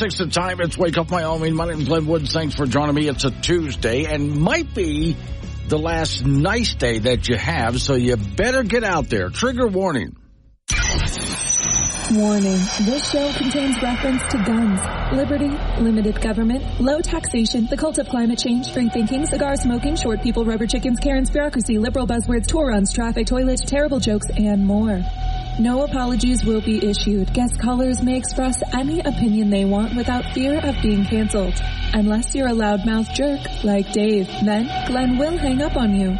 Six the time. It's Wake Up Wyoming. My name is Glenn Woods. Thanks for joining me. It's a Tuesday and might be the last nice day that you have, so you better get out there. Trigger warning. Warning. This show contains reference to guns, liberty, limited government, low taxation, the cult of climate change, free thinking, cigar smoking, short people, rubber chickens, Karen's bureaucracy, liberal buzzwords, tour runs, traffic, toilets, terrible jokes, and more. No apologies will be issued. Guest callers may express any opinion they want without fear of being canceled. Unless you're a loudmouth jerk like Dave, then Glenn will hang up on you.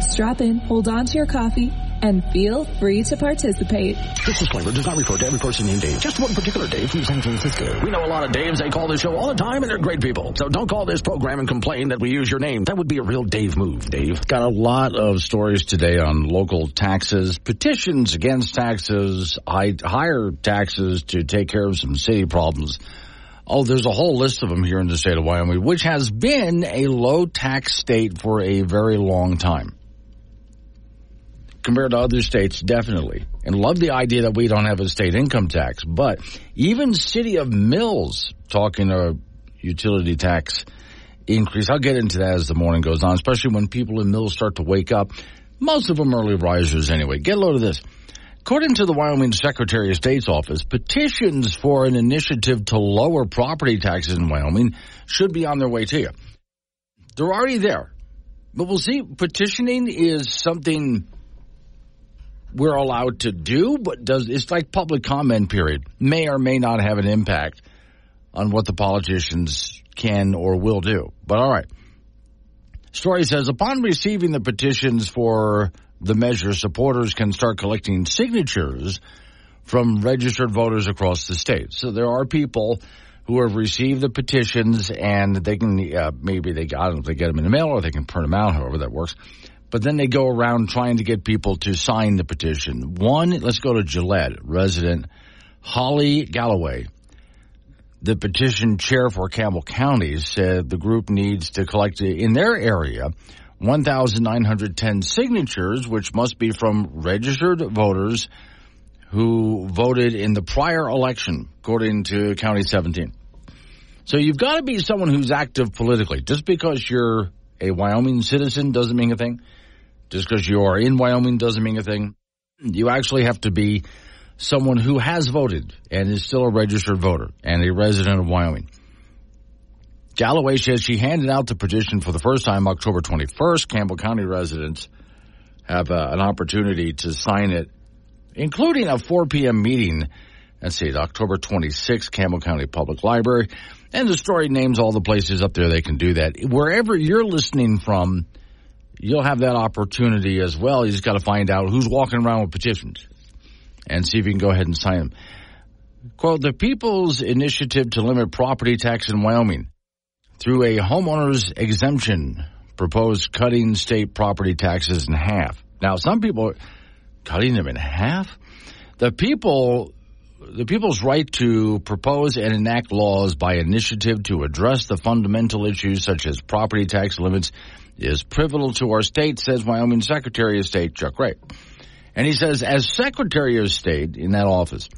Strap in, hold on to your coffee, and feel free to participate. This disclaimer does not refer to every person named Dave, just one particular Dave from San Francisco. We know a lot of Daves. They call this show all the time, and they're great people. So don't call this program and complain that we use your name. That would be a real Dave move, Dave. Got a lot of stories today on local taxes, petitions against taxes, higher taxes to take care of some city problems. Oh, there's a whole list of them here in the state of Wyoming, which has been a low tax state for a very long time compared to other states, definitely. And love the idea that we don't have a state income tax. But even City of Mills talking a utility tax increase. I'll get into that as the morning goes on, especially when people in Mills start to wake up. Most of them early risers anyway. Get a load of this. According to the Wyoming Secretary of State's office, petitions for an initiative to lower property taxes in Wyoming should be on their way to you. They're already there. But we'll see. Petitioning is something we're allowed to do, but does it's like public comment period may or may not have an impact on what the politicians can or will do. But all right. Story says upon receiving the petitions for the measure, supporters can start collecting signatures from registered voters across the state. So there are people who have received the petitions and they can uh, maybe they don't know if they get them in the mail or they can print them out, however that works but then they go around trying to get people to sign the petition. One, let's go to Gillette, resident Holly Galloway. The petition chair for Campbell County said the group needs to collect in their area 1,910 signatures, which must be from registered voters who voted in the prior election, according to County 17. So you've got to be someone who's active politically. Just because you're a Wyoming citizen doesn't mean a thing. Just because you are in Wyoming doesn't mean a thing. You actually have to be someone who has voted and is still a registered voter and a resident of Wyoming. Galloway says she handed out the petition for the first time October 21st. Campbell County residents have uh, an opportunity to sign it, including a 4 p.m. meeting. Let's see, October 26th, Campbell County Public Library. And the story names all the places up there they can do that. Wherever you're listening from, you'll have that opportunity as well. You just got to find out who's walking around with petitions and see if you can go ahead and sign them. Quote, the People's Initiative to Limit Property Tax in Wyoming through a homeowner's exemption proposed cutting state property taxes in half. Now, some people are cutting them in half. The people the people's right to propose and enact laws by initiative to address the fundamental issues such as property tax limits is pivotal to our state, says Wyoming Secretary of State Chuck Gray. And he says, as Secretary of State in that office,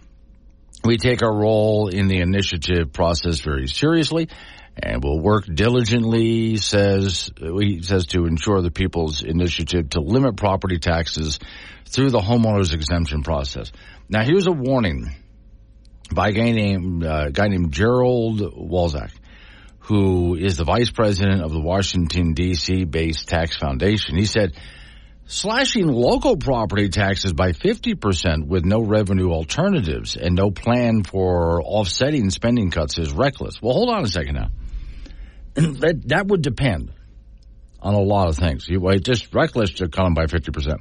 we take our role in the initiative process very seriously and will work diligently, says, he says to ensure the people's initiative to limit property taxes through the homeowner's exemption process. Now here's a warning by a guy named, uh, guy named Gerald Walczak who is the vice president of the Washington, D.C. based tax foundation. He said, slashing local property taxes by 50% with no revenue alternatives and no plan for offsetting spending cuts is reckless. Well, hold on a second now. that, that would depend on a lot of things. Well, just reckless to cut them by 50%.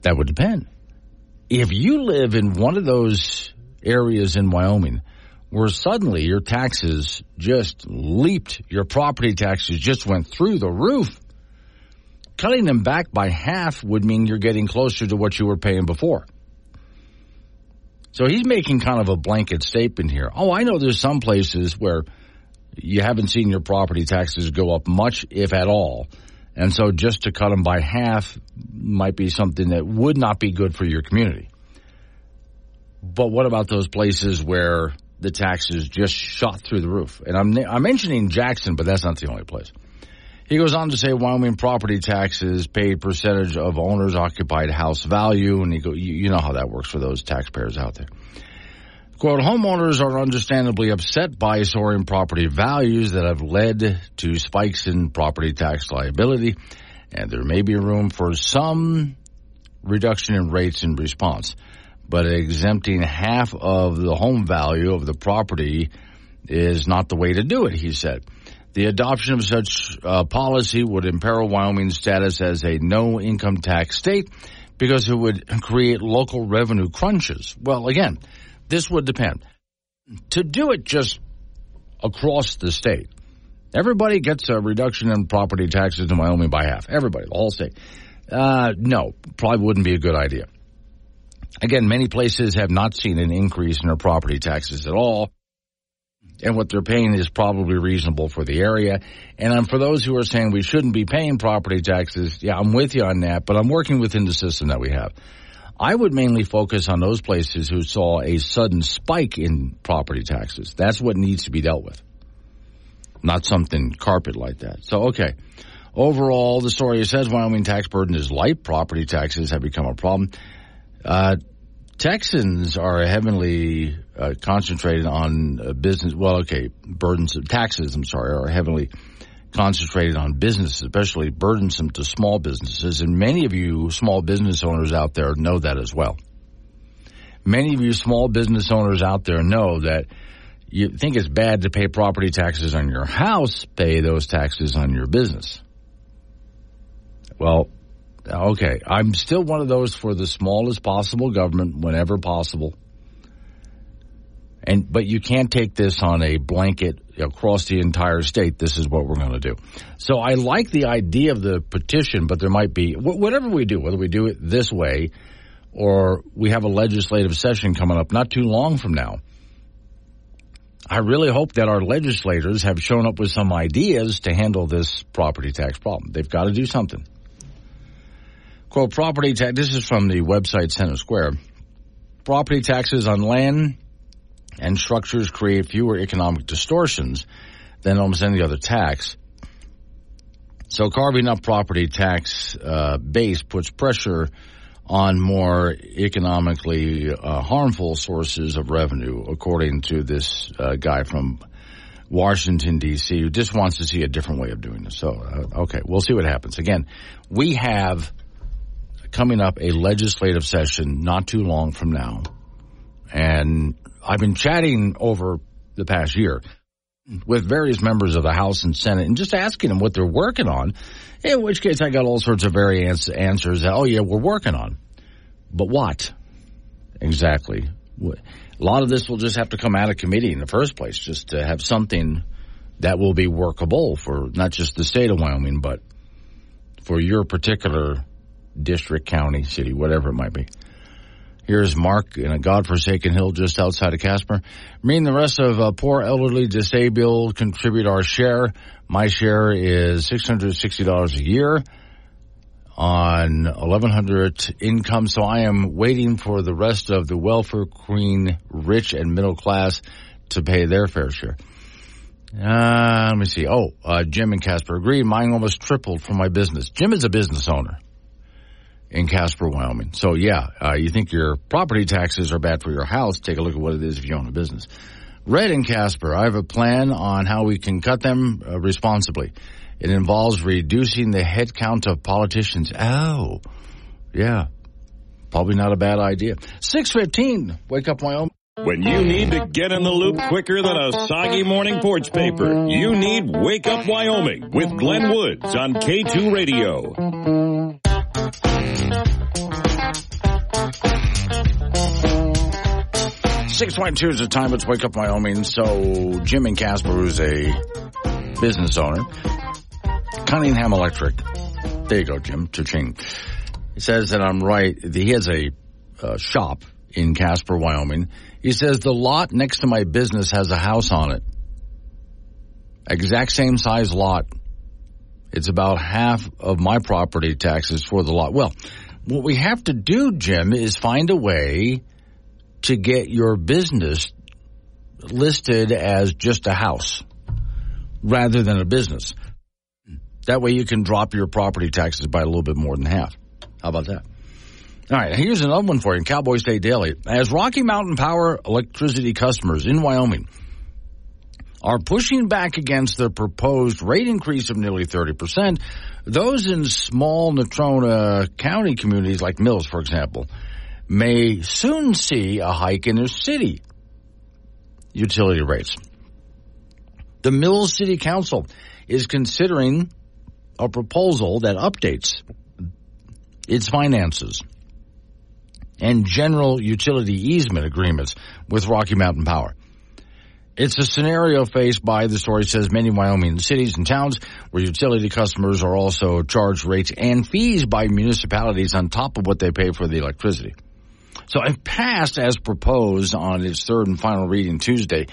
That would depend. If you live in one of those areas in Wyoming where suddenly your taxes just leaped, your property taxes just went through the roof. Cutting them back by half would mean you're getting closer to what you were paying before. So he's making kind of a blanket statement here. Oh, I know there's some places where you haven't seen your property taxes go up much, if at all. And so just to cut them by half might be something that would not be good for your community. But what about those places where the taxes just shot through the roof? And I'm, I'm mentioning Jackson, but that's not the only place. He goes on to say Wyoming property taxes paid percentage of owner's occupied house value, and he go, you, you know how that works for those taxpayers out there. Quote, homeowners are understandably upset by soaring property values that have led to spikes in property tax liability, and there may be room for some reduction in rates in response. But exempting half of the home value of the property is not the way to do it, he said. The adoption of such uh, policy would imperil Wyoming's status as a no income tax state because it would create local revenue crunches. Well, again, this would depend. To do it just across the state, everybody gets a reduction in property taxes in Wyoming by half. Everybody, the whole state. Uh, no, probably wouldn't be a good idea. Again, many places have not seen an increase in their property taxes at all. And what they're paying is probably reasonable for the area. And for those who are saying we shouldn't be paying property taxes, yeah, I'm with you on that, but I'm working within the system that we have. I would mainly focus on those places who saw a sudden spike in property taxes. That's what needs to be dealt with. Not something carpet like that. So, okay. Overall, the story says Wyoming tax burden is light. Property taxes have become a problem. Uh, Texans are heavily uh, concentrated on uh, business. Well, okay, burdens of taxes. I'm sorry, are heavily concentrated on business, especially burdensome to small businesses. And many of you small business owners out there know that as well. Many of you small business owners out there know that you think it's bad to pay property taxes on your house, pay those taxes on your business. Well, okay, I'm still one of those for the smallest possible government whenever possible. And but you can't take this on a blanket across the entire state. This is what we're going to do. So I like the idea of the petition, but there might be whatever we do, whether we do it this way or we have a legislative session coming up not too long from now. I really hope that our legislators have shown up with some ideas to handle this property tax problem. They've got to do something. Quote, property tax, this is from the website Center Square. Property taxes on land and structures create fewer economic distortions than almost any other tax. So carving up property tax uh, base puts pressure on more economically uh, harmful sources of revenue, according to this uh, guy from Washington D.C. who just wants to see a different way of doing this. So, uh, okay, we'll see what happens. Again, we have coming up a legislative session not too long from now, and I've been chatting over the past year with various members of the House and Senate and just asking them what they're working on. In which case, I got all sorts of various answers. That, oh, yeah, we're working on. But what exactly? A lot of this will just have to come out of committee in the first place, just to have something that will be workable for not just the state of Wyoming, but for your particular district, county, city, whatever it might be. Here's Mark in a godforsaken hill just outside of Casper. Me and the rest of uh, poor elderly disabled contribute our share. My share is $660 a year on 1100 income. So I am waiting for the rest of the welfare queen, rich and middle class to pay their fair share. Uh, let me see. Oh, uh, Jim and Casper agree. Mine almost tripled for my business. Jim is a business owner in Casper, Wyoming. So yeah, uh, you think your property taxes are bad for your house? Take a look at what it is if you own a business. Red and Casper, I have a plan on how we can cut them uh, responsibly. It involves reducing the head count of politicians. Oh, yeah, probably not a bad idea. Six fifteen. Wake up, Wyoming. When you need to get in the loop quicker than a soggy morning porch paper, you need Wake Up Wyoming with Glenn Woods on K2 Radio. 622 is the time. Let's wake up Wyoming. So Jim in Casper, who's a business owner, Cunningham Electric. There you go, Jim. Cha-ching. He says that I'm right. He has a uh, shop in Casper, Wyoming. He says the lot next to my business has a house on it. Exact same size lot. It's about half of my property taxes for the lot. Well, what we have to do, Jim, is find a way to get your business listed as just a house rather than a business. That way you can drop your property taxes by a little bit more than half. How about that? All right, here's another one for you in Cowboy State Daily. As Rocky Mountain Power electricity customers in Wyoming are pushing back against the proposed rate increase of nearly 30%, those in small Natrona County communities like Mills, for example, may soon see a hike in their city utility rates. The Mills City Council is considering a proposal that updates its finances and general utility easement agreements with Rocky Mountain Power. It's a scenario faced by, the story says, many Wyoming cities and towns where utility customers are also charged rates and fees by municipalities on top of what they pay for the electricity. So if passed as proposed on its third and final reading Tuesday,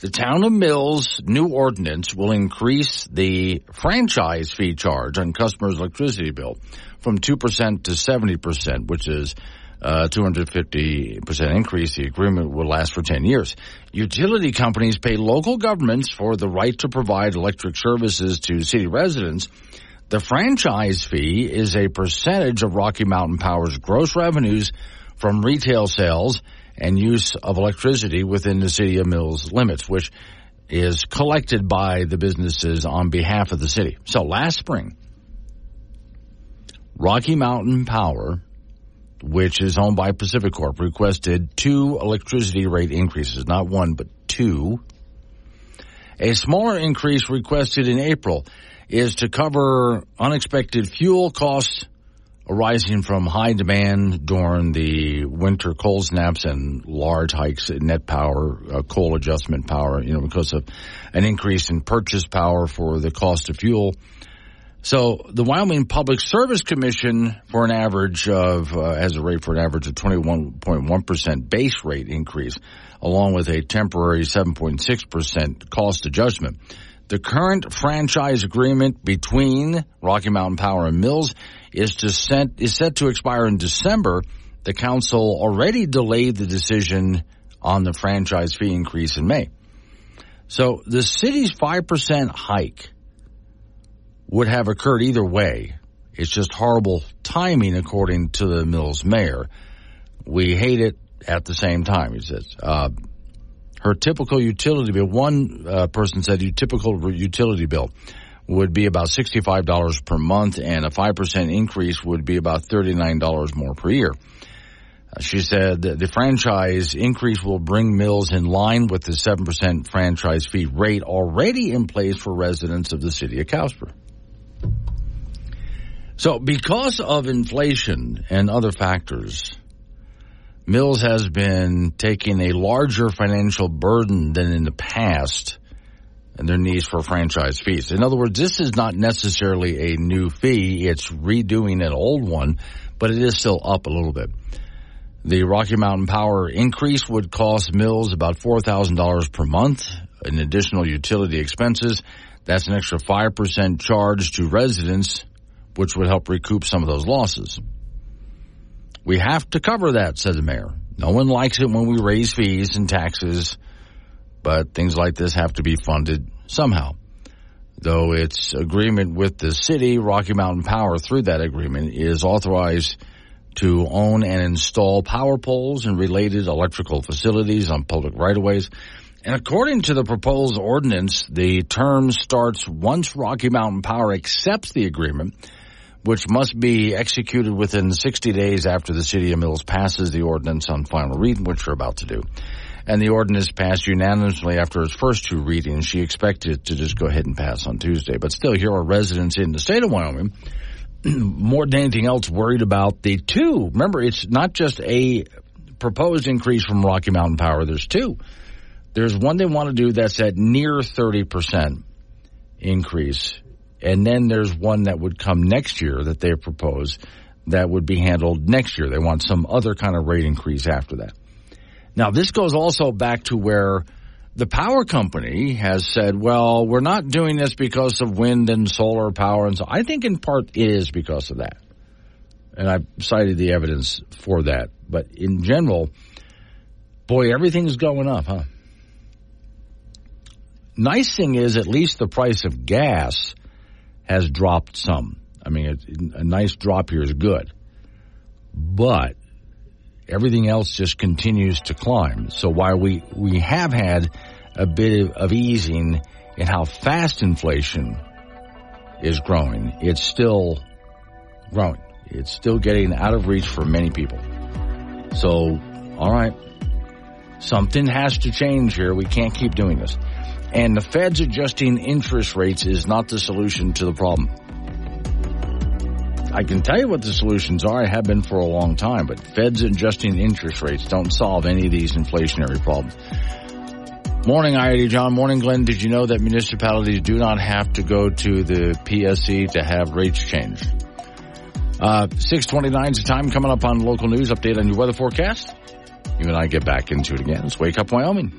the town of Mills new ordinance will increase the franchise fee charge on customers' electricity bill from 2% to 70%, which is Uh, a 250% increase. The agreement will last for 10 years. Utility companies pay local governments for the right to provide electric services to city residents. The franchise fee is a percentage of Rocky Mountain Power's gross revenues from retail sales and use of electricity within the city of Mills limits, which is collected by the businesses on behalf of the city. So last spring, Rocky Mountain Power, which is owned by PacifiCorp, requested two electricity rate increases, not one, but two. A smaller increase requested in April is to cover unexpected fuel costs arising from high demand during the winter cold snaps and large hikes in net power, uh, coal adjustment power, you know, because of an increase in purchase power for the cost of fuel. So the Wyoming Public Service Commission for an average of, uh, has a rate for an average of 21.1% base rate increase, along with a temporary 7.6% cost adjustment. The current franchise agreement between Rocky Mountain Power and Mills is to set, is set to expire in December. The council already delayed the decision on the franchise fee increase in May. So the city's 5% hike would have occurred either way. It's just horrible timing, according to the Mills mayor. We hate it at the same time, he says. Uh, her typical utility bill, one uh, person said, your typical utility bill would be about $65 per month and a 5% increase would be about $39 more per year. Uh, she said the franchise increase will bring Mills in line with the 7% franchise fee rate already in place for residents of the city of Casper. So because of inflation and other factors, Mills has been taking a larger financial burden than in the past and their needs for franchise fees. In other words, this is not necessarily a new fee. It's redoing an old one, but it is still up a little bit. The Rocky Mountain Power increase would cost Mills about $4,000 per month in additional utility expenses. That's an extra 5% charge to residents, which would help recoup some of those losses. We have to cover that, said the mayor. No one likes it when we raise fees and taxes but things like this have to be funded somehow. Though its agreement with the city, Rocky Mountain Power, through that agreement, is authorized to own and install power poles and related electrical facilities on public right-of-ways. And according to the proposed ordinance, the term starts once Rocky Mountain Power accepts the agreement, which must be executed within 60 days after the City of Mills passes the ordinance on final reading, which we're about to do and the ordinance passed unanimously after its first two readings. She expected to just go ahead and pass on Tuesday. But still, here are residents in the state of Wyoming more than anything else worried about the two. Remember, it's not just a proposed increase from Rocky Mountain Power, there's two. There's one they want to do that's at near 30% increase. And then there's one that would come next year that they propose that would be handled next year. They want some other kind of rate increase after that. Now, this goes also back to where the power company has said, well, we're not doing this because of wind and solar power. And so I think in part it is because of that. And I've cited the evidence for that. But in general, boy, everything's going up, huh? Nice thing is, at least the price of gas has dropped some. I mean, a nice drop here is good. But everything else just continues to climb. So while we, we have had a bit of easing in how fast inflation is growing, it's still growing. It's still getting out of reach for many people. So, all right, something has to change here. We can't keep doing this. And the Fed's adjusting interest rates is not the solution to the problem. I can tell you what the solutions are. I have been for a long time, but Feds adjusting interest rates don't solve any of these inflationary problems. Morning, IID John. Morning, Glenn. Did you know that municipalities do not have to go to the PSC to have rates changed? Uh, 629 is the time coming up on local news. Update on your weather forecast. You and I get back into it again. Let's wake up Wyoming.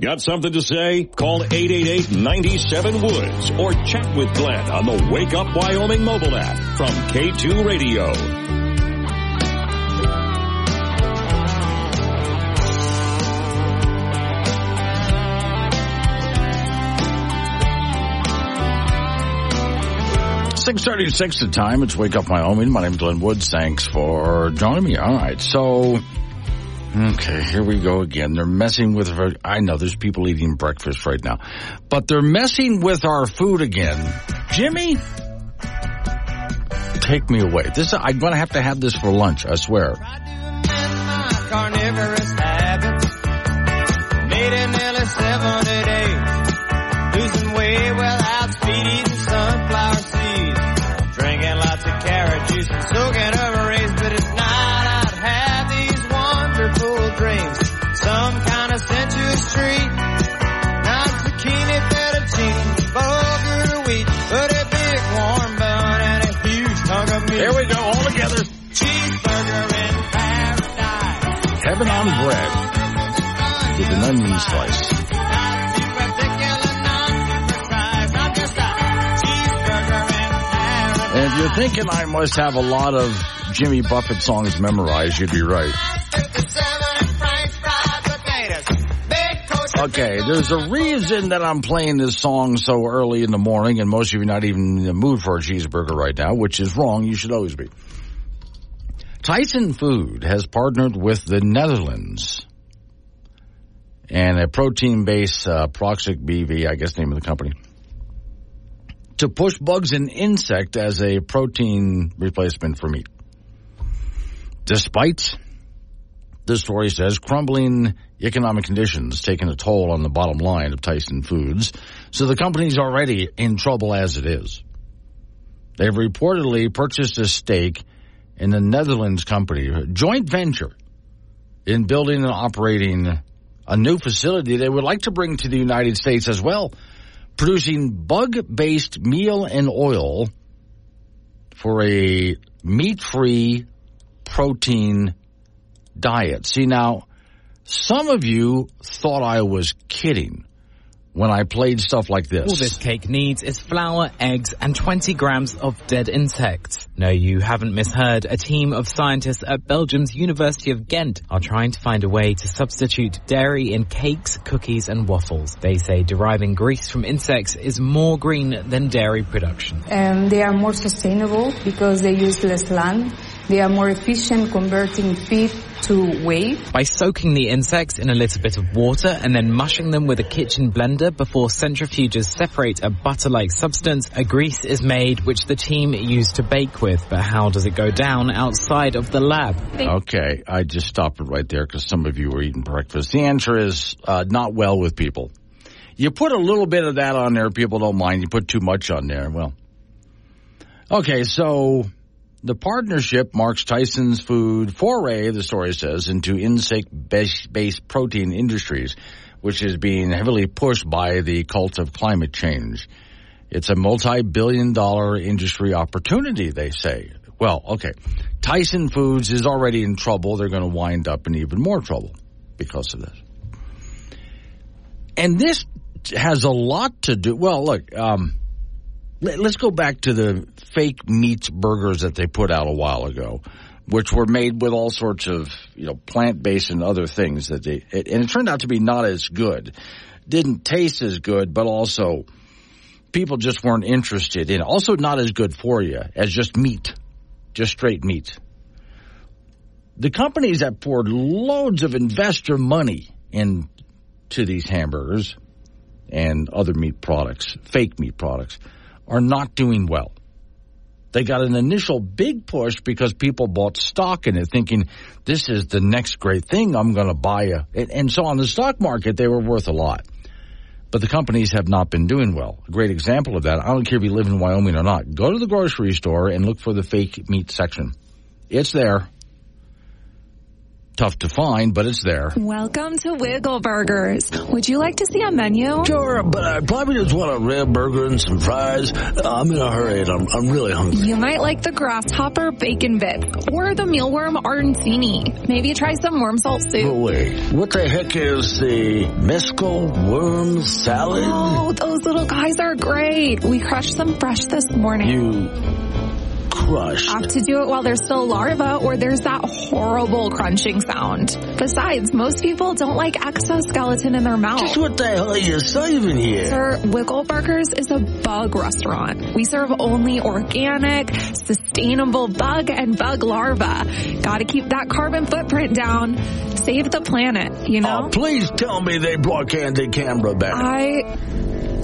Got something to say? Call 888-97-WOODS or chat with Glenn on the Wake Up Wyoming mobile app from K2 Radio. Six thirty six the time. It's Wake Up Wyoming. My name's Glenn Woods. Thanks for joining me. All right, so Okay, here we go again. They're messing with our, I know there's people eating breakfast right now, but they're messing with our food again. Jimmy, take me away. This, I'm going to have to have this for lunch, I swear. Heaven on bread with an onion slice. And if you're thinking I must have a lot of Jimmy Buffett songs memorized, you'd be right. Okay, there's a reason that I'm playing this song so early in the morning, and most of you not even in the mood for a cheeseburger right now, which is wrong. You should always be. Tyson Food has partnered with the Netherlands and a protein-based uh, Protix BV, I guess name of the company, to push bugs and insect as a protein replacement for meat. Despite the story says crumbling economic conditions taking a toll on the bottom line of Tyson Foods, so the company's already in trouble as it is. They've reportedly purchased a stake in the Netherlands company, joint venture in building and operating a new facility they would like to bring to the United States as well, producing bug-based meal and oil for a meat-free protein diet. See now, some of you thought I was kidding when I played stuff like this. All this cake needs is flour, eggs, and 20 grams of dead insects. No, you haven't misheard. A team of scientists at Belgium's University of Ghent are trying to find a way to substitute dairy in cakes, cookies, and waffles. They say deriving grease from insects is more green than dairy production. Um, they are more sustainable because they use less land They are more efficient converting feed to weight. By soaking the insects in a little bit of water and then mushing them with a kitchen blender before centrifuges separate a butter-like substance, a grease is made which the team used to bake with. But how does it go down outside of the lab? Okay, I just stopped it right there because some of you were eating breakfast. The answer is uh, not well with people. You put a little bit of that on there, people don't mind. You put too much on there, well. Okay, so the partnership marks Tyson's food foray, the story says, into insect-based protein industries, which is being heavily pushed by the cult of climate change. It's a multi-billion dollar industry opportunity, they say. Well, okay. Tyson Foods is already in trouble. They're going to wind up in even more trouble because of this. And this has a lot to do. Well, look, um, let, us go back to the fake meats burgers that they put out a while ago, which were made with all sorts of you know plant based and other things that they it, and it turned out to be not as good, didn't taste as good, but also people just weren't interested in. Also, not as good for you as just meat, just straight meat. The companies that poured loads of investor money into these hamburgers and other meat products, fake meat products, are not doing well. They got an initial big push because people bought stock in it thinking this is the next great thing I'm going to buy. A, and so on the stock market, they were worth a lot. But the companies have not been doing well. A great example of that, I don't care if you live in Wyoming or not, go to the grocery store and look for the fake meat section. It's there tough to find, but it's there. Welcome to Wiggle Burgers. Would you like to see a menu? Sure, but I probably just want a rib burger and some fries. I'm in a hurry and I'm, I'm really hungry. You might like the grasshopper bacon bits or the mealworm arancini. Maybe try some worm salt soup. But wait, what the heck is the mescal worm salad? Oh, those little guys are great. We crushed them fresh this morning. You crushed. Have to do it while they're still larva or there's that horrible crunching sound. Besides, most people don't like exoskeleton in their mouth. Just what the hell are you saving here? Sir, Wiggle Burgers is a bug restaurant. We serve only organic, sustainable bug and bug larvae. Gotta keep that carbon footprint down. Save the planet, you know? Oh, please tell me they brought Candid Camera back. I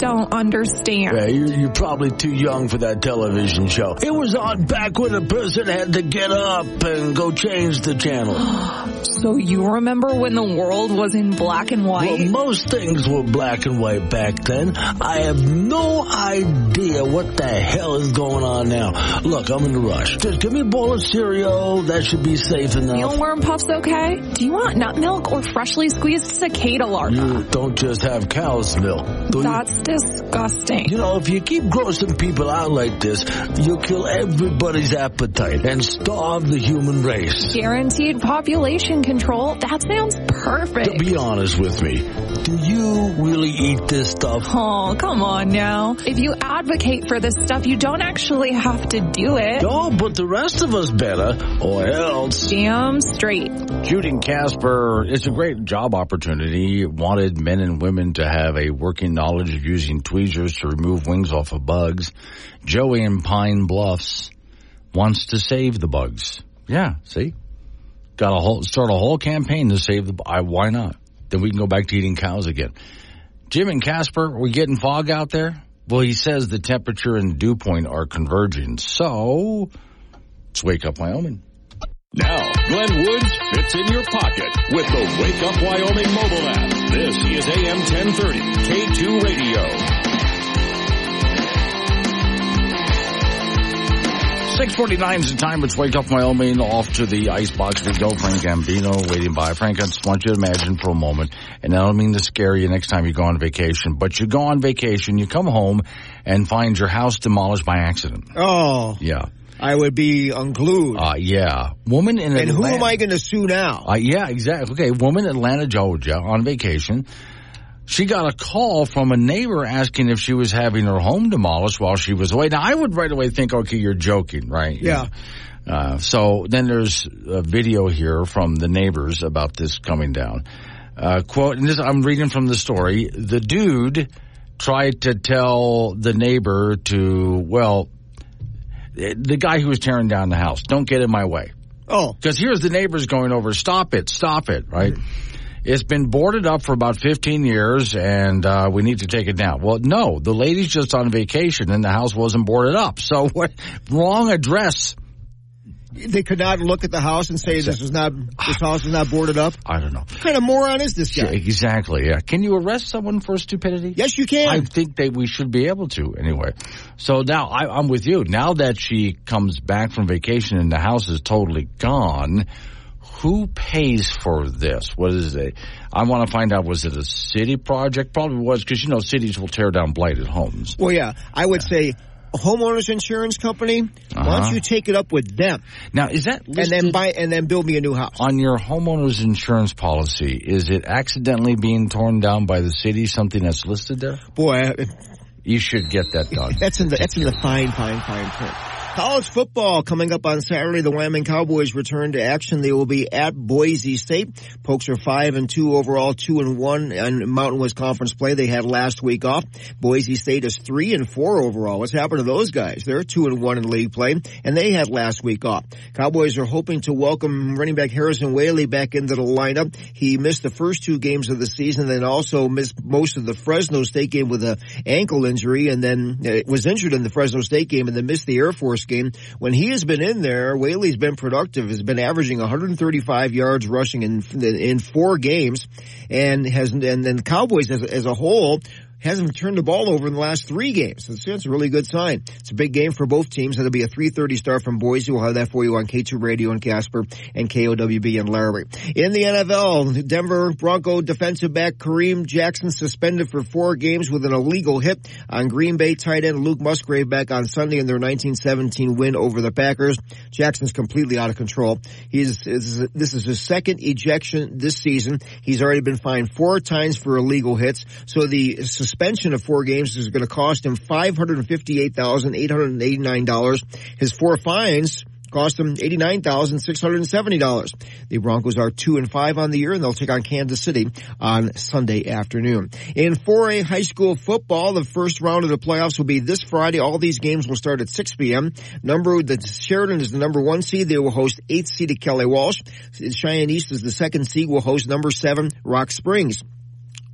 don't understand. Yeah, you're, you're, probably too young for that television show. It was back when a person had to get up and go change the channel. so you remember when the world was in black and white? Well, most things were black and white back then. I have no idea what the hell is going on now. Look, I'm in a rush. Just give me a bowl of cereal. That should be safe enough. Mealworm puffs okay? Do you want nut milk or freshly squeezed cicada larvae? You don't just have cow's milk. That's disgusting. You know, if you keep grossing people out like this, you'll kill everybody's appetite and starve the human race. Guaranteed population control? That sounds perfect. To be honest with me, do you really eat this stuff? Oh, come on now. If you advocate for this stuff, you don't actually have to do it. Oh, but the rest of us better, or else. Damn straight. Shooting Casper is a great job opportunity. Wanted men and women to have a working knowledge of using tweezers to remove wings off of bugs. Joey in Pine Bluffs wants to save the bugs. Yeah, see? Got a whole, start a whole campaign to save the, I, why not? Then we can go back to eating cows again. Jim and Casper, are we getting fog out there? Well, he says the temperature and dew point are converging. So, let's wake up Wyoming. Now, Glenn Woods fits in your pocket with the Wake Up Wyoming mobile app. This is AM 1030, K2 Radio. 649 is the time. It's Wake Up Wyoming. Off to the icebox we go. Frank Gambino waiting by. Frank, I just want you to imagine for a moment, and I don't mean to scare you next time you go on vacation, but you go on vacation, you come home and find your house demolished by accident. Oh. Yeah. I would be unglued. Uh, yeah. Woman in And Atlanta. who am I going to sue now? Uh, yeah, exactly. Okay, woman in Atlanta, Georgia, on vacation. She got a call from a neighbor asking if she was having her home demolished while she was away. Now, I would right away think, okay, you're joking, right? Yeah. Uh, so then there's a video here from the neighbors about this coming down. Uh, quote, and this, I'm reading from the story. The dude tried to tell the neighbor to, well, the guy who was tearing down the house. Don't get in my way. Oh, Because here's the neighbors going over, stop it, stop it, right? It's been boarded up for about 15 years and uh, we need to take it down. Well, no, the lady's just on vacation and the house wasn't boarded up. So what, wrong address. they could not look at the house and say this is not this house is not boarded up. I don't know. What kind of moron is this guy? Exactly, yeah. Can you arrest someone for stupidity? Yes, you can. I think that we should be able to anyway. So now I, I'm with you. Now that she comes back from vacation and the house is totally gone, who pays for this? What is it? I want to find out. Was it a city project? Probably was because you know cities will tear down blighted homes. well, yeah, I would say homeowners insurance company. Why Uh-huh. don't you take it up with them Now is that and then buy and then build me a new house? on your homeowner's insurance policy? Is it accidentally being torn down by the city? Something that's listed there? Boy, I- You should get that done. That's in the that's in the fine, fine, fine print. College football coming up on Saturday. The Wyoming Cowboys return to action. They will be at Boise State. Pokes are five and two overall, two and one in Mountain West Conference play. They had last week off. Boise State is three and four overall. What's happened to those guys? They're two and one in league play, and they had last week off. Cowboys are hoping to welcome running back Harrison Waylee back into the lineup. He missed the first two games of the season, then also missed most of the Fresno State game with an ankle injury, and then uh, was injured in the Fresno State game, and then missed the Air Force game. When he has been in there, Waylee's been productive. Has been averaging 135 yards rushing in in four games, and has and then Cowboys as as a whole hasn't turned the ball over in the last three games. So that's a really good sign. It's a big game for both teams. It'll be a 3.30 start from Boise. We'll have that for you on K2 Radio in Casper and KOWB in Laramie. In the NFL, Denver Bronco defensive back Kareem Jackson suspended for four games with an illegal hit on Green Bay tight end Luke Musgrave back on Sunday in their 1917 win over the Packers. Jackson's completely out of control. He's, this is his second ejection this season. He's already been fined four times for illegal hits. So the suspension of four games is going to cost him $558,889. His four fines cost him $89,670. The Broncos are 2 and 5 on the year and they'll take on Kansas City on Sunday afternoon. In 4A high school football, the first round of the playoffs will be this Friday. All these games will start at 6 p.m. Number, the Sheridan is the number one seed. They will host 8th seeded Kelly Walsh. Cheyenne East is the second seed. Will host number 7 Rock Springs.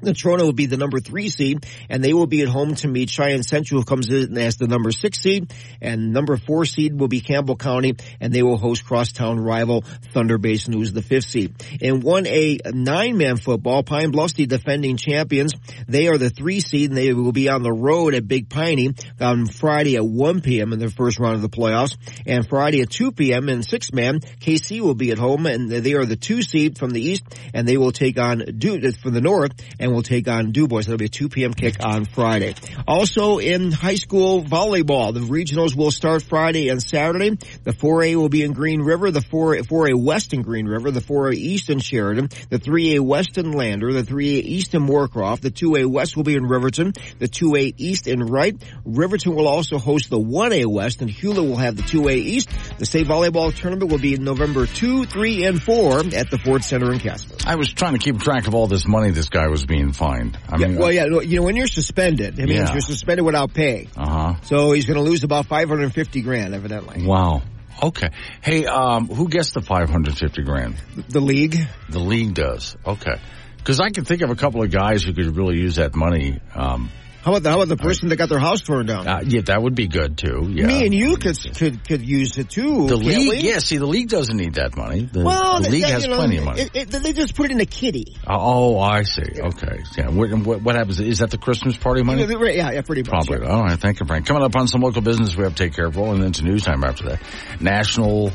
The Natrona will be the number three seed, and they will be at home to meet Cheyenne Central, who comes in as the number six seed, and number four seed will be Campbell County, and they will host crosstown rival Thunder Basin, who's the fifth seed. In 1A nine-man football, Pine Bluff's the defending champions. They are the three seed, and they will be on the road at Big Piney on Friday at 1 p.m. in their first round of the playoffs, and Friday at 2 p.m. in six-man, Kaycee will be at home, and they are the two seed from the east, and they will take on Du uh, from the north, and will take on Dubois. That'll be a 2 p.m. kick on Friday. Also in high school volleyball, the regionals will start Friday and Saturday. The 4A will be in Green River, the 4A, 4A West in Green River, the 4A East in Sheridan, the 3A West in Lander, the 3A East in Moorcroft, the 2A West will be in Riverton, the 2A East in Wright. Riverton will also host the 1A West and Hulett will have the 2A East. The state volleyball tournament will be in November 2, 3, and 4 at the Ford Center in Casper. I was trying to keep track of all this money this guy was being fined. I Yeah, mean, well, yeah, you know, when you're suspended, it means Yeah. you're suspended without pay. uh huh. So he's going to lose about 550 grand, evidently. Wow. Okay. Hey, um, who gets the 550 grand? The league. The league does. Okay. Because I can think of a couple of guys who could really use that money. Um, How about the, how about the person that got their house torn down? uh, yeah, that would be good too. Yeah. Me and you could could could use it too. the league, we? yeah. See, the league doesn't need that money. The, Well, the league that- has you know, plenty of money. It, it, they just put it in a kitty. oh, I see. Okay. Yeah. What, what, happens? Is that the Christmas party money? Yeah, yeah, yeah, pretty much. Probably. yeah. All right. Thank you, Frank. Coming up on some local business, we have to take care of. Rolling into news time after that. National,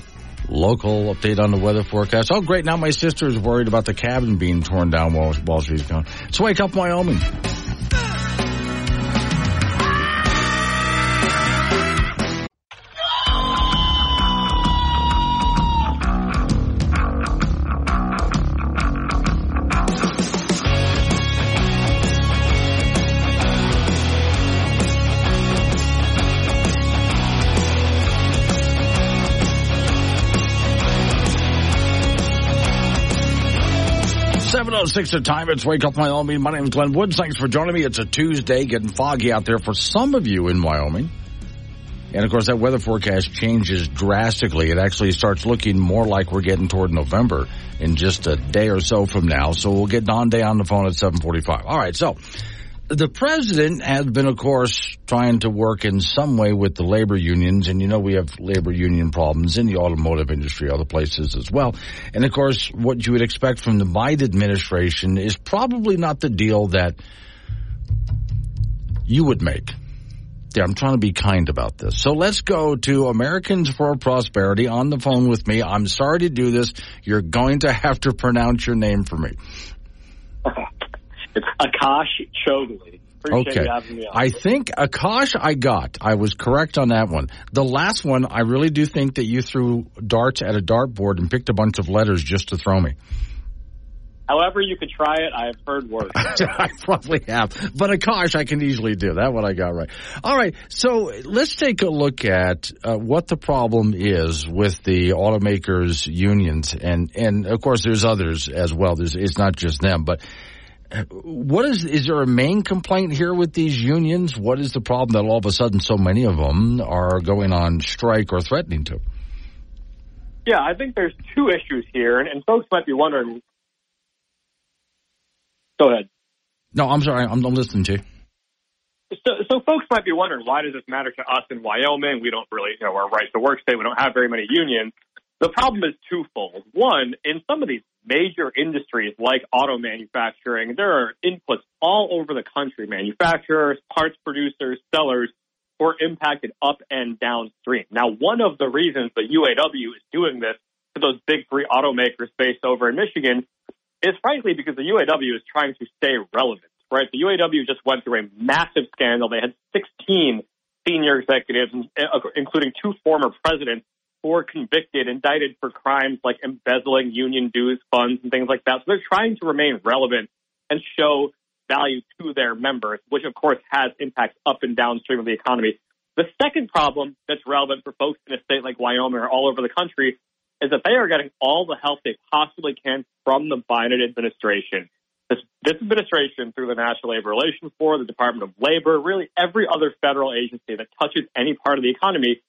local update on the weather forecast. Oh, great. Now my sister is worried about the cabin being torn down while, while she's gone. Let's wake up Wyoming. Six the time. It's wake up Wyoming. My name is Glenn Woods. Thanks for joining me. It's a Tuesday, getting foggy out there for some of you in Wyoming. And of course, that weather forecast changes drastically. It actually starts looking more like we're getting toward November in just a day or so from now. So we'll get Don Day on the phone at 745. All right. So the president has been, of course, trying to work in some way with the labor unions. And you know, we have labor union problems in the automotive industry, other places as well. And of course, what you would expect from the Biden administration is probably not the deal that you would make. Yeah, I'm trying to be kind about this. So let's go to Americans for Prosperity on the phone with me. I'm sorry to do this. You're going to have to pronounce your name for me. It's Akash Chougule. Okay. I think Akash I got. I was correct on that one. The last one, I really do think that you threw darts at a dartboard and picked a bunch of letters just to throw me. However, you could try it. I have heard worse. I probably have. But Akash, I can easily do. That one I got right. All right. So let's take a look at uh, what the problem is with the automakers unions. And, and of course, there's others as well. There's, it's not just them, but what is is there a main complaint here with these unions? What is the problem that all of a sudden so many of them are going on strike or threatening to? Yeah, I think there's two issues here, and, and folks might be wondering. Go ahead. No, I'm sorry. I'm, I'm listening to you. So, so folks might be wondering why does this matter to us in Wyoming? We don't really, you know, we're right to work state. We don't have very many unions. The problem is twofold. One, in some of these major industries like auto manufacturing, there are inputs all over the country, manufacturers, parts producers, sellers, who are impacted up and downstream. Now, one of the reasons the UAW is doing this to those big three automakers based over in Michigan is frankly because the UAW is trying to stay relevant, right? The UAW just went through a massive scandal. They had 16 senior executives, including two former presidents, or convicted, indicted for crimes like embezzling union dues funds and things like that. So they're trying to remain relevant and show value to their members, which of course has impacts up and downstream of the economy. The second problem that's relevant for folks in a state like Wyoming or all over the country is that they are getting all the help they possibly can from the Biden administration. This, this administration, through the National Labor Relations Board, the Department of Labor, really every other federal agency that touches any part of the economy,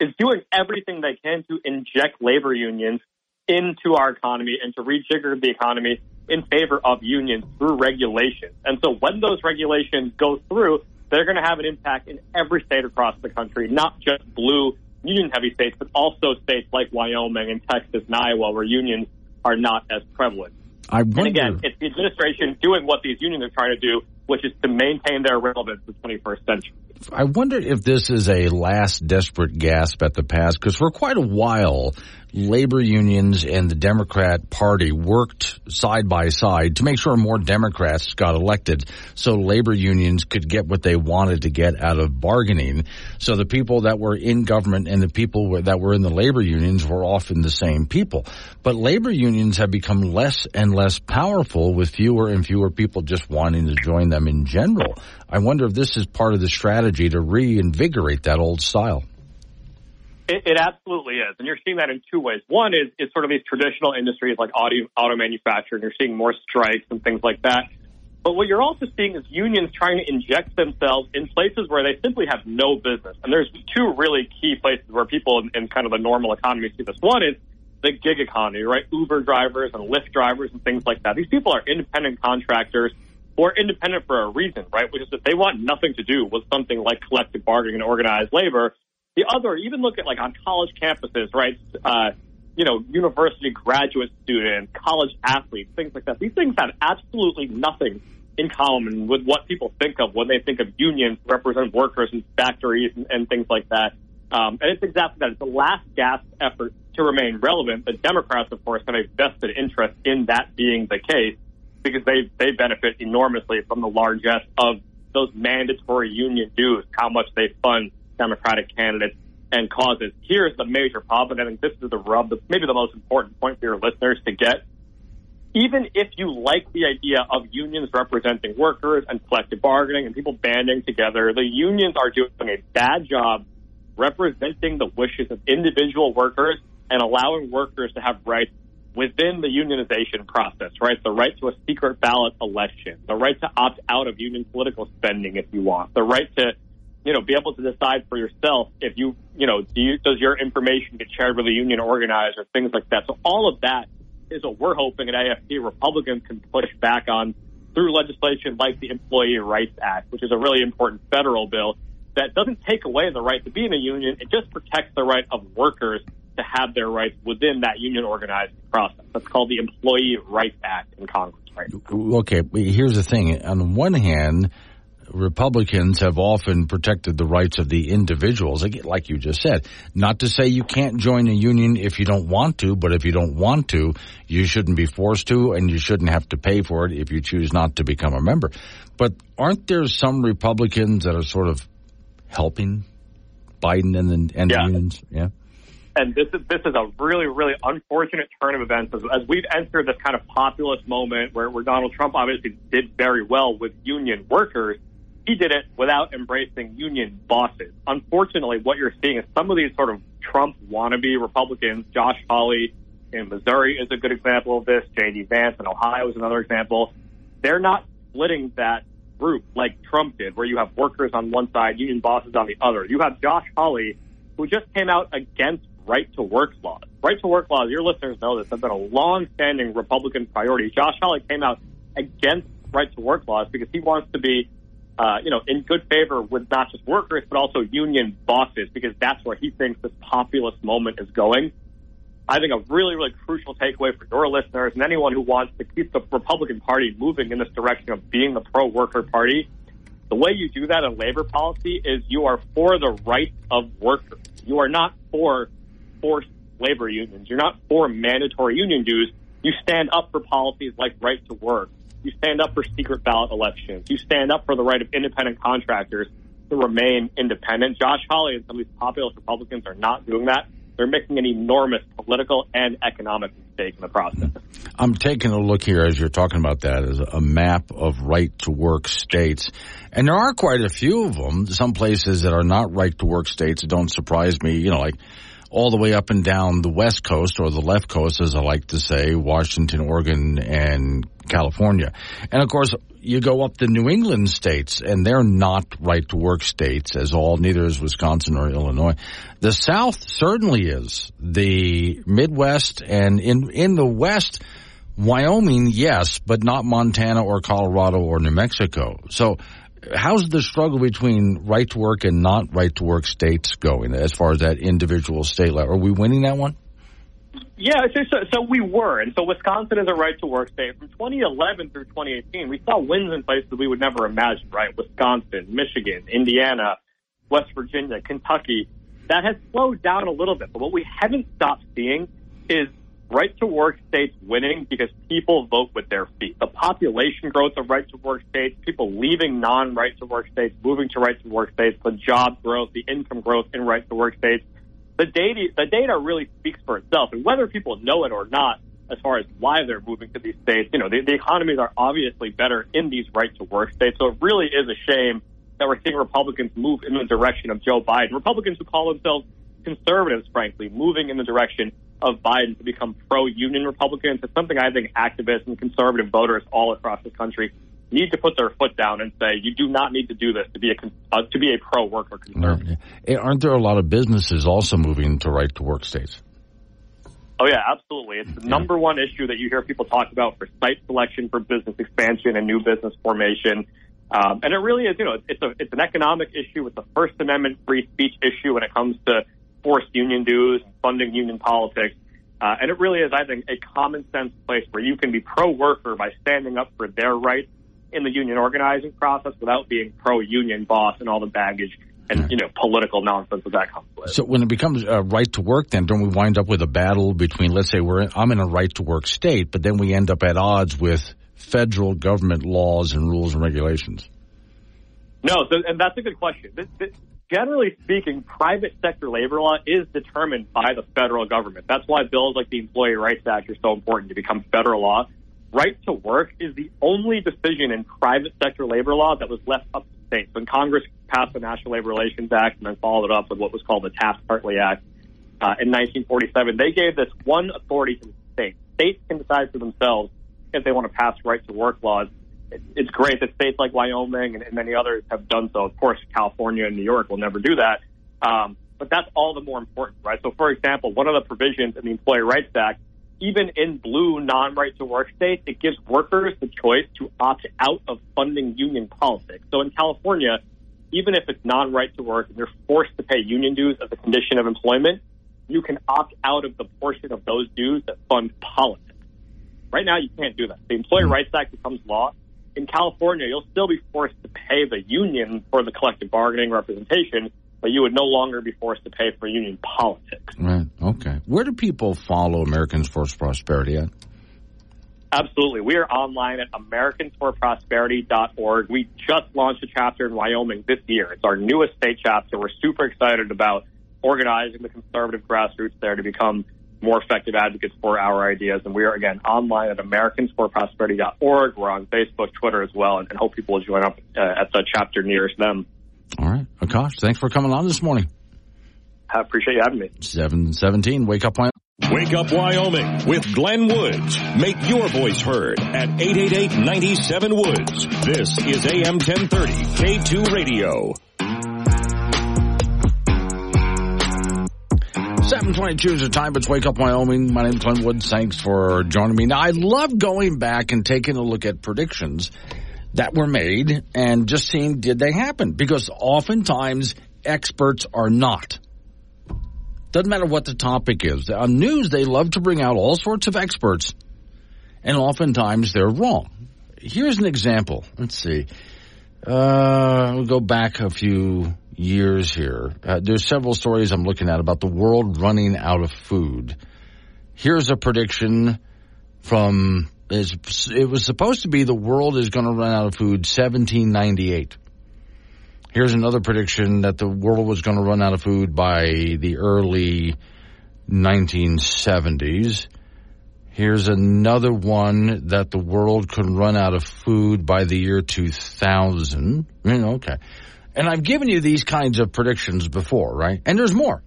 is doing everything they can to inject labor unions into our economy and to rejigger the economy in favor of unions through regulations. And so when those regulations go through, they're going to have an impact in every state across the country, not just blue union heavy states, but also states like Wyoming and Texas and Iowa where unions are not as prevalent. I wonder... And again, it's the administration doing what these unions are trying to do, which is to maintain their relevance in the 21st century. I wonder if this is a last desperate gasp at the pass, because for quite a while, labor unions and the Democrat Party worked side by side to make sure more Democrats got elected so labor unions could get what they wanted to get out of bargaining. So the people that were in government and the people that were in the labor unions were often the same people. But labor unions have become less and less powerful with fewer and fewer people just wanting to join them in general. I wonder if this is part of the strategy to reinvigorate that old style. It, it, absolutely is, and you're seeing that in two ways. One is is sort of these traditional industries like auto auto manufacturing. You're seeing more strikes and things like that. But what you're also seeing is unions trying to inject themselves in places where they simply have no business. And there's two really key places where people in, in kind of the normal economy see this. One is the gig economy, right? Uber drivers and Lyft drivers and things like that. These people are independent contractors or independent for a reason, right? Which is that they want nothing to do with something like collective bargaining and organized labor. The other, even look at like on college campuses, right? Uh, you know, university graduate students, college athletes, things like that. These things have absolutely nothing in common with what people think of when they think of unions represent workers in factories and, and things like that. Um, and it's exactly that. It's a last gasp effort to remain relevant. The Democrats, of course, have a vested interest in that being the case because they, they benefit enormously from the largesse of those mandatory union dues, how much they fund Democratic candidates and causes. Here's the major problem, and I think this is the rub, maybe the most important point for your listeners to get. Even if you like the idea of unions representing workers and collective bargaining and people banding together, the unions are doing a bad job representing the wishes of individual workers and allowing workers to have rights within the unionization process, right? The right to a secret ballot election, the right to opt out of union political spending if you want, the right to you know, be able to decide for yourself if you, you know, do you, does your information get shared with a union organizer, things like that. So all of that is what we're hoping at AFP Republicans can push back on through legislation like the Employee Rights Act, which is a really important federal bill that doesn't take away the right to be in a union. It just protects the right of workers to have their rights within that union organizing process. That's called the Employee Rights Act in Congress, right? Okay, here's the thing. On one hand, Republicans have often protected the rights of the individuals, like you just said. Not to say you can't join a union if you don't want to, but if you don't want to, you shouldn't be forced to, and you shouldn't have to pay for it if you choose not to become a member. But aren't there some Republicans that are sort of helping Biden and the, and yeah. the unions? Yeah. And this is this is a really really unfortunate turn of events as, as we've entered this kind of populist moment where, where Donald Trump obviously did very well with union workers he did it without embracing union bosses. Unfortunately, what you're seeing is some of these sort of Trump wannabe Republicans, Josh Hawley in Missouri is a good example of this. J.D. Vance in Ohio is another example. They're not splitting that group like Trump did, where you have workers on one side, union bosses on the other. You have Josh Hawley, who just came out against right to work laws. Right to work laws, your listeners know this, have been a long-standing Republican priority. Josh Hawley came out against right to work laws because he wants to be uh, you know, in good favor with not just workers, but also union bosses, because that's where he thinks this populist moment is going. I think a really, really crucial takeaway for your listeners and anyone who wants to keep the Republican Party moving in this direction of being the pro worker party. The way you do that in labor policy is you are for the rights of workers. You are not for forced labor unions. You're not for mandatory union dues. You stand up for policies like right to work, you stand up for secret ballot elections. You stand up for the right of independent contractors to remain independent. Josh Hawley and some of these populist Republicans are not doing that. They're making an enormous political and economic mistake in the process. I'm taking a look here as you're talking about that as a map of right to work states. And there are quite a few of them. Some places that are not right to work states don't surprise me, you know, like all the way up and down the West Coast or the left coast, as I like to say, Washington, Oregon, and California. And of course, you go up the New England states, and they're not right to work states as all, neither is Wisconsin or Illinois. The South certainly is. The Midwest and in, in the West, Wyoming, yes, but not Montana or Colorado or New Mexico. So, how's the struggle between right to work and not right to work states going as far as that individual state level? Are we winning that one? Yeah, so, so, so we were. And so Wisconsin is a right to work state. From 2011 through 2018, we saw wins in places we would never imagine, right? Wisconsin, Michigan, Indiana, West Virginia, Kentucky. That has slowed down a little bit. But what we haven't stopped seeing is right to work states winning because people vote with their feet. The population growth of right to work states, people leaving non right to work states, moving to right to work states, the job growth, the income growth in right to work states the data the data really speaks for itself, and whether people know it or not, as far as why they're moving to these states, you know, the, the economies are obviously better in these right to work states. So it really is a shame that we're seeing Republicans move in the direction of Joe Biden. Republicans who call themselves conservatives, frankly, moving in the direction of Biden to become pro union Republicans. It's something I think activists and conservative voters all across the country need to put their foot down and say you do not need to do this to be a uh, to be a pro worker conservative. Aren't there a lot of businesses also moving to right to work states? Oh yeah, absolutely. It's the number one issue that you hear people talk about for site selection, for business expansion, and new business formation. Um, and it really is, you know, it's a it's an economic issue. It's a First Amendment free speech issue when it comes to forced union dues funding union politics. Uh, and it really is, I think, a common sense place where you can be pro worker by standing up for their rights in the union organizing process without being pro union boss and all the baggage and you know political nonsense that that comes with. So when it becomes a right to work, then don't we wind up with a battle between, let's say, we're in, I'm in a right to work state, but then we end up at odds with federal government laws and rules and regulations. No, so, and that's a good question. This, this, generally speaking, private sector labor law is determined by the federal government. That's why bills like the Employee Rights Act are so important to become federal law right to work is the only decision in private sector labor law that was left up to the states. When Congress passed the National Labor Relations Act and then followed it up with what was called the Taft-Hartley Act uh, in 1947, they gave this one authority to the states. States can decide for themselves if they want to pass right to work laws. It's great that states like Wyoming and, and many others have done so. Of course, California and New York will never do that. Um, but that's all the more important, right? So, for example, one of the provisions in the Employee Rights Act, even in blue non-right to work states, it gives workers the choice to opt out of funding union politics. So in California, even if it's non-right to work and you're forced to pay union dues as a condition of employment, you can opt out of the portion of those dues that fund politics. Right now, you can't do that. The Employee. Rights Act becomes law. In California, you'll still be forced to pay the union for the collective bargaining representation, but you would no longer be forced to pay for union politics. Right. Okay. Where do people follow Americans for Prosperity at? Absolutely. We are online at americansforprosperity.org. We just launched a chapter in Wyoming this year. It's our newest state chapter. We're super excited about organizing the conservative grassroots there to become more effective advocates for our ideas. And we are, again, online at americansforprosperity.org. We're on Facebook, Twitter as well, and, and hope people will join up uh, at the chapter nearest them. All right. Akash, thanks for coming on this morning. I appreciate you having me. 717, Wake Up Wyoming. Wake Up Wyoming with Glenn Woods. Make your voice heard at 888-97-WOODS. This is AM 1030, K2 Radio. 722 is the time. It's Wake Up Wyoming. My name is Glenn Woods. Thanks for joining me. Now, I love going back and taking a look at predictions that were made and just seeing did they happen because oftentimes experts are not. Doesn't matter what the topic is. On news, they love to bring out all sorts of experts, and oftentimes they're wrong. Here's an example. Let's see. Uh, we'll go back a few years here. Uh, there's several stories I'm looking at about the world running out of food. Here's a prediction from it was supposed to be the world is going to run out of food 1798. Here's another prediction that the world was going to run out of food by the early 1970s. Here's another one that the world could run out of food by the year 2000. Okay. And I've given you these kinds of predictions before, right? And there's more.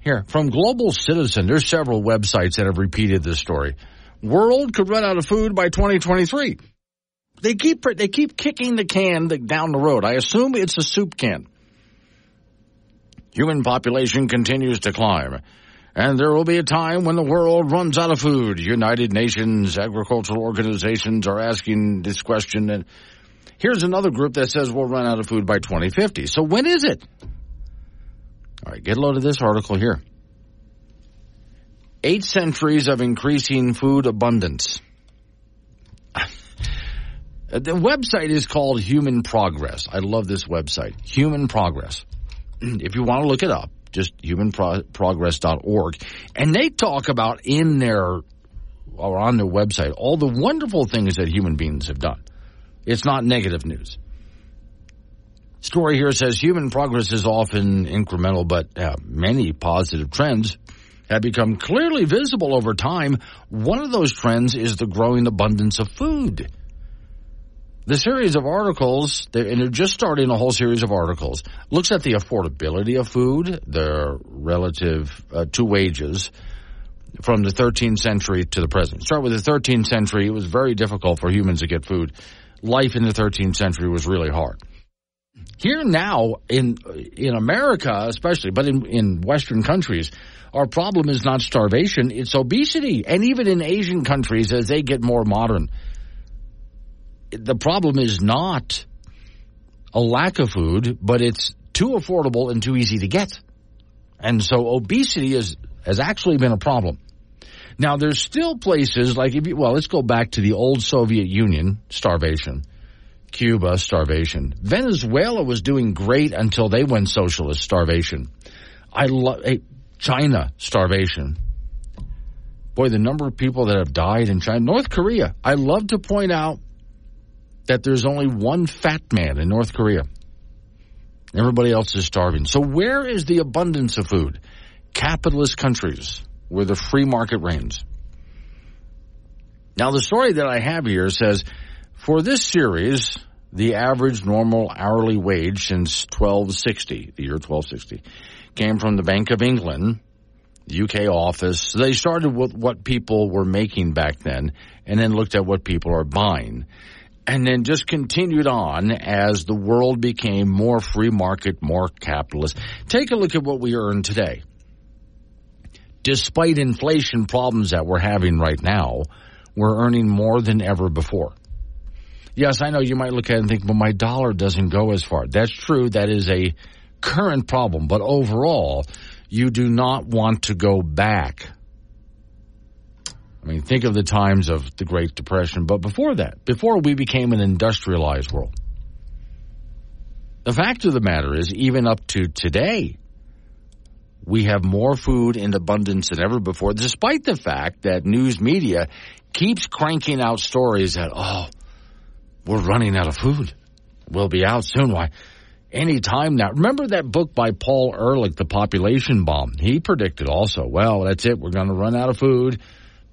Here, from Global Citizen, there's several websites that have repeated this story. World could run out of food by 2023. They keep they keep kicking the can down the road. I assume it's a soup can. Human population continues to climb, and there will be a time when the world runs out of food. United Nations agricultural organizations are asking this question, and here's another group that says we'll run out of food by 2050. So when is it? All right, get a load of this article here. Eight centuries of increasing food abundance. The website is called Human Progress. I love this website, Human Progress. If you want to look it up, just humanprogress.org. And they talk about in their, or on their website, all the wonderful things that human beings have done. It's not negative news. Story here says human progress is often incremental, but uh, many positive trends have become clearly visible over time. One of those trends is the growing abundance of food. The series of articles, and they're just starting a whole series of articles, looks at the affordability of food, the relative uh, to wages from the 13th century to the present. Start with the 13th century. It was very difficult for humans to get food. Life in the 13th century was really hard. Here now in in America, especially, but in, in Western countries, our problem is not starvation; it's obesity. And even in Asian countries, as they get more modern, the problem is not a lack of food, but it's too affordable and too easy to get. And so obesity is, has actually been a problem. Now there's still places like if you, well, let's go back to the old Soviet Union, starvation. Cuba, starvation. Venezuela was doing great until they went socialist, starvation. I love, eh, hey, China, starvation. Boy, the number of people that have died in China. North Korea, I love to point out that there's only one fat man in North Korea. Everybody else is starving. So where is the abundance of food? Capitalist countries where the free market reigns. Now the story that I have here says for this series, the average normal hourly wage since 1260, the year 1260, came from the Bank of England, UK office. They started with what people were making back then and then looked at what people are buying. and then just continued on as the world became more free market, more capitalist. Take a look at what we earn today. Despite inflation problems that we're having right now, we're earning more than ever before. Yes, I know you might look at it and think, well, my dollar doesn't go as far. That's true. That is a current problem. But overall, you do not want to go back I mean, think of the times of the Great Depression, but before that, before we became an industrialized world. The fact of the matter is, even up to today, we have more food in abundance than ever before, despite the fact that news media keeps cranking out stories that, oh, we're running out of food. We'll be out soon. Why? Any time now. Remember that book by Paul Ehrlich, The Population Bomb? He predicted also, well, that's it. We're going to run out of food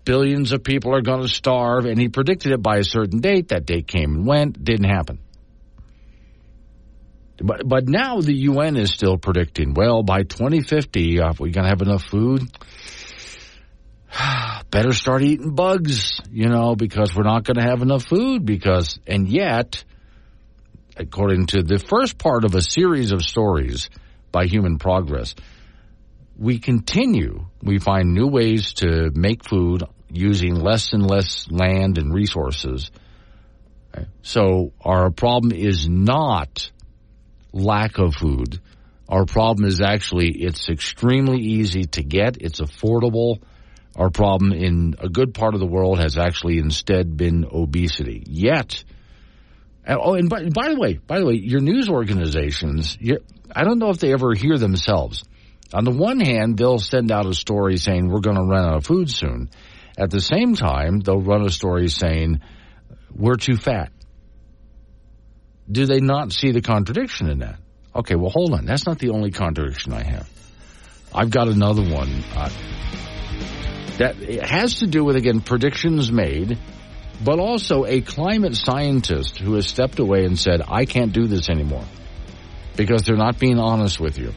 billions of people are going to starve, and he predicted it by a certain date. That date came and went, didn't happen. But but now the UN is still predicting. Well, by 2050, uh, we going to have enough food. Better start eating bugs, you know, because we're not going to have enough food. Because and yet, according to the first part of a series of stories by Human Progress, we continue. We find new ways to make food using less and less land and resources. So our problem is not lack of food. Our problem is actually it's extremely easy to get. It's affordable. Our problem in a good part of the world has actually instead been obesity. Yet, oh, and by, by the way, by the way, your news organizations, I don't know if they ever hear themselves. On the one hand, they'll send out a story saying we're going to run out of food soon. At the same time, they'll run a story saying, we're too fat. Do they not see the contradiction in that? Okay, well, hold on. That's not the only contradiction I have. I've got another one uh, that has to do with, again, predictions made, but also a climate scientist who has stepped away and said, I can't do this anymore because they're not being honest with you.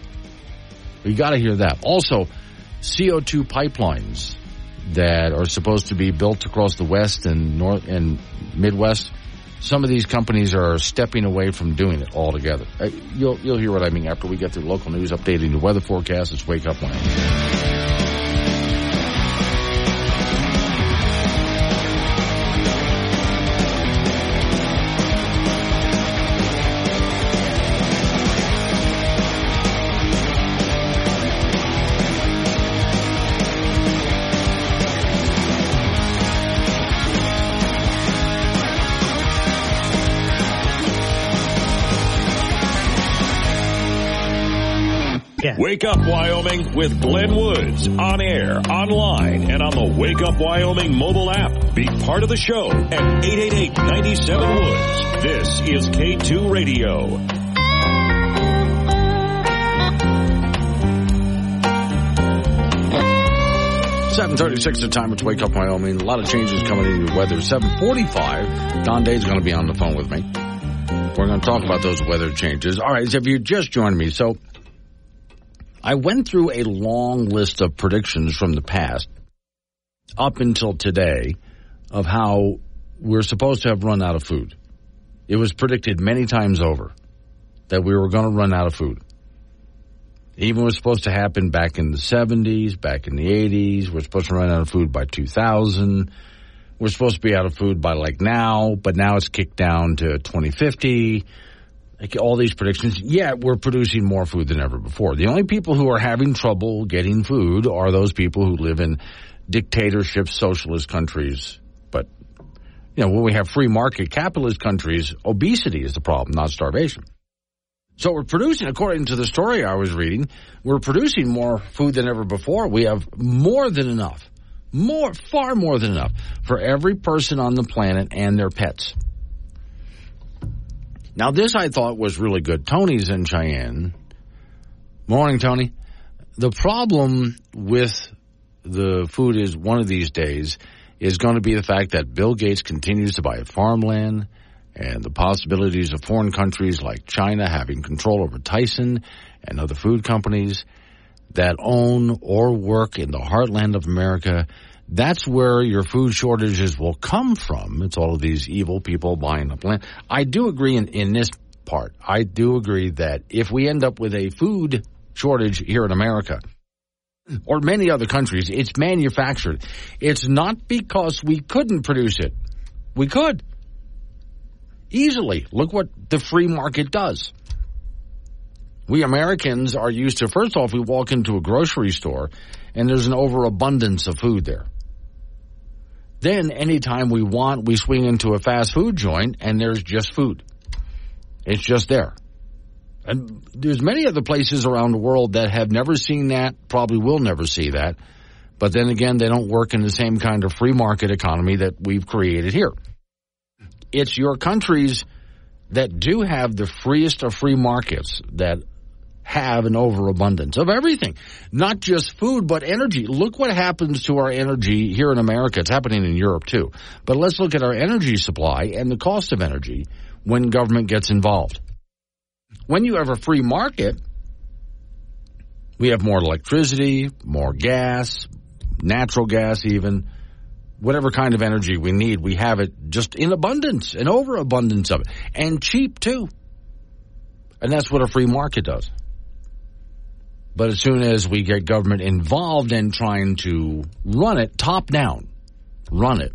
You got to hear that. Also, CO2 pipelines that are supposed to be built across the West and North and Midwest. Some of these companies are stepping away from doing it altogether. Uh, you'll you'll hear what I mean after we get through local news, updating the weather forecast. It's Wake Up Wyoming. Wake Up Wyoming with Glenn Woods on air, online, and on the Wake Up Wyoming mobile app. Be part of the show at 888-97-WOODS. This is K2 Radio. Seven thirty-six. The time it's Wake Up Wyoming. A lot of changes coming in your weather. Seven forty-five. Don Day's going to be on the phone with me. We're going to talk about those weather changes. All right. So if you just joined me, so I went through a long list of predictions from the past up until today of how we're supposed to have run out of food. It was predicted many times over that we were going to run out of food. Even was supposed to happen back in the 70s, back in the 80s. We're supposed to run out of food by 2000. We're supposed to be out of food by like now, but now it's kicked down to 2050 like all these predictions, yeah, we're producing more food than ever before. The only people who are having trouble getting food are those people who live in dictatorship socialist countries. But, you know, when we have free market capitalist countries, obesity is the problem, not starvation. So we're producing, according to the story I was reading, we're producing more food than ever before. We have more than enough, more, far more than enough for every person on the planet and their pets. Now, this I thought was really good. Tony's in Cheyenne. Morning, Tony. The problem with the food is one of these days is going to be the fact that Bill Gates continues to buy farmland and the possibilities of foreign countries like China having control over Tyson and other food companies that own or work in the heartland of America That's where your food shortages will come from. It's all of these evil people buying up land. I do agree in, in this part. I do agree that if we end up with a food shortage here in America, or many other countries, it's manufactured. It's not because we couldn't produce it. We could. Easily. Look what the free market does. We Americans are used to, first off, we walk into a grocery store and there's an overabundance of food there. Then anytime we want, we swing into a fast food joint and there's just food. It's just there. And there's many other places around the world that have never seen that, probably will never see that. But then again, they don't work in the same kind of free market economy that we've created here. It's your countries that do have the freest of free markets that have an overabundance of everything, not just food, but energy. Look what happens to our energy here in America. It's happening in Europe too. But let's look at our energy supply and the cost of energy when government gets involved. When you have a free market, we have more electricity, more gas, natural gas even, whatever kind of energy we need, we have it just in abundance, an overabundance of it, and cheap too. And that's what a free market does. But as soon as we get government involved in trying to run it top down, run it,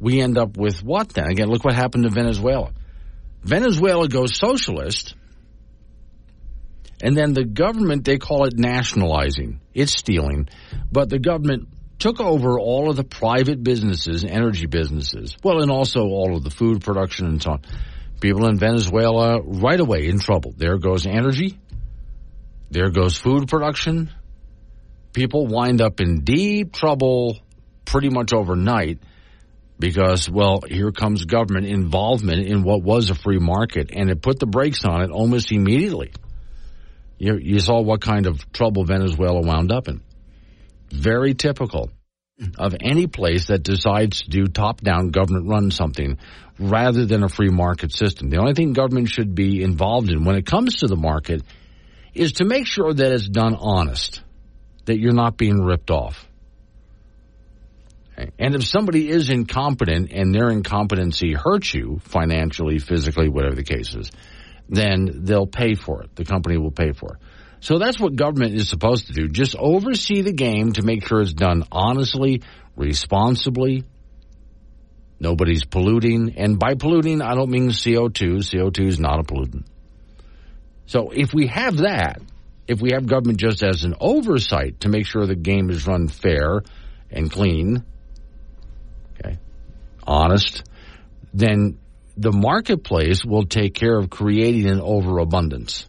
we end up with what then? Again, look what happened to Venezuela. Venezuela goes socialist, and then the government, they call it nationalizing. It's stealing, but the government took over all of the private businesses, energy businesses, well, and also all of the food production and so on. People in Venezuela right away in trouble. There goes energy, there goes food production. People wind up in deep trouble pretty much overnight because, well, here comes government involvement in what was a free market and it put the brakes on it almost immediately. You, you saw what kind of trouble Venezuela wound up in. Very typical of any place that decides to do top down government run something rather than a free market system. The only thing government should be involved in when it comes to the market is to make sure that it's done honest, that you're not being ripped off. And if somebody is incompetent and their incompetency hurts you financially, physically, whatever the case is, then they'll pay for it. The company will pay for it. So that's what government is supposed to do. Just oversee the game to make sure it's done honestly, responsibly. Nobody's polluting. And by polluting, I don't mean CO2. CO2 is not a pollutant. So if we have that, if we have government just as an oversight to make sure the game is run fair and clean, okay, honest, then the marketplace will take care of creating an overabundance.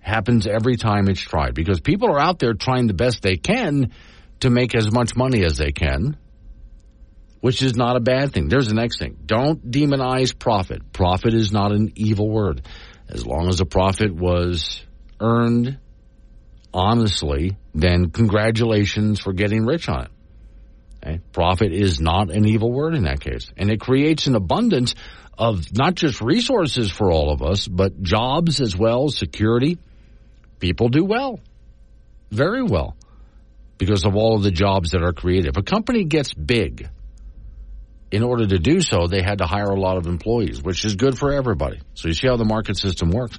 Happens every time it's tried because people are out there trying the best they can to make as much money as they can, which is not a bad thing. There's the next thing. Don't demonize profit. Profit is not an evil word. As long as the profit was earned honestly, then congratulations for getting rich on it. Okay? Profit is not an evil word in that case. And it creates an abundance of not just resources for all of us, but jobs as well, security. People do well, very well, because of all of the jobs that are created. If a company gets big, in order to do so, they had to hire a lot of employees, which is good for everybody. So you see how the market system works,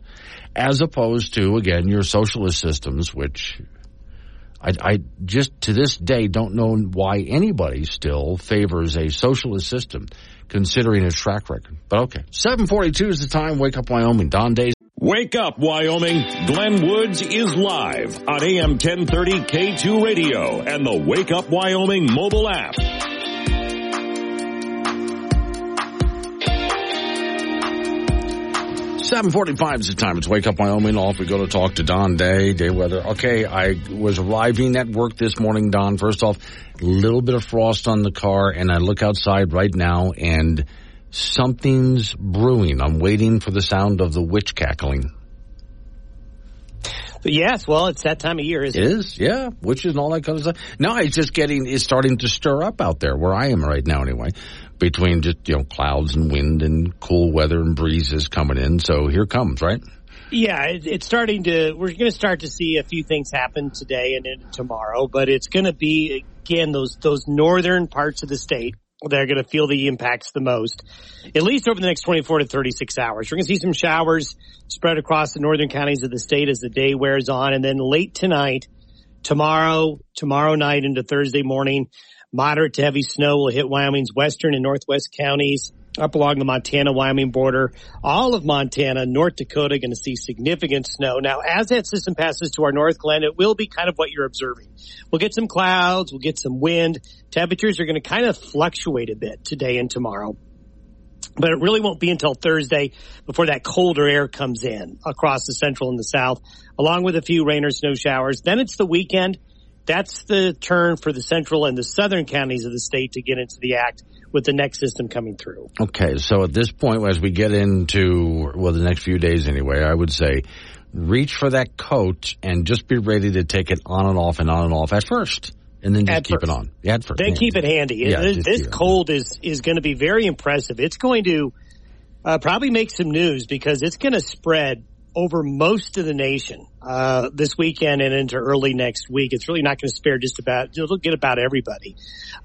as opposed to again your socialist systems, which I, I just to this day don't know why anybody still favors a socialist system, considering its track record. But okay, seven forty-two is the time. Wake up, Wyoming. Don Days. Wake up, Wyoming. Glenn Woods is live on AM 1030 K2 Radio and the Wake Up Wyoming mobile app. 745 is the time. It's Wake Up Wyoming. Off we go to talk to Don Day, day weather. Okay, I was arriving at work this morning, Don. First off, a little bit of frost on the car, and I look outside right now, and something's brewing. I'm waiting for the sound of the witch cackling. Yes, well, it's that time of year, isn't It it? is, yeah, witches and all that kind of stuff. No, it's just getting, it's starting to stir up out there where I am right now anyway, between just, you know, clouds and wind and cool weather and breezes coming in. So here comes, right? Yeah, it, it's starting to. We're going to start to see a few things happen today and then tomorrow, but it's going to be again those those northern parts of the state that are going to feel the impacts the most, at least over the next 24 to 36 hours. We're going to see some showers spread across the northern counties of the state as the day wears on, and then late tonight, tomorrow, tomorrow night into Thursday morning, moderate to heavy snow will hit Wyoming's western and northwest counties up along the Montana Wyoming border. All of Montana, North Dakota going to see significant snow. Now, as that system passes to our north, Glenn, it will be kind of what you're observing. We'll get some clouds, we'll get some wind. Temperatures are going to kind of fluctuate a bit today and tomorrow. But it really won't be until Thursday before that colder air comes in across the central and the south, along with a few rain or snow showers. Then it's the weekend. That's the turn for the central and the southern counties of the state to get into the act with the next system coming through. Okay, so at this point, as we get into, well, the next few days anyway, I would say reach for that coat and just be ready to take it on and off and on and off at first. And then just At keep first. it on. Yeah, at first. Then Yeah. keep it handy. Yeah, this this cold is is going to be very impressive. It's going to uh, probably make some news because it's going to spread over most of the nation uh, this weekend and into early next week. It's really not going to spare just about. It'll get about everybody,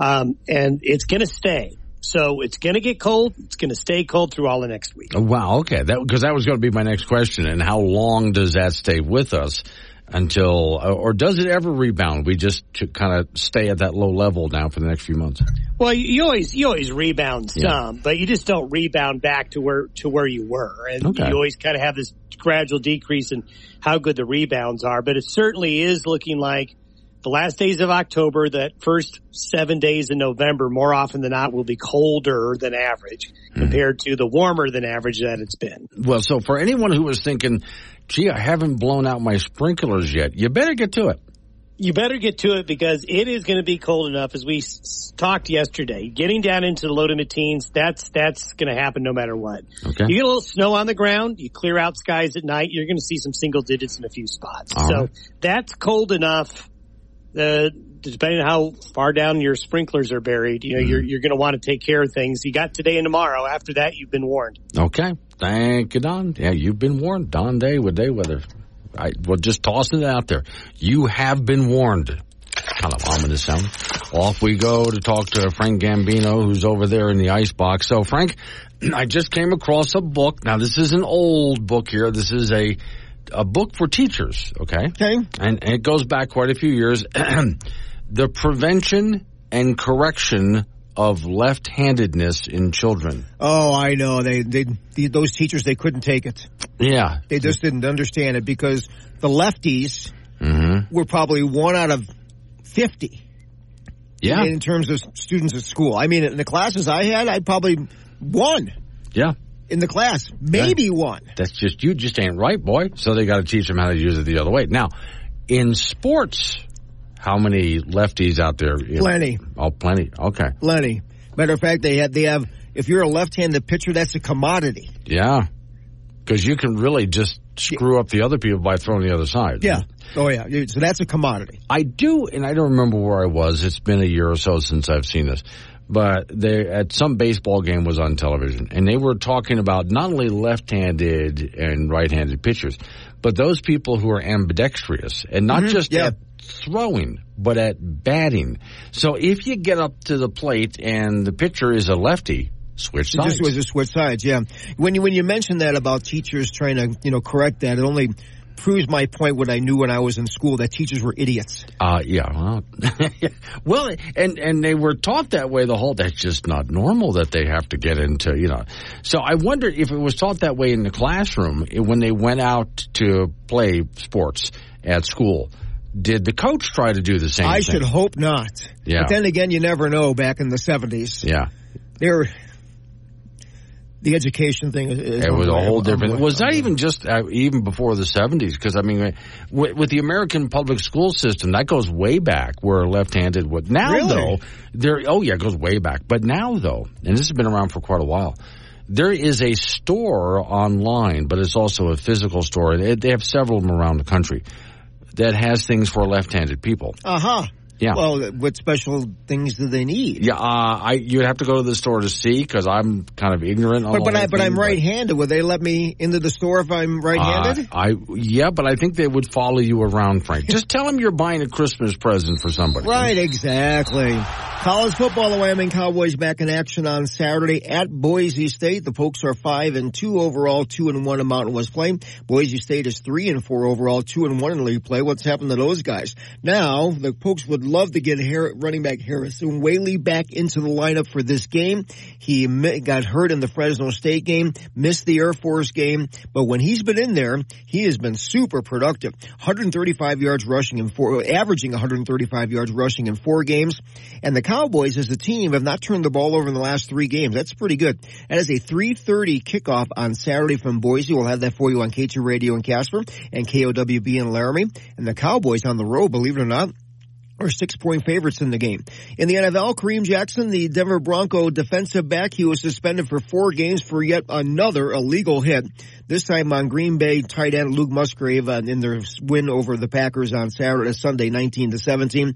um, and it's going to stay. So it's going to get cold. It's going to stay cold through all the next week. Wow. Okay. That because that was going to be my next question. And how long does that stay with us until, or does it ever rebound? We just kind of stay at that low level now for the next few months. Well, you, always you always rebound Yeah. some, but you just don't rebound back to where to where you were, and Okay. you always kind of have this gradual decrease in how good the rebounds are. But it certainly is looking like the last days of October, that first seven days in November, more often than not, will be colder than average Hmm. compared to the warmer than average that it's been. Well, so for anyone who was thinking, gee, I haven't blown out my sprinklers yet, you better get to it. You better get to it because it is going to be cold enough as we s- talked yesterday. Getting down into the low to mid teens, that's, that's going to happen no matter what. Okay. You get a little snow on the ground, you clear out skies at night, you're going to see some single digits in a few spots. All so right. that's cold enough, uh, depending on how far down your sprinklers are buried, you know, you're, Mm-hmm. you're going to want to take care of things. You got today and tomorrow. After that, you've been warned. Okay. Thank you, Don. Yeah, you've been warned. Don Day with day weather. I, well, just tossing it out there. You have been warned. Kind of ominous sound. Off we go to talk to Frank Gambino, who's over there in the ice box. So, Frank, I just came across a book. Now, this is an old book here. This is a a book for teachers. Okay. Okay. And, and it goes back quite a few years. the prevention and correction of left-handedness in children. Oh, I know. They, they, the, those teachers, they couldn't take it. Yeah. They just didn't understand it because the lefties Mm-hmm. were probably one out of 50 Yeah. in terms of students at school. I mean, in the classes I had, I probably won. Yeah. In the class, maybe one. That's just, you just ain't right, boy. So they got to teach them how to use it the other way. Now, in sports, how many lefties out there? You know- Plenty. Oh, plenty. Okay. Plenty. Matter of fact, they have, they have, if you're a left-handed pitcher, that's a commodity. Yeah. Cause you can really just screw up the other people by throwing the other side. Yeah. Oh yeah. So that's a commodity. I do, and I don't remember where I was. It's been a year or so since I've seen this. But they at some baseball game was on television, and they were talking about not only left-handed and right-handed pitchers, but those people who are ambidextrous, and not mm-hmm. just yeah. at throwing, but at batting. So if you get up to the plate and the pitcher is a lefty, switch It sides. just was just switch sides. Yeah. When you when you mentioned that about teachers trying to you know correct that, it only proves my point what I knew when I was in school that teachers were idiots. Uh, yeah. Well, and, and they were taught that way the whole, that's just not normal that they have to get into, you know. So I wonder if it was taught that way in the classroom eh, when they went out to play sports at school. Did the coach try to do the same I thing? should hope not. Yeah. But then again, you never know. Back in the seventies, Yeah. they were the education thing. It was a whole different. Was that even just uh, even before the seventies? Because I mean, with, with the American public school system, that goes way back. Where left-handed would now Really? though there. Oh yeah, it goes way back. But now though, and this has been around for quite a while. There is a store online, but it's also a physical store. They they have several of them around the country that has things for left-handed people. Uh huh. Yeah. Well, what special things do they need? Yeah, uh, I you'd have to go to the store to see because I'm kind of ignorant. On But but, I, but I'm thing, right-handed. Would they let me into the store if I'm right-handed? Uh, I yeah, but I think they would follow you around, Frank. Just tell them you're buying a Christmas present for somebody. Right, exactly. College football, the Wyoming Cowboys back in action on Saturday at Boise State. The Pokes are five and two overall, two and one in Mountain West play. Boise State is three and four overall, two and one in league play. What's happened to those guys? Now, the Pokes would love to get running back Harrison Waylee back into the lineup for this game. He got hurt in the Fresno State game, missed the Air Force game, but when he's been in there, he has been super productive. 135 yards rushing in four, averaging 135 yards rushing in four games. And the Cowboys as a team have not turned the ball over in the last three games. That's pretty good. That is a 3.30 kickoff on Saturday from Boise. We'll have that for you on K2 Radio in Casper and KOWB in Laramie. And the Cowboys on the road, believe it or not, are six point favorites in the game. In the NFL, Kareem Jackson, the Denver Bronco defensive back, he was suspended for four games for yet another illegal hit. This time on Green Bay tight end Luke Musgrave uh, in their win over the Packers on Saturday, Sunday, 19 to 17.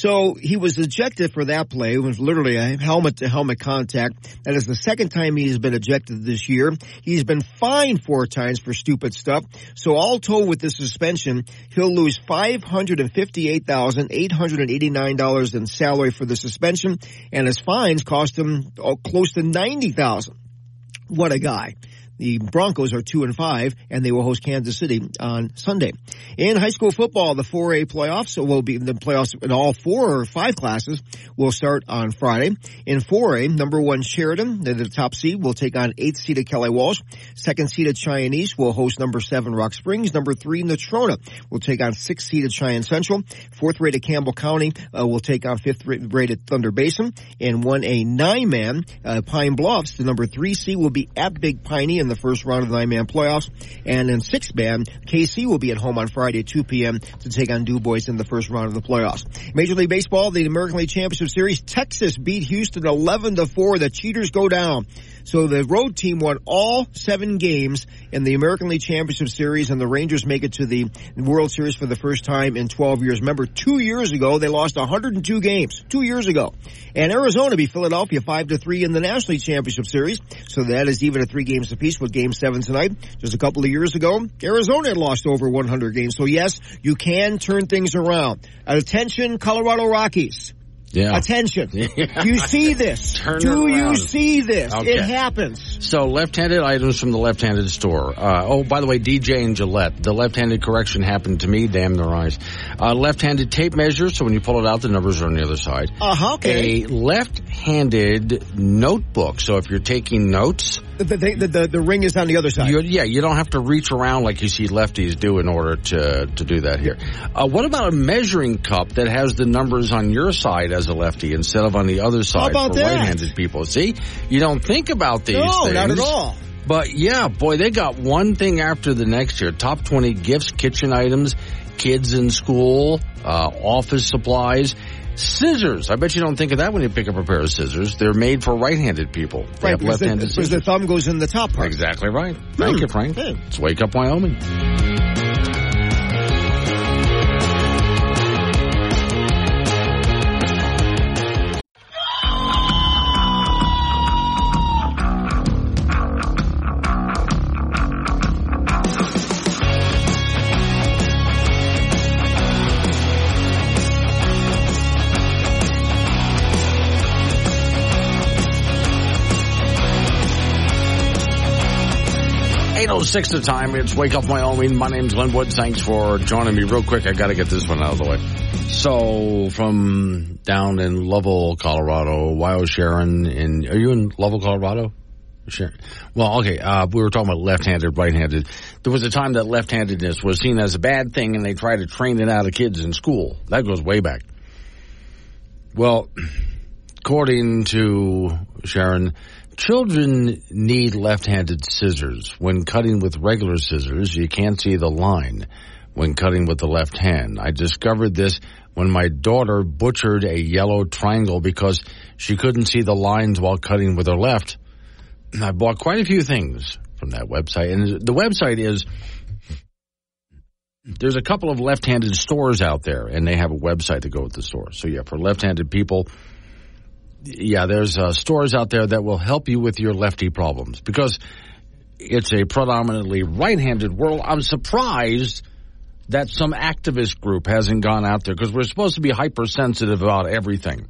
So he was ejected for that play. It was literally a helmet to helmet contact. That is the second time he has been ejected this year. He's been fined four times for stupid stuff. So all told with this suspension, he'll lose $558,889 in salary for the suspension and his fines cost him oh, close to 90000 What a guy. The Broncos are two and five, and they will host Kansas City on Sunday. In high school football, the 4A playoffs will be the playoffs in all four or five classes will start on Friday. In 4A, number one Sheridan, the top seed, will take on eighth seeded Kelly Walsh. Second seeded Cheyenne East will host number seven Rock Springs. Number three Natrona will take on sixth seeded Cheyenne Central. Fourth rated Campbell County uh, will take on fifth rated Thunder Basin. And one A nine man uh, Pine Bluffs, the number three seed will be at Big Piney in the first round of the nine-man playoffs. And in sixth man, Kaycee will be at home on Friday at 2 p.m. to take on Dubois in the first round of the playoffs. Major League Baseball, the American League Championship Series, Texas beat Houston 11 to 4. The cheaters go down. So the road team won all seven games in the American League Championship Series, and the Rangers make it to the World Series for the first time in 12 years. Remember, two years ago they lost 102 games. Two years ago, and Arizona beat Philadelphia five to three in the National League Championship Series. So that is even at three games apiece with Game Seven tonight. Just a couple of years ago, Arizona had lost over 100 games. So yes, you can turn things around. Attention, Colorado Rockies. Yeah. Attention. You see this. Turn Do you see this? Okay. It happens. So left-handed items from the left-handed store. Uh, oh, by the way, DJ and Gillette. The left-handed correction happened to me. Damn their eyes. Uh, left-handed tape measure. So when you pull it out, the numbers are on the other side. Uh-huh, okay. A left-handed notebook. So if you're taking notes, The, the, the, the, ring is on the other side. you, yeah, you don't have to reach around like you see lefties do in order to to do that here. Uh, what about a measuring cup that has the numbers on your side as a lefty instead of on the other side for that? right-handed people? See, you don't think about these no, things. not at all. But yeah, boy, they got one thing after the next here. Top 20 gifts, kitchen items, kids in school, uh, office supplies, scissors. I bet you don't think of that when you pick up a pair of scissors. They're made for right-handed people. They Right, because left-handed because scissors. the thumb goes in the top part. Exactly right. Thank Hmm. you, Frank. Hey. It's Wake Up Wyoming. Six the time. It's Wake Up Wyoming. My name's Glenn Wood. Thanks for joining me. Real quick, I got to get this one out of the way. So from down in Lovell, Colorado, Wyo Sharon in. Are you in Lovell, Colorado? Sharon. Well, okay. Uh, we were talking about left-handed, right-handed. There was a time that left-handedness was seen as a bad thing, and they tried to train it out of kids in school. That goes way back. Well, according to Sharon, children need left-handed scissors. When cutting with regular scissors, you can't see the line when cutting with the left hand. I discovered this when my daughter butchered a yellow triangle because she couldn't see the lines while cutting with her left. I bought quite a few things from that website, and the website is there's a couple of left-handed stores out there, and they have a website to go with the store. So yeah, for left-handed people, yeah, there's uh, stores out there that will help you with your lefty problems because it's a predominantly right-handed world. I'm surprised that some activist group hasn't gone out there because we're supposed to be hypersensitive about everything.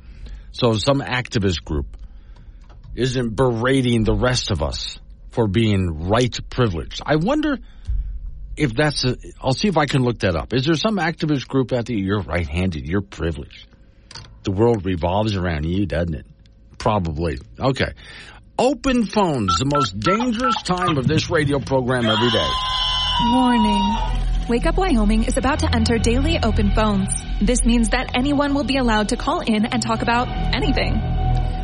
So some activist group isn't berating the rest of us for being right privileged. I wonder if that's a, I'll see if I can look that up. Is there some activist group out there? You're right handed. You're privileged. The world revolves around you, doesn't it? Probably. Okay. Open phones, the most dangerous time of this radio program every day. Warning. Wake Up Wyoming is about to enter daily open phones. This means that anyone will be allowed to call in and talk about anything.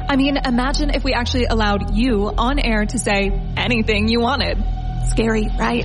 I mean, imagine if we actually allowed you on air to say anything you wanted. Scary, right?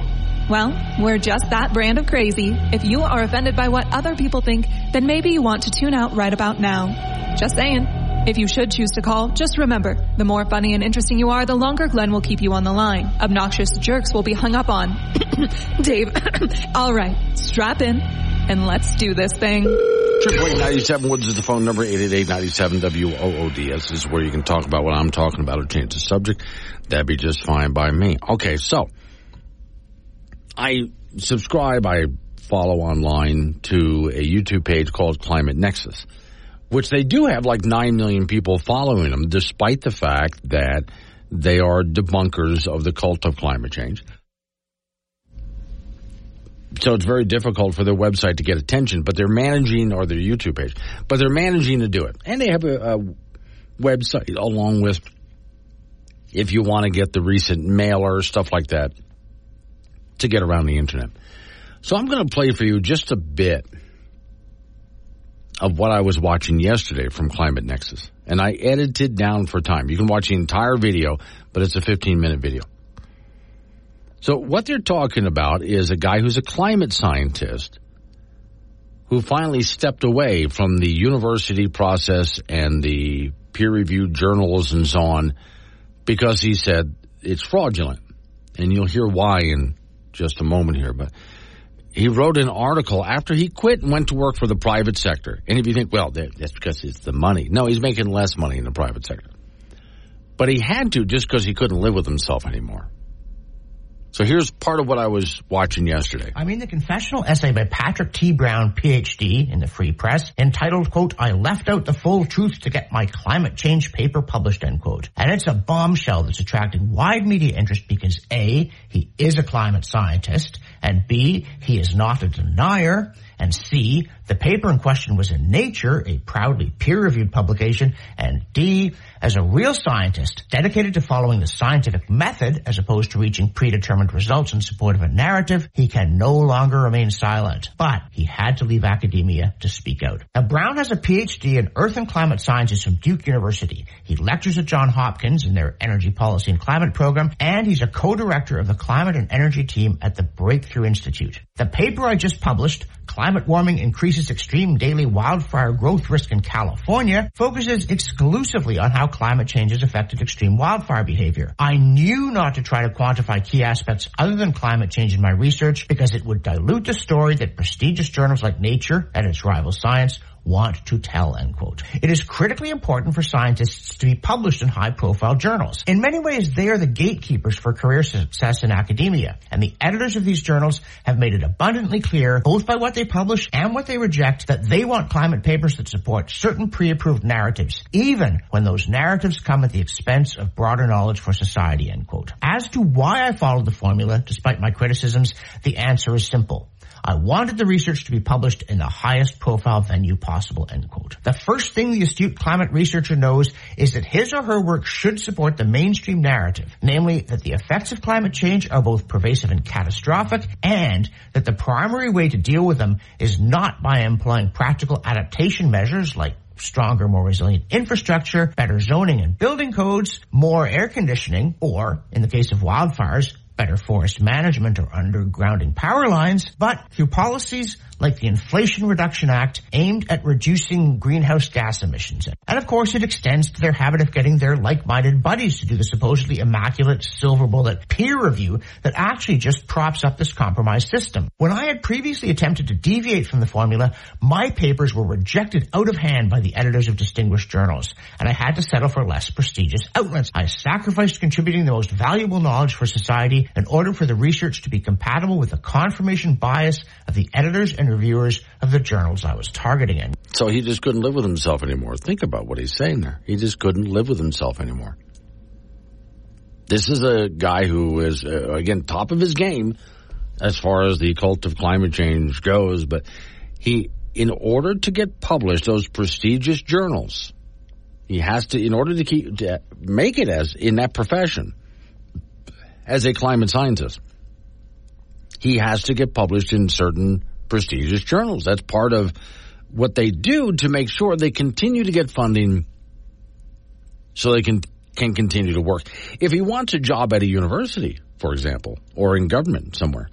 Well, we're just that brand of crazy. If you are offended by what other people think, then maybe you want to tune out right about now. Just saying. If you should choose to call, just remember, the more funny and interesting you are, the longer Glenn will keep you on the line. Obnoxious jerks will be hung up on. Dave, all right, strap in and let's do this thing. Triple eight ninety seven Woods is the phone number. Eight eight eight ninety seven W O O D S is where you can talk about what I'm talking about or change the subject. That'd be just fine by me. Okay, so I subscribe. I follow online to a YouTube page called Climate Nexus, which they do have like nine million people following them, despite the fact that they are debunkers of the cult of climate change so it's very difficult for their website to get attention, but they're managing, or their YouTube page, but they're managing to do it. And they have a, a website along with, if you want to get the recent mailer, stuff like that, to get around the internet. So I'm going to play for you just a bit of what I was watching yesterday from Climate Nexus. And I edited down for time. You can watch the entire video, but it's a 15 minute video. So what they're talking about is a guy who's a climate scientist who finally stepped away from the university process and the peer reviewed journals and so on because he said it's fraudulent. And you'll hear why in just a moment here, but he wrote an article after he quit and went to work for the private sector. And if you think, well, that's because it's the money. No, he's making less money in the private sector. But he had to just because he couldn't live with himself anymore. So here's part of what I was watching yesterday. I mean, the confessional essay by Patrick T. Brown, PhD, in the Free Press, entitled, quote, I left out the full truth to get my climate change paper published, end quote. And it's a bombshell that's attracted wide media interest because A, he is a climate scientist, and B, he is not a denier, and C, the paper in question was in Nature, a proudly peer-reviewed publication, and D, as a real scientist dedicated to following the scientific method as opposed to reaching predetermined results in support of a narrative, he can no longer remain silent. But he had to leave academia to speak out. Now, Brown has a PhD in Earth and Climate Sciences from Duke University. He lectures at Johns Hopkins in their Energy Policy and Climate program, and he's a co-director of the Climate and Energy team at the Breakthrough Institute. The paper I just published, Climate Warming Increases Extreme Daily Wildfire Growth Risk in California, focuses exclusively on how climate change has affected extreme wildfire behavior. I knew not to try to quantify key aspects other than climate change in my research because it would dilute the story that prestigious journals like Nature and its rival Science want to tell, end quote. It is critically important for scientists to be published in high profile journals. In many ways, they are the gatekeepers for career success in academia. And the editors of these journals have made it abundantly clear, both by what they publish and what they reject, that they want climate papers that support certain pre-approved narratives, even when those narratives come at the expense of broader knowledge for society, end quote. As to why I followed the formula, despite my criticisms, the answer is simple. I wanted the research to be published in the highest profile venue possible, end quote. The first thing the astute climate researcher knows is that his or her work should support the mainstream narrative, namely that the effects of climate change are both pervasive and catastrophic, and that the primary way to deal with them is not by employing practical adaptation measures like stronger, more resilient infrastructure, better zoning and building codes, more air conditioning, or, in the case of wildfires, better forest management or undergrounding power lines, but through policies like the Inflation Reduction Act aimed at reducing greenhouse gas emissions. And of course, it extends to their habit of getting their like-minded buddies to do the supposedly immaculate silver bullet peer review that actually just props up this compromise system. When I had previously attempted to deviate from the formula, my papers were rejected out of hand by the editors of distinguished journals, and I had to settle for less prestigious outlets. I sacrificed contributing the most valuable knowledge for society in order for the research to be compatible with the confirmation bias of the editors and reviewers of the journals I was targeting. In. So he just couldn't live with himself anymore. Think about what he's saying there. He just couldn't live with himself anymore. This is a guy who is, uh, again, top of his game as far as the cult of climate change goes, but he, in order to get published, those prestigious journals, he has to, in order to keep, to make it as, in that profession, as a climate scientist, he has to get published in certain prestigious journals. That's part of what they do to make sure they continue to get funding so they can can continue to work. If he wants a job at a university, for example, or in government somewhere,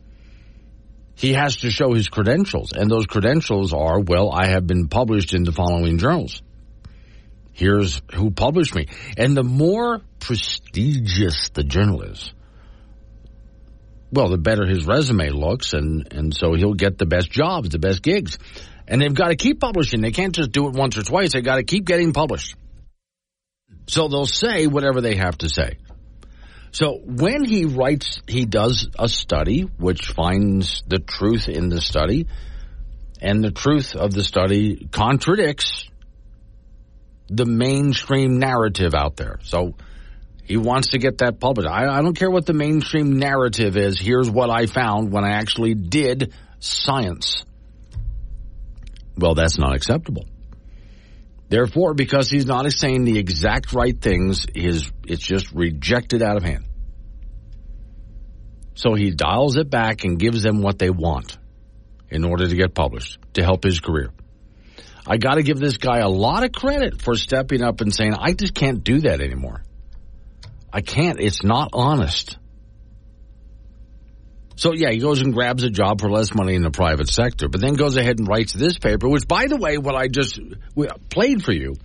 he has to show his credentials. And those credentials are, well, I have been published in the following journals. Here's who published me. And the more prestigious the journal is, well, the better his resume looks, and, and so he'll get the best jobs, the best gigs. And they've got to keep publishing. They can't just do it once or twice. They've got to keep getting published. So they'll say whatever they have to say. So when he writes, he does a study which finds the truth in the study, and the truth of the study contradicts the mainstream narrative out there. So he wants to get that published. I, I, don't care what the mainstream narrative is. Here's what I found when I actually did science. Well, that's not acceptable. Therefore, because he's not saying the exact right things, his it's just rejected out of hand. So he dials it back and gives them what they want in order to get published to help his career. I got to give this guy a lot of credit for stepping up and saying, I just can't do that anymore. I can't. It's not honest. So yeah, he goes and grabs a job for less money in the private sector, but then goes ahead and writes this paper, which by the way, what I just played for you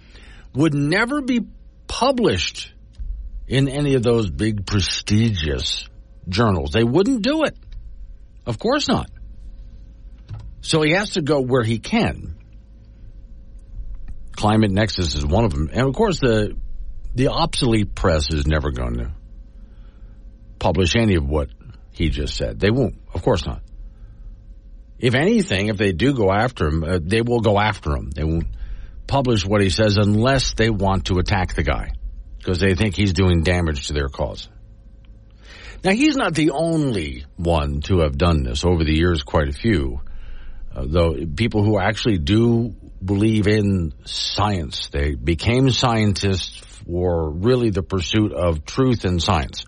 would never be published in any of those big prestigious journals. They wouldn't do it. Of course not. So he has to go where he can. Climate Nexus is one of them. And of course the the obsolete press is never going to publish any of what he just said. They won't. Of course not. If anything, if they do go after him, uh, they will go after him. They won't publish what he says unless they want to attack the guy because they think he's doing damage to their cause. Now, he's not the only one to have done this. Over the years, quite a few. Uh, though people who actually do believe in science, they became scientists for really the pursuit of truth and science.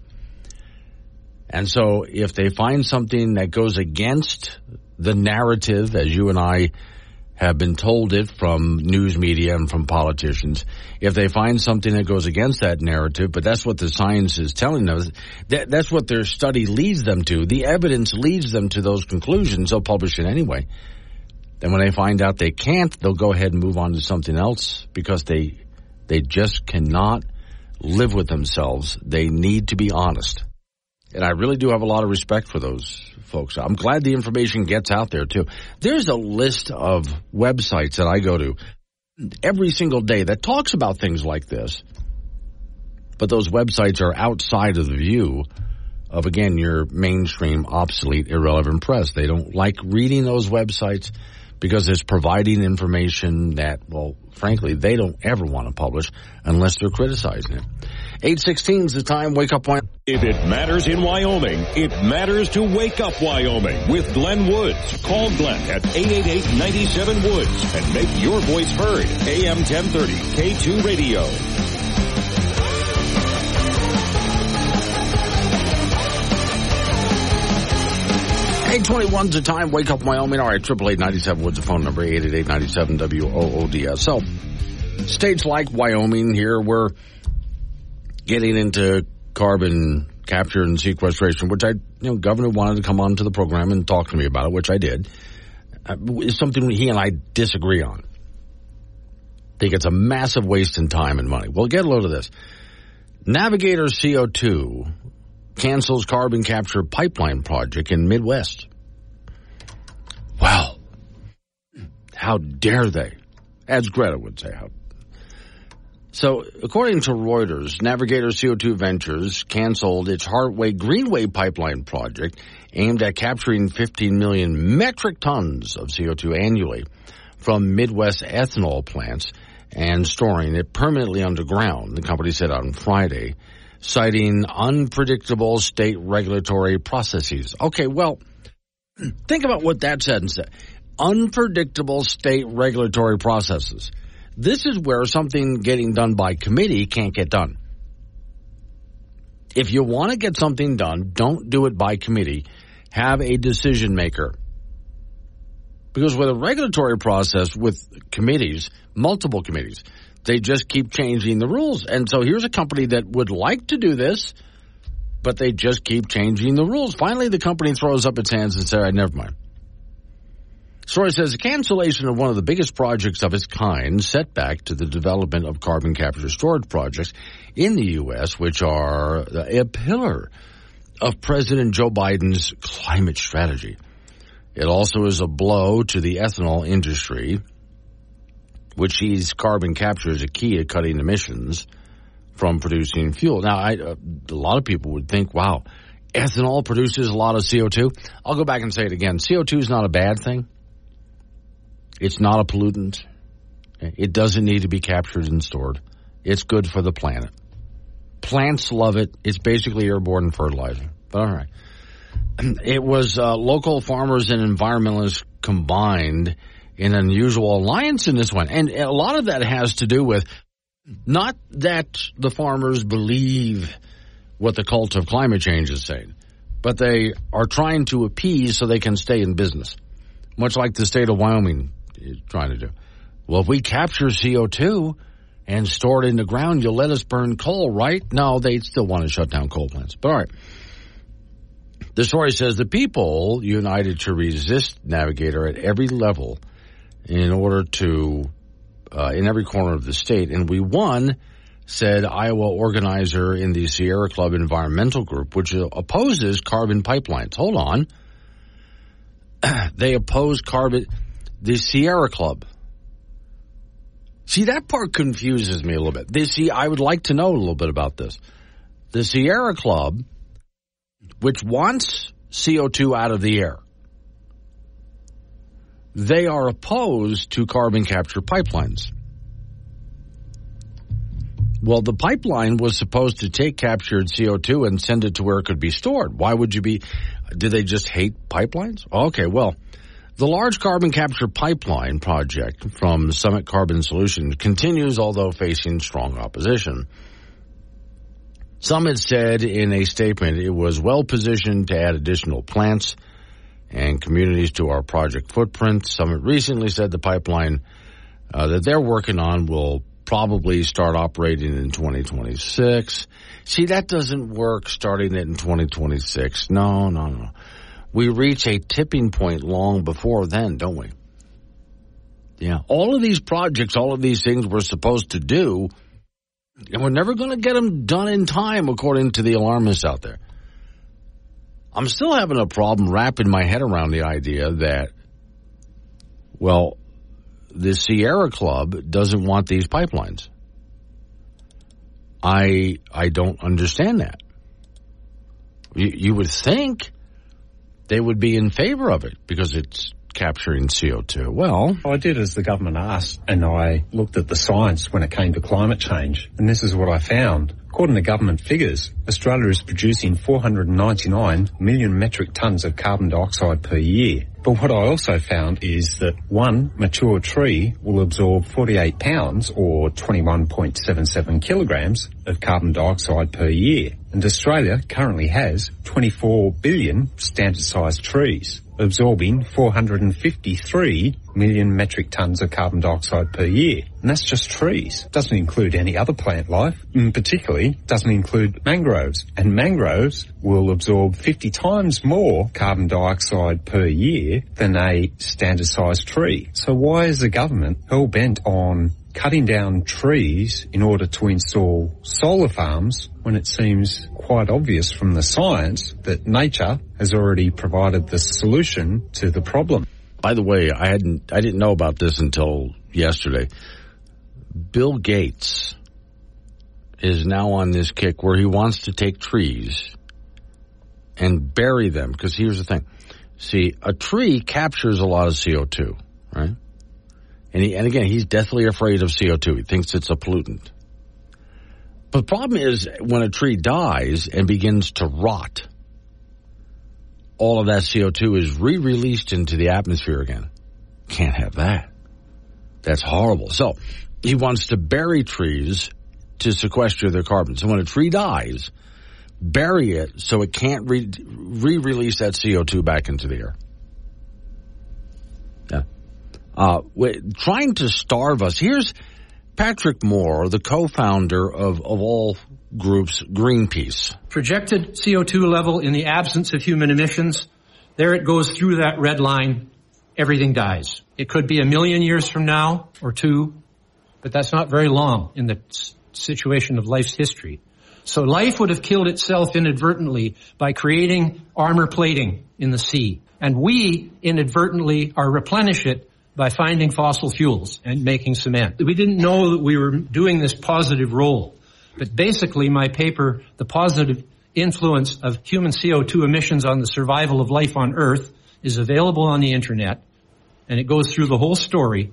And so if they find something that goes against the narrative, as you and I have been told it from news media and from politicians, if they find something that goes against that narrative, but that's what the science is telling us, that, that's what their study leads them to. The evidence leads them to those conclusions. They'll publish it anyway. Then when they find out they can't, they'll go ahead and move on to something else because they, they just cannot live with themselves. They need to be honest. And I really do have a lot of respect for those folks. I'm glad the information gets out there too. There's a list of websites that I go to every single day that talks about things like this. But those websites are outside of the view of, again, your mainstream, obsolete, irrelevant press. They don't like reading those websites because it's providing information that, well, frankly, they don't ever want to publish unless they're criticizing it. 816 is the time. Wake up Wyoming. If it matters in Wyoming, it matters to Wake Up Wyoming with Glenn Woods. Call Glenn at 888-97-WOODS and make your voice heard. AM 1030, K2 Radio. 821 to time. Wake up Wyoming. All right, 888 Woods, the phone number, 888 W-O-O-D-S. So, states like Wyoming here, we're getting into carbon capture and sequestration, which I, you know, governor wanted to come on to the program and talk to me about it, which I did. uh, is something he and I disagree on. Think it's a massive waste in time and money. Well, get a load of this. Navigator CO2 cancels carbon capture pipeline project in Midwest. Wow. How dare they? As Greta would say. So, according to Reuters, Navigator CO2 Ventures canceled its Heartland Greenway pipeline project aimed at capturing 15 million metric tons of CO2 annually from Midwest ethanol plants and storing it permanently underground, the company said on Friday, citing unpredictable state regulatory processes. Okay, well, think about what that sentence said. Unpredictable state regulatory processes. This is where something getting done by committee can't get done. If you want to get something done, don't do it by committee. Have a decision maker. Because with a regulatory process with committees, multiple committees, they just keep changing the rules. And so here's a company that would like to do this, but they just keep changing the rules. Finally, the company throws up its hands and says, right, never mind. Story says the cancellation of one of the biggest projects of its kind set back to the development of carbon capture storage projects in the U.S., which are a pillar of President Joe Biden's climate strategy. It also is a blow to the ethanol industry, which sees carbon capture as a key to cutting emissions from producing fuel. Now, I, uh, a lot of people would think, wow, ethanol produces a lot of CO2. I'll go back and say it again. CO2 is not a bad thing. It's not a pollutant. It doesn't need to be captured and stored. It's good for the planet. Plants love it. It's basically airborne fertilizer. But all right. it was uh, local farmers and environmentalists combined in an unusual alliance in this one. And a lot of that has to do with not that the farmers believe what the cult of climate change is saying, but they are trying to appease so they can stay in business, much like the state of Wyoming is trying to do. Well, if we capture CO2 and store it in the ground, you'll let us burn coal, right? No, they still want to shut down coal plants. But all right. The story says the people united to resist Navigator at every level in order to, uh, in every corner of the state. And we won, said Iowa organizer in the Sierra Club Environmental Group, which opposes carbon pipelines. Hold on. they oppose carbon, the Sierra Club. See, that part confuses me a little bit. They see, I would like to know a little bit about this. The Sierra Club which wants CO2 out of the air, they are opposed to carbon capture pipelines. Well, the pipeline was supposed to take captured CO2 and send it to where it could be stored. Why would you be? Do they just hate pipelines? Okay, well, the large carbon capture pipeline project from Summit Carbon Solutions continues, although facing strong opposition. Summit said in a statement it was well positioned to add additional plants and communities to our project footprint. Summit recently said the pipeline uh, that they're working on will probably start operating in 2026. See, that doesn't work starting it in 2026. No, no, no. We reach a tipping point long before then, don't we? Yeah. All of these projects, all of these things we're supposed to do and we're never going to get them done in time, according to the alarmists out there. I'm still having a problem wrapping my head around the idea that, well, the Sierra Club doesn't want these pipelines. I I don't understand that. You, you would think they would be in favor of it because it's capturing CO2? Well, I did as the government asked, and I looked at the science when it came to climate change, and this is what I found. According to government figures, Australia is producing 499 million metric tonnes of carbon dioxide per year. But what I also found is that one mature tree will absorb 48 pounds or 21.77 kilograms of carbon dioxide per year. And Australia currently has 24 billion standard sized trees. Absorbing 453 million metric tons of carbon dioxide per year. And that's just trees. Doesn't include any other plant life, and particularly doesn't include mangroves. And mangroves will absorb 50 times more carbon dioxide per year than a standard sized tree. So why is the government hell bent on cutting down trees in order to install solar farms when it seems quite obvious from the science that nature has already provided the solution to the problem. By the way, I hadn't I didn't know about this until yesterday. Bill Gates is now on this kick where he wants to take trees and bury them because here's the thing. See, a tree captures a lot of CO2, right? And, he, and again, he's deathly afraid of CO2. He thinks it's a pollutant. But the problem is when a tree dies and begins to rot, all of that CO2 is re-released into the atmosphere again. Can't have that. That's horrible. So he wants to bury trees to sequester their carbon. So when a tree dies, bury it so it can't re- re-release that CO2 back into the air. Uh, trying to starve us. Here's Patrick Moore, the co-founder of, of all groups, Greenpeace. Projected CO2 level in the absence of human emissions. There it goes through that red line. Everything dies. It could be a million years from now or two, but that's not very long in the situation of life's history. So life would have killed itself inadvertently by creating armor plating in the sea. And we inadvertently are replenish it by finding fossil fuels and making cement. We didn't know that we were doing this positive role. But basically my paper, The Positive Influence of Human CO2 Emissions on the Survival of Life on Earth, is available on the internet and it goes through the whole story.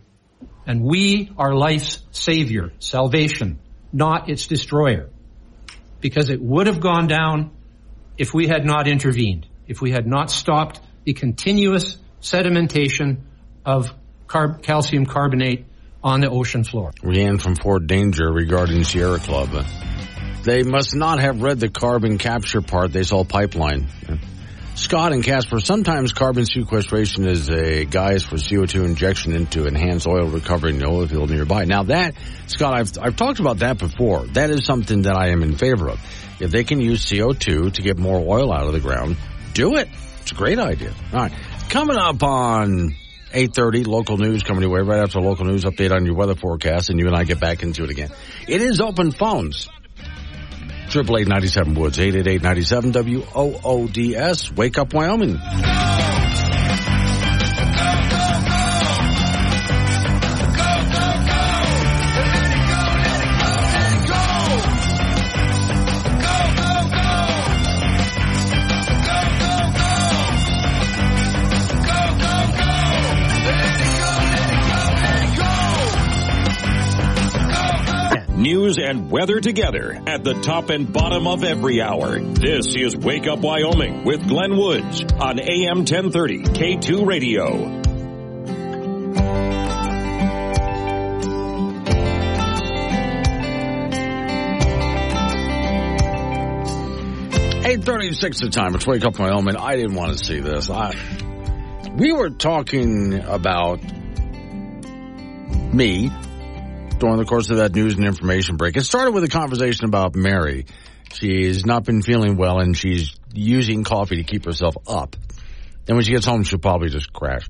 And we are life's savior, salvation, not its destroyer. Because it would have gone down if we had not intervened, if we had not stopped the continuous sedimentation of carb- calcium carbonate on the ocean floor. Leanne from Fort Danger regarding Sierra Club. They must not have read the carbon capture part. They saw pipeline. Scott and Casper, sometimes carbon sequestration is a guise for CO2 injection into enhanced oil recovery in the oil field nearby. Now that, Scott, I've, I've talked about that before. That is something that I am in favor of. If they can use CO2 to get more oil out of the ground, do it. It's a great idea. All right. Coming up on 8.30, local news coming your way right after local news update on your weather forecast, and you and I get back into it again. It is open phones. Triple eight ninety seven Woods, eight eight eight ninety seven W O O D S. Wake up, Wyoming. News and weather together at the top and bottom of every hour. This is Wake Up Wyoming with Glenn Woods on AM 1030 K2 Radio. Eight thirty-six the time. It's Wake Up Wyoming. I didn't want to see this. I, we were talking about me during the course of that news and information break. It started with a conversation about Mary. She's not been feeling well and she's using coffee to keep herself up. And when she gets home, she'll probably just crash.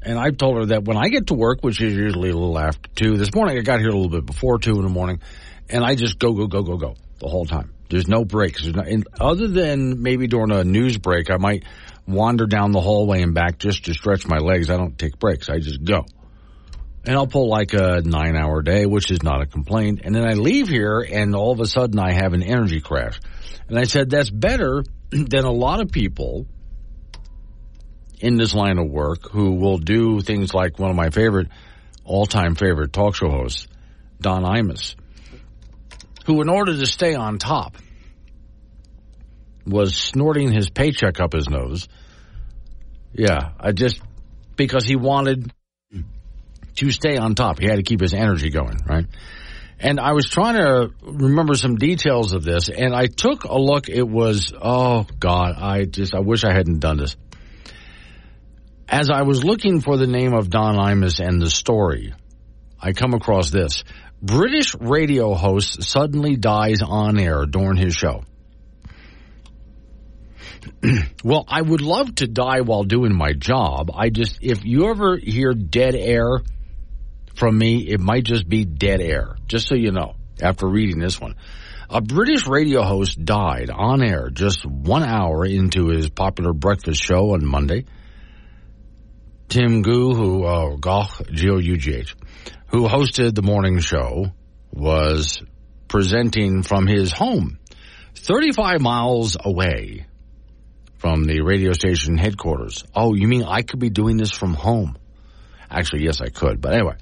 And I told her that when I get to work, which is usually a little after two, this morning I got here a little bit before two in the morning, and I just go, go, go, go, go the whole time. There's no breaks. There's no, other than maybe during a news break, I might wander down the hallway and back just to stretch my legs. I don't take breaks. I just go and I'll pull like a nine hour day, which is not a complaint. And then I leave here and all of a sudden I have an energy crash. And I said, that's better than a lot of people in this line of work who will do things like one of my favorite, all time favorite talk show hosts, Don Imus, who in order to stay on top was snorting his paycheck up his nose. Yeah, I just, because he wanted to stay on top. He had to keep his energy going, right? And I was trying to remember some details of this, and I took a look. It was, oh God, I just, I wish I hadn't done this. As I was looking for the name of Don Imus and the story, I come across this. British radio host suddenly dies on air during his show. well, I would love to die while doing my job. I just, if you ever hear dead air from me, it might just be dead air, just so you know, after reading this one. A British radio host died on air just one hour into his popular breakfast show on Monday. Tim Goo, who, oh, Gough, G-O-U-G-H, who hosted the morning show, was presenting from his home 35 miles away from the radio station headquarters. Oh, you mean I could be doing this from home? Actually, yes, I could. But anyway,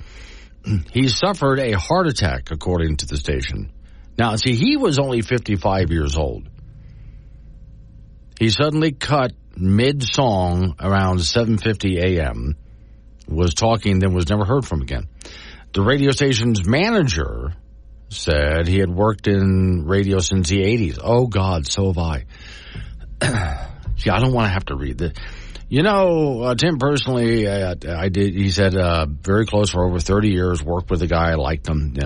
he suffered a heart attack, according to the station. Now, see, he was only 55 years old. He suddenly cut mid-song around 7:50 a.m. was talking then was never heard from again. The radio station's manager said he had worked in radio since the 80s. Oh God, so have I. See, I don't want to have to read this. You know, uh, Tim personally, uh, I did. He said uh, very close for over 30 years. Worked with the guy. I liked him.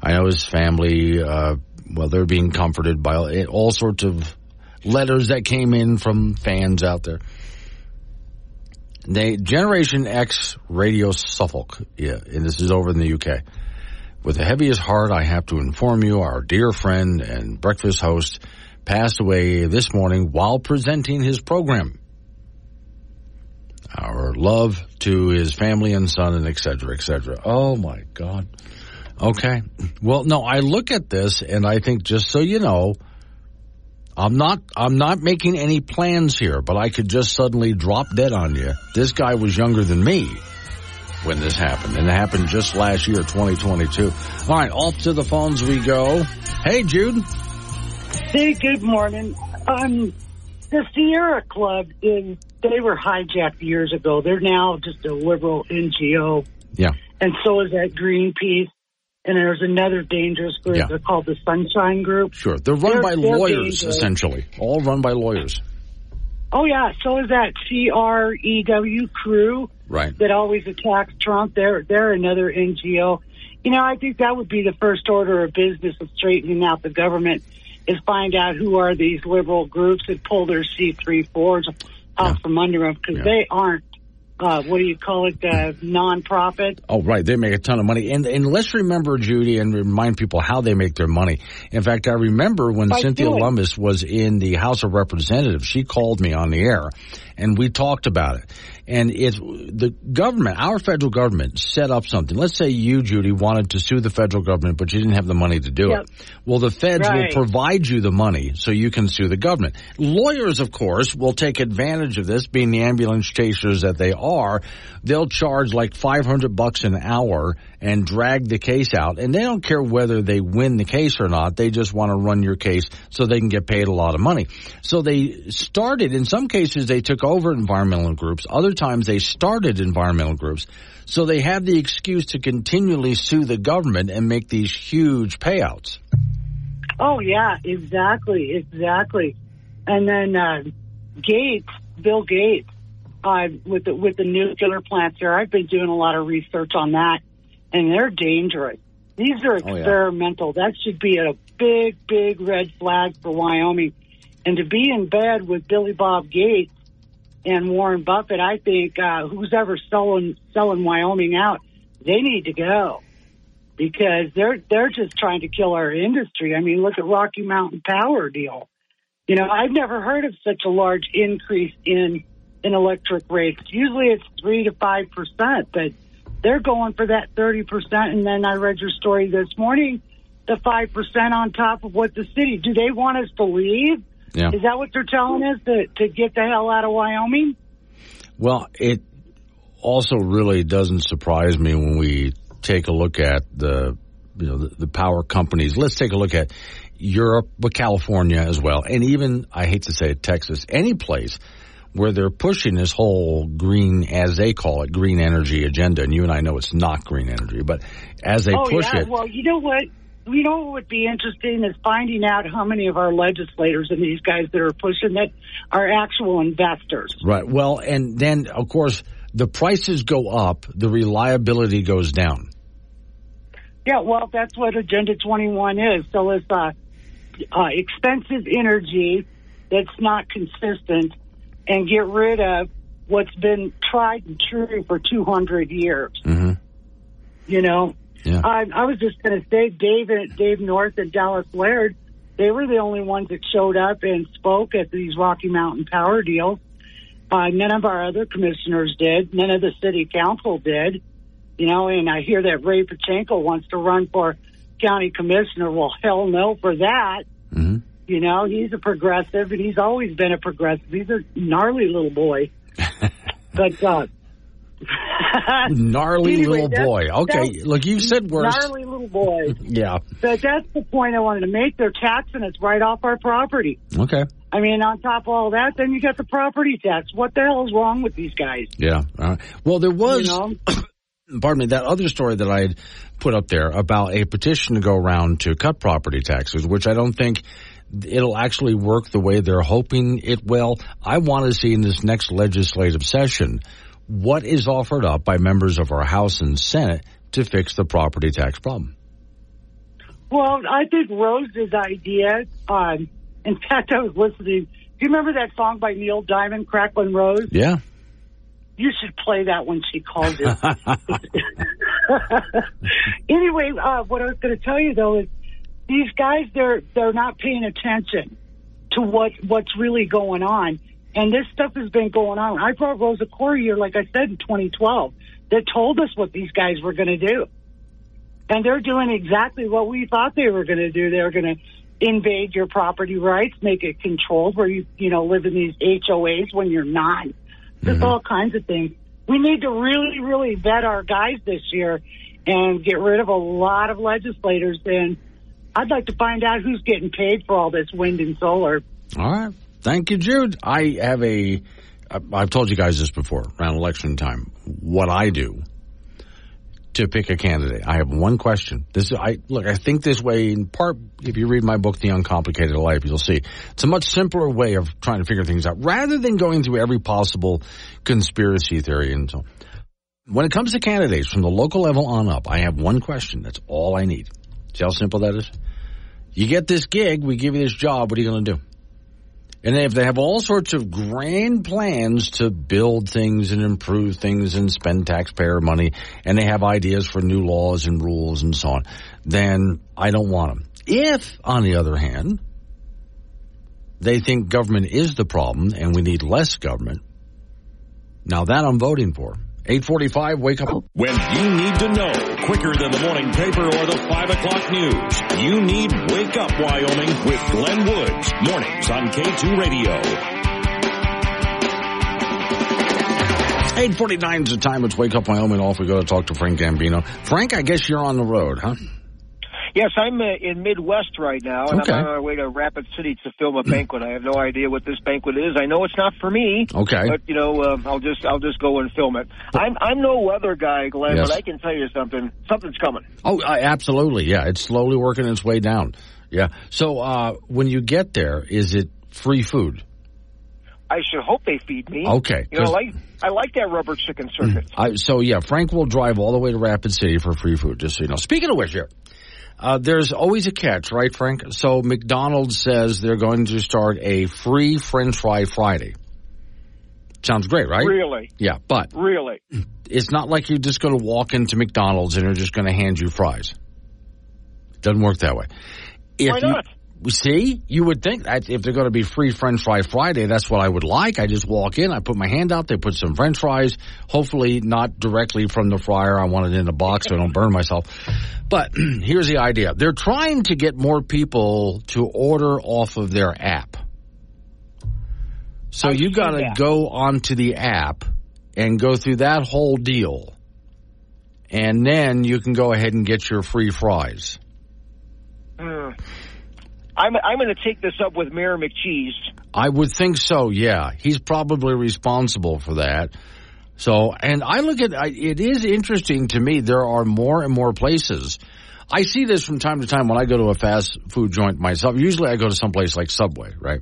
I know his family. Uh, well, they're being comforted by all sorts of letters that came in from fans out there. They Generation X Radio Suffolk. Yeah, and this is over in the UK. With the heaviest heart, I have to inform you, our dear friend and breakfast host passed away this morning while presenting his program. Our love to his family and son and etc cetera, et cetera. Oh my God. Okay. Well, no, I look at this and I think just so you know, I'm not, I'm not making any plans here, but I could just suddenly drop dead on you. This guy was younger than me when this happened and it happened just last year, 2022. All right. Off to the phones we go. Hey, Jude. Hey, good morning. Um, the Sierra Club is, they were hijacked years ago. They're now just a liberal NGO. Yeah. And so is that Greenpeace and there's another dangerous group. Yeah. They're called the Sunshine Group. Sure, they're run they're, by they're lawyers dangerous. essentially, all run by lawyers. Oh yeah, so is that CREW crew, right? That always attacks Trump. They're they're another NGO. You know, I think that would be the first order of business of straightening out the government is find out who are these liberal groups that pull their C three fours out yeah. from under them because yeah. they aren't uh, what do you call it, uh, nonprofit. Oh, right. They make a ton of money. And, and let's remember, Judy, and remind people how they make their money. In fact, I remember when By Cynthia doing. Lummis was in the House of Representatives, she called me on the air and we talked about it. And it's the government, our federal government set up something. Let's say you, Judy, wanted to sue the federal government, but you didn't have the money to do yep. it. Well, the feds right. will provide you the money so you can sue the government. Lawyers, of course, will take advantage of this, being the ambulance chasers that they are. They'll charge like 500 bucks an hour and drag the case out. And they don't care whether they win the case or not. They just want to run your case so they can get paid a lot of money. So they started, in some cases, they took over environmental groups. Other times they started environmental groups. So they have the excuse to continually sue the government and make these huge payouts. Oh yeah, exactly, exactly. And then uh, Gates, Bill Gates, uh, with the with the nuclear plants there, I've been doing a lot of research on that, and they're dangerous. These are experimental. Oh, yeah. That should be a big, big red flag for Wyoming. And to be in bed with Billy Bob Gates and Warren Buffett, I think uh, who's ever selling selling Wyoming out, they need to go because they're they're just trying to kill our industry. I mean, look at Rocky Mountain Power deal. You know, I've never heard of such a large increase in in electric rates. Usually it's three to five percent, but they're going for that thirty percent. And then I read your story this morning, the five percent on top of what the city. Do they want us to leave? Yeah. Is that what they're telling us to, to get the hell out of Wyoming? Well, it also really doesn't surprise me when we take a look at the you know the, the power companies. Let's take a look at Europe, but California as well, and even I hate to say it, Texas, any place where they're pushing this whole green, as they call it, green energy agenda. And you and I know it's not green energy, but as they oh, push yeah. it, well, you know what? You know what would be interesting is finding out how many of our legislators and these guys that are pushing it are actual investors. Right. Well, and then of course the prices go up, the reliability goes down. Yeah, well, that's what Agenda 21 is. So it's uh, uh, expensive energy that's not consistent and get rid of what's been tried and true for 200 years. Mm-hmm. You know, Yeah. I, I was just going to say, Dave, Dave North and Dallas Laird, they were the only ones that showed up and spoke at these Rocky Mountain power deals. Uh, none of our other commissioners did. None of the city council did. You know, and I hear that Ray Pacheco wants to run for county commissioner. Well, hell no for that. Mm-hmm. You know, he's a progressive, and he's always been a progressive. He's a gnarly little boy. but uh, Gnarly Anyway, little boy. Okay, look, you said worse. gnarly little boy. Yeah. But that's the point I wanted to make. They're taxing us right off our property. Okay. I mean, on top of all that, then you got the property tax. What the hell is wrong with these guys? Yeah. Right. Well, there was, You know? pardon me, that other story that I had put up there about a petition to go around to cut property taxes, which I don't think it'll actually work the way they're hoping it will. I want to see in this next legislative session what is offered up by members of our House and Senate to fix the property tax problem. Well, I think Rose's idea, um, in fact, I was listening. Do you remember that song by Neil Diamond, Cracklin' Rose? Yeah. You should play that when she calls it. anyway, uh, what I was going to tell you though is these guys they're they're not paying attention to what what's really going on, and this stuff has been going on. I brought Rosa Koire here, like I said, in 2012, that told us what these guys were going to do, and they're doing exactly what we thought they were going to do. They were going to invade your property rights, make it controlled, where you you know live in these HOAs when you're not. There's mm-hmm. all kinds of things. We need to really, really vet our guys this year and get rid of a lot of legislators. And I'd like to find out who's getting paid for all this wind and solar. All right. Thank you, Jude. I have a. I've told you guys this before around election time. What I do to pick a candidate. I have one question. This is, I, look, I think this way in part, if you read my book, The Uncomplicated Life, you'll see it's a much simpler way of trying to figure things out rather than going through every possible conspiracy theory and so on. When it comes to candidates from the local level on up, I have one question. That's all I need. See how simple that is? You get this gig, we give you this job, what are you going to do? And if they have all sorts of grand plans to build things and improve things and spend taxpayer money, and they have ideas for new laws and rules and so on, then I don't want them. If, on the other hand, they think government is the problem and we need less government, now that I'm voting for. 845, wake up. When you need to know quicker than the morning paper or the 5 o'clock news, you need Wake Up Wyoming with Glenn Woods. Mornings on K2 Radio. 849 is the time. It's Wake Up Wyoming. Off we go to talk to Frank Gambino. Frank, I guess you're on the road, huh? Yes, I'm uh, in Midwest right now, and Okay. I'm on my way to Rapid City to film a banquet. I have no idea what this banquet is. I know it's not for me. Okay. But you know, uh, I'll just I'll just go and film it. I'm I'm no weather guy, Glenn, Yes. but I can tell you something. Something's coming. Oh, I, absolutely. Yeah, it's slowly working its way down. Yeah. So uh, when you get there, is it free food? I should hope they feed me. Okay, You know, I like I like that rubber chicken circuit. I, so yeah, Frank will drive all the way to Rapid City for free food. Just so you know. Speaking of which, here. Uh, there's always a catch, right, Frank? So McDonald's says they're going to start a free French fry Friday. Sounds great, right? Really, Yeah, but really. it's not like you're just going to walk into McDonald's and they're just going to hand you fries. Doesn't work that way. If Why you- not? See, you would think that if they're going to be free French fry Friday, that's what I would like. I just walk in, I put my hand out, they put some French fries, hopefully not directly from the fryer. I want it in a box so I don't burn myself. But here's the idea. They're trying to get more people to order off of their app. So you got to go onto the app and go through that whole deal. And then you can go ahead and get your free fries. Hmm. I'm I'm going to take this up with Mayor McCheese. I would think so, yeah. He's probably responsible for that. So, and I look at, I, it is interesting to me, there are more and more places. I see this from time to time when I go to a fast food joint myself. Usually I go to some place like Subway, right?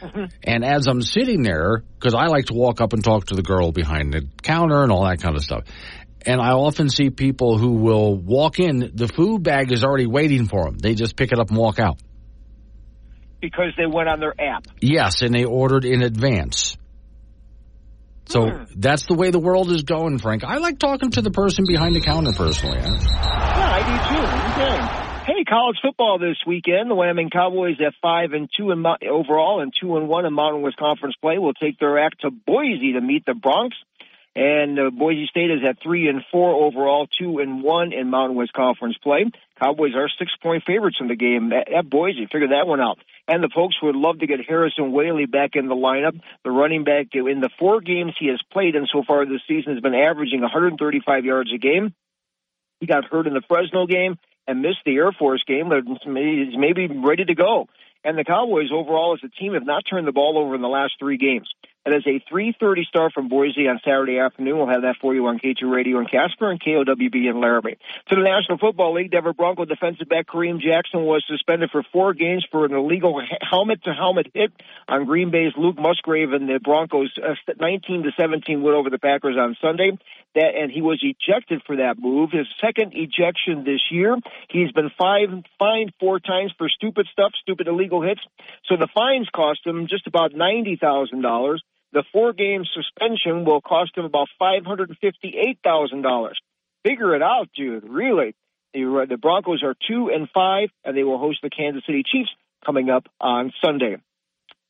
And as I'm sitting there, because I like to walk up and talk to the girl behind the counter and all that kind of stuff. And I often see people who will walk in, the food bag is already waiting for them. They just pick it up and walk out. Because they went on their app. Yes, and they ordered in advance. So Hmm. that's the way the world is going, Frank. I like talking to the person behind the counter personally. Yeah, I do too. Okay. Hey, college football this weekend. The Wyoming Cowboys at five and two in overall and two and one in Mountain West Conference play will take their act to Boise to meet the Bronx. And uh, Boise State is at three and four overall, two and one in Mountain West Conference play. Cowboys are six point favorites in the game at, at Boise. Figure that one out. And the Pokes would love to get Harrison Waylee back in the lineup. The running back in the four games he has played in so far this season has been averaging 135 yards a game. He got hurt in the Fresno game and missed the Air Force game, but he's maybe ready to go. And the Cowboys overall as a team have not turned the ball over in the last three games. That is a 3.30 start from Boise on Saturday afternoon. We'll have that for you on K2 Radio in Casper and KOWB in Laramie. To the National Football League, Denver Bronco defensive back Kareem Jackson was suspended for four games for an illegal helmet-to-helmet hit on Green Bay's Luke Musgrave and the Broncos' uh, 19 to 17 win over the Packers on Sunday. That and he was ejected for that move. His second ejection this year. He's been fined fined four times for stupid stuff, stupid illegal hits. So the fines cost him just about ninety thousand dollars. The four game suspension will cost him about five hundred and fifty eight thousand dollars. Figure it out, dude. Really. The Broncos are two and five, and they will host the Kansas City Chiefs coming up on Sunday.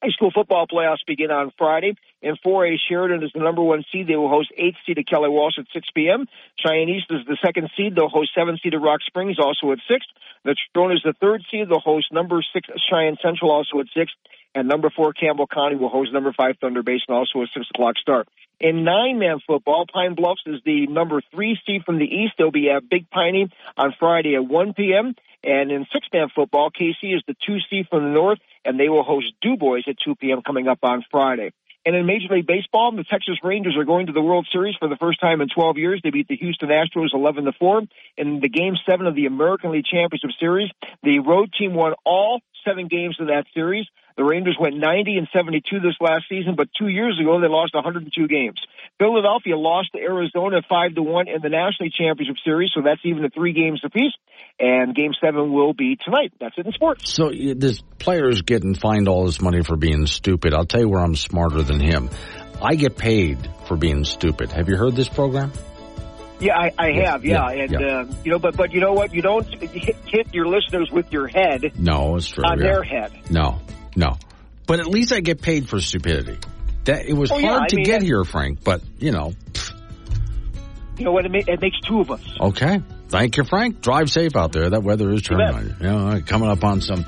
High school football playoffs begin on Friday. In 4A, Sheridan is the number one seed. They will host 8th seed at Kelly Walsh at 6 p.m. Cheyenne East is the second seed. They'll host 7th seed at Rock Springs, also at 6. The Trona is the third seed. They'll host number 6 Cheyenne Central, also at 6. And number 4 Campbell County will host number 5 Thunder Basin, also a 6 o'clock start. In nine-man football, Pine Bluffs is the number three seed from the East. They'll be at Big Piney on Friday at 1 p.m. And in six-man football, Kaycee is the two seed from the North, and they will host Dubois at 2 p.m. coming up on Friday. And in Major League Baseball, the Texas Rangers are going to the World Series for the first time in 12 years. They beat the Houston Astros 11 to 4 in the Game 7 of the American League Championship Series. The road team won all seven games of that series. The Rangers went 90 and 72 this last season, but two years ago they lost 102 games. Philadelphia lost to Arizona 5 to 1 in the National Championship Series, so that's even at three games apiece. And Game 7 will be tonight. That's it in sports. So this player's getting fined all this money for being stupid. I'll tell you where I'm smarter than him. I get paid for being stupid. Have you heard this program? Yeah, I, I have. Yeah, yeah, and yeah. Uh, you know, but but you know what? You don't hit, hit your listeners with your head No, it's true. on yeah. their head. No, no. But at least I get paid for stupidity. That it was Oh, hard yeah, to mean, get here, Frank. But you know, You know what? It, ma- it makes two of us. okay. Thank you, Frank. Drive safe out there. That weather is turning on you. You know, coming up on some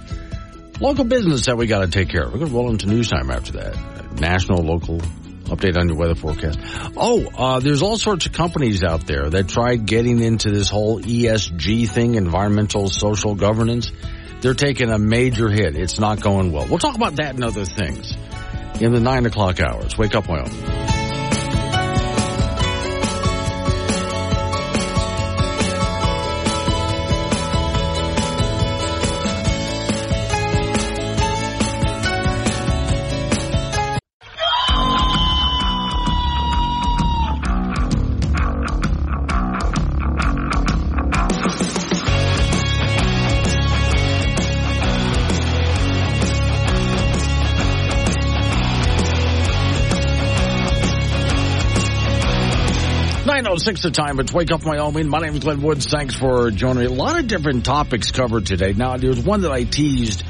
local business that we got to take care of. We're going to roll into news time after that. National, local update on your weather forecast. Oh, uh, there's all sorts of companies out there that tried getting into this whole ESG thing, environmental social governance. They're taking a major hit. It's not going well. We'll talk about that and other things in the nine o'clock hours. Wake up, Wyoming. Six the time. It's Wake Up Wyoming. My name is Glenn Woods. Thanks for joining me. A lot of different topics covered today. Now, there's one that I teased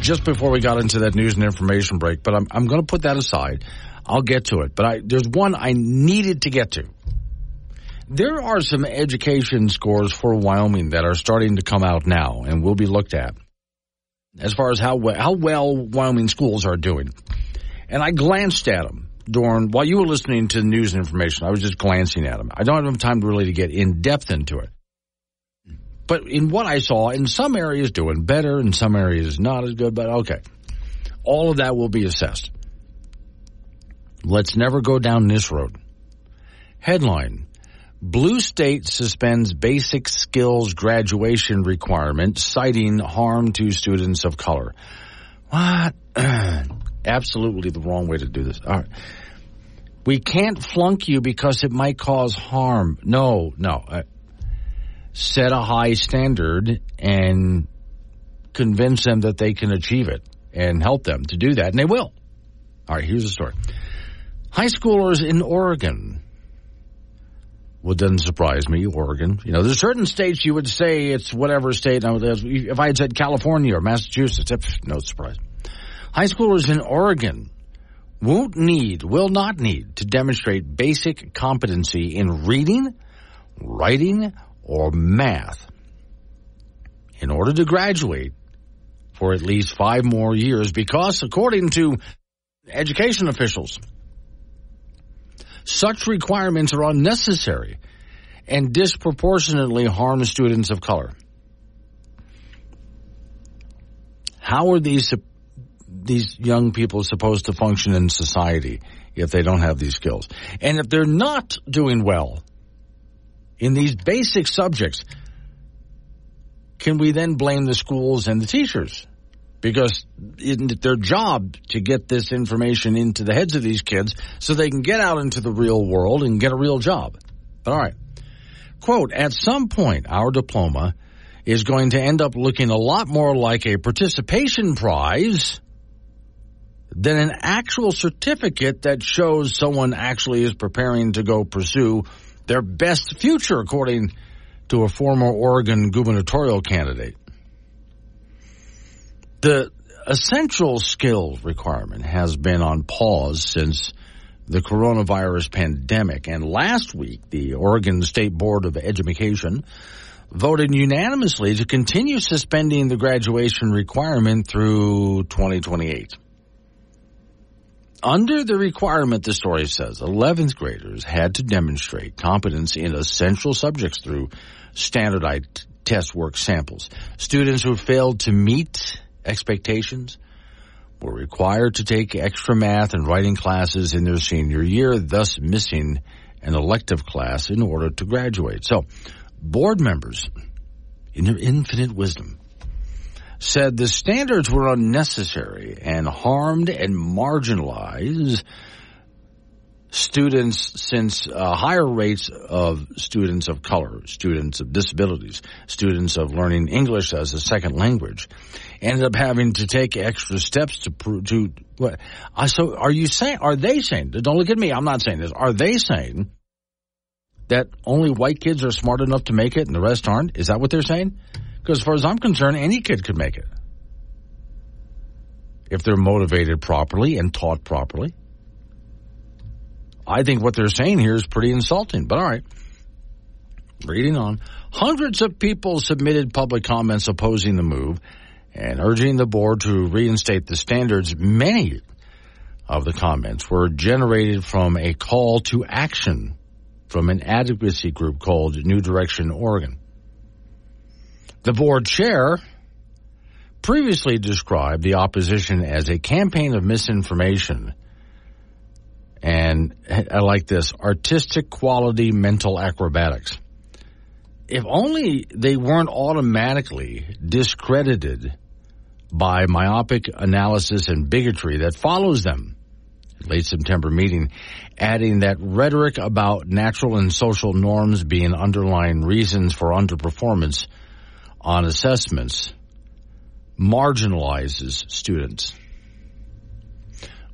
just before we got into that news and information break, but I'm, I'm going to put that aside. I'll get to it. But I, there's one I needed to get to. There are some education scores for Wyoming that are starting to come out now and will be looked at as far as how how well Wyoming schools are doing. And I glanced at them during while you were listening to the news and information. I was just glancing at them. I don't have time really to get in depth into it. But in what I saw, in some areas doing better, in some areas not as good. But okay, all of that will be assessed. Let's never go down this road. Headline. Blue State suspends basic skills graduation requirement, citing harm to students of color. What? Absolutely the wrong way to do this. All right. We can't flunk you because it might cause harm. No, no. Uh, set a high standard and convince them that they can achieve it and help them to do that, and they will. All right, here's the story. High schoolers in Oregon. Well, doesn't surprise me, Oregon. You know, there's certain states you would say it's whatever state. If I had said California or Massachusetts, no surprise. High schoolers in Oregon won't need, will not need to demonstrate basic competency in reading, writing, or math in order to graduate for at least five more years because, according to education officials, such requirements are unnecessary and disproportionately harm students of color. How are these these young people supposed to function in society if they don't have these skills? And if they're not doing well in these basic subjects, can we then blame the schools and the teachers? Because isn't it their job to get this information into the heads of these kids so they can get out into the real world and get a real job? But all right. Quote, at some point, our diploma is going to end up looking a lot more like a participation prize than an actual certificate that shows someone actually is preparing to go pursue their best future, according to a former Oregon gubernatorial candidate. The essential skills requirement has been on pause since the coronavirus pandemic. And last week, the Oregon State Board of Education voted unanimously to continue suspending the graduation requirement through 2028. Under the requirement, the story says, 11th graders had to demonstrate competence in essential subjects through standardized test work samples. Students who failed to meet expectations were required to take extra math and writing classes in their senior year, thus missing an elective class in order to graduate. So, board members, in their infinite wisdom, said the standards were unnecessary and harmed and marginalized students since uh, higher rates of students of color, students of disabilities, students of learning English as a second language ended up having to take extra steps to prove to what? Uh, so are you saying are they saying don't look at me I'm not saying this are they saying that only white kids are smart enough to make it and the rest aren't? Is that what they're saying because as far as I'm concerned, any kid could make it. If they're motivated properly and taught properly. I think what they're saying here is pretty insulting, but all right. Reading on. Hundreds of people submitted public comments opposing the move and urging the board to reinstate the standards. Many of the comments were generated from a call to action from an advocacy group called New Direction Oregon. The board chair previously described the opposition as a campaign of misinformation and I like this artistic quality mental acrobatics. If only they weren't automatically discredited by myopic analysis and bigotry that follows them. Late September meeting, adding that rhetoric about natural and social norms being underlying reasons for underperformance on assessments marginalizes students.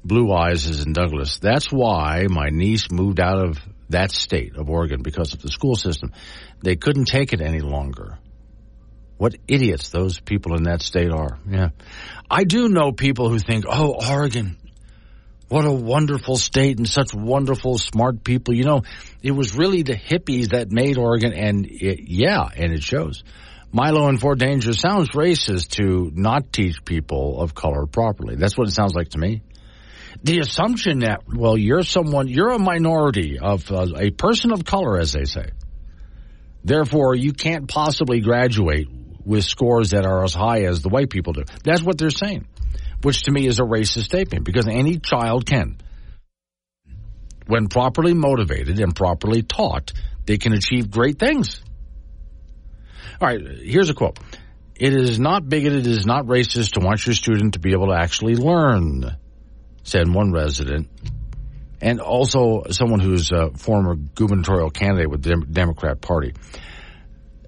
Blue Eyes is in Douglas. That's why my niece moved out of that state of Oregon because of the school system. They couldn't take it any longer. What idiots those people in that state are. Yeah. I do know people who think, oh, Oregon, what a wonderful state and such wonderful, smart people. You know, it was really the hippies that made Oregon, and it, yeah, and it shows. Milo and Fort Danger sounds racist to not teach people of color properly. That's what it sounds like to me. The assumption that, well, you're someone, you're a minority of uh, a person of color, as they say. Therefore, you can't possibly graduate with scores that are as high as the white people do. That's what they're saying, which to me is a racist statement because any child can. When properly motivated and properly taught, they can achieve great things. All right, here's a quote. It is not bigoted, it is not racist to want your student to be able to actually learn, said one resident. And also someone who's a former gubernatorial candidate with the Democrat Party.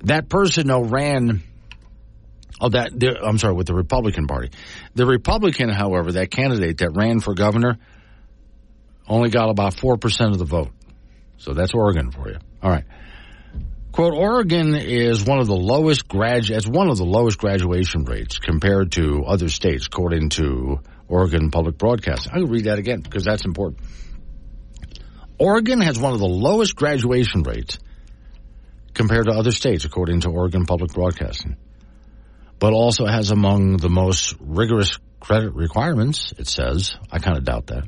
That person, though, ran Oh, that I'm sorry, with the Republican Party. The Republican, however, that candidate that ran for governor, only got about four percent of the vote. So that's Oregon for you. All right. Quote, Oregon is one of the lowest grad, it's one of the lowest graduation rates compared to other states, according to Oregon Public Broadcasting. I'll read that again because that's important. Oregon has one of the lowest graduation rates compared to other states, according to Oregon Public Broadcasting but also has among the most rigorous credit requirements, it says. I kind of doubt that.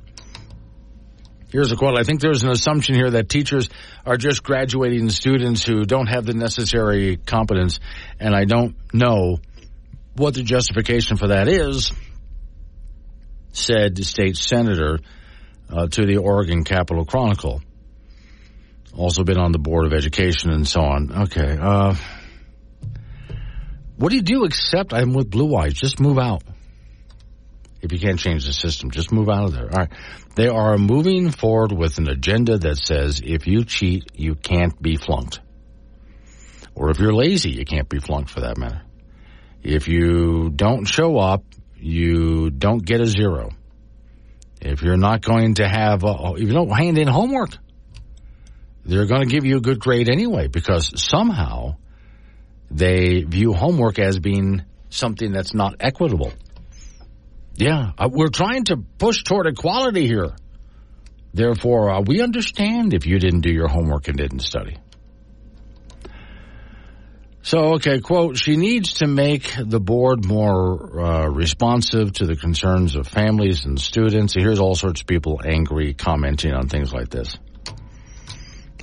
Here's a quote. I think there's an assumption here that teachers are just graduating students who don't have the necessary competence, and I don't know what the justification for that is, said the state senator uh, to the Oregon Capitol Chronicle. Also been on the Board of Education and so on. Okay. Uh, what do you do except I'm with Blue Eyes? Just move out. If you can't change the system, just move out of there. All right. They are moving forward with an agenda that says if you cheat, you can't be flunked. Or if you're lazy, you can't be flunked for that matter. If you don't show up, you don't get a zero. If you're not going to have, a, if you don't hand in homework, they're going to give you a good grade anyway because somehow they view homework as being something that's not equitable. Yeah, uh, we're trying to push toward equality here. Therefore, uh, we understand if you didn't do your homework and didn't study. So, okay, quote, she needs to make the board more uh, responsive to the concerns of families and students. here's all sorts of people angry commenting on things like this.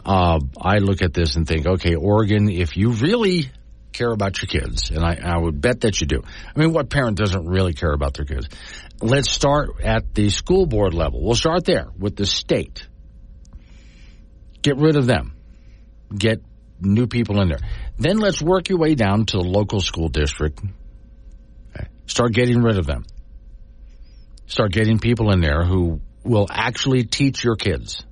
Uh, I look at this and think, okay, Oregon, if you really care about your kids, and I, I would bet that you do. I mean, what parent doesn't really care about their kids? Let's start at the school board level. We'll start there with the state. Get rid of them. Get new people in there. Then let's work your way down to the local school district. Start getting rid of them. Start getting people in there who will actually teach your kids.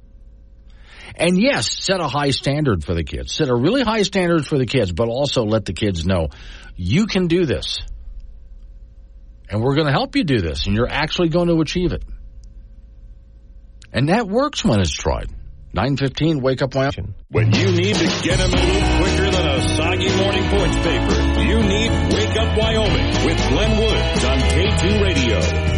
And yes, set a high standard for the kids. Set a really high standard for the kids, but also let the kids know you can do this. And we're going to help you do this, and you're actually going to achieve it. And that works when it's tried. 915, wake up Wyoming. When you need to get a move quicker than a soggy morning points paper, you need Wake Up Wyoming with Glenn Woods on K2 Radio.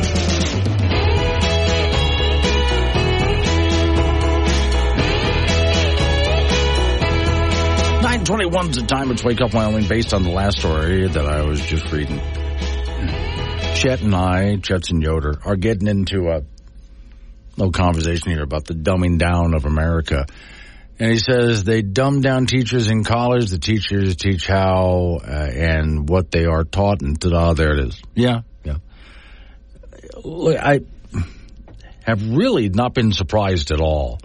921 is the time it's Wake Up Wyoming based on the last story that I was just reading. Chet and I, Jetson Yoder, are getting into a little conversation here about the dumbing down of America. And he says they dumb down teachers in college. The teachers teach how uh, and what they are taught, and ta-da, there it is. Yeah, yeah. Look, I have really not been surprised at all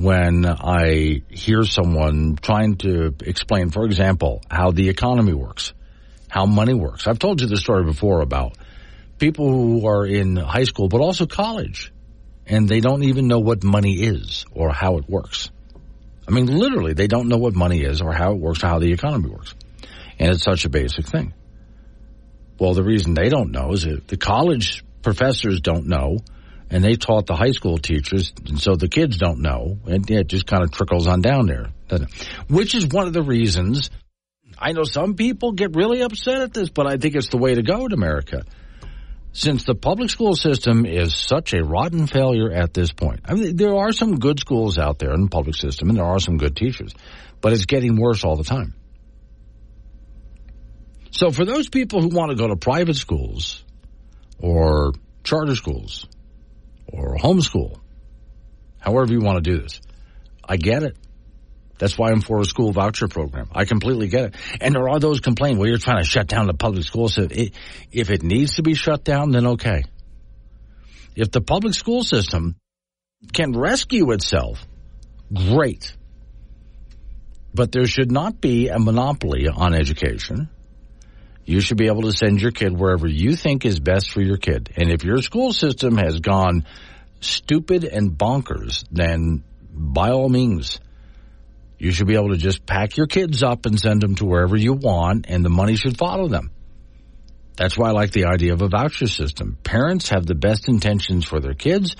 when I hear someone trying to explain, for example, how the economy works, how money works. I've told you the story before about people who are in high school, but also college, and they don't even know what money is or how it works. I mean, literally, they don't know what money is or how it works or how the economy works. And it's such a basic thing. Well, the reason they don't know is the college professors don't know and they taught the high school teachers, and so the kids don't know, and it just kind of trickles on down there. Which is one of the reasons I know some people get really upset at this, but I think it's the way to go in America. Since the public school system is such a rotten failure at this point, I mean, there are some good schools out there in the public system, and there are some good teachers, but it's getting worse all the time. So for those people who want to go to private schools or charter schools or homeschool, however you want to do this. I get it. That's why I'm for a school voucher program. I completely get it. And there are those complaining, well, you're trying to shut down the public school system. It, if it needs to be shut down, then okay. If the public school system can rescue itself, great. But there should not be a monopoly on education. You should be able to send your kid wherever you think is best for your kid. And if your school system has gone stupid and bonkers, then by all means, you should be able to just pack your kids up and send them to wherever you want, and the money should follow them. That's why I like the idea of a voucher system. Parents have the best intentions for their kids,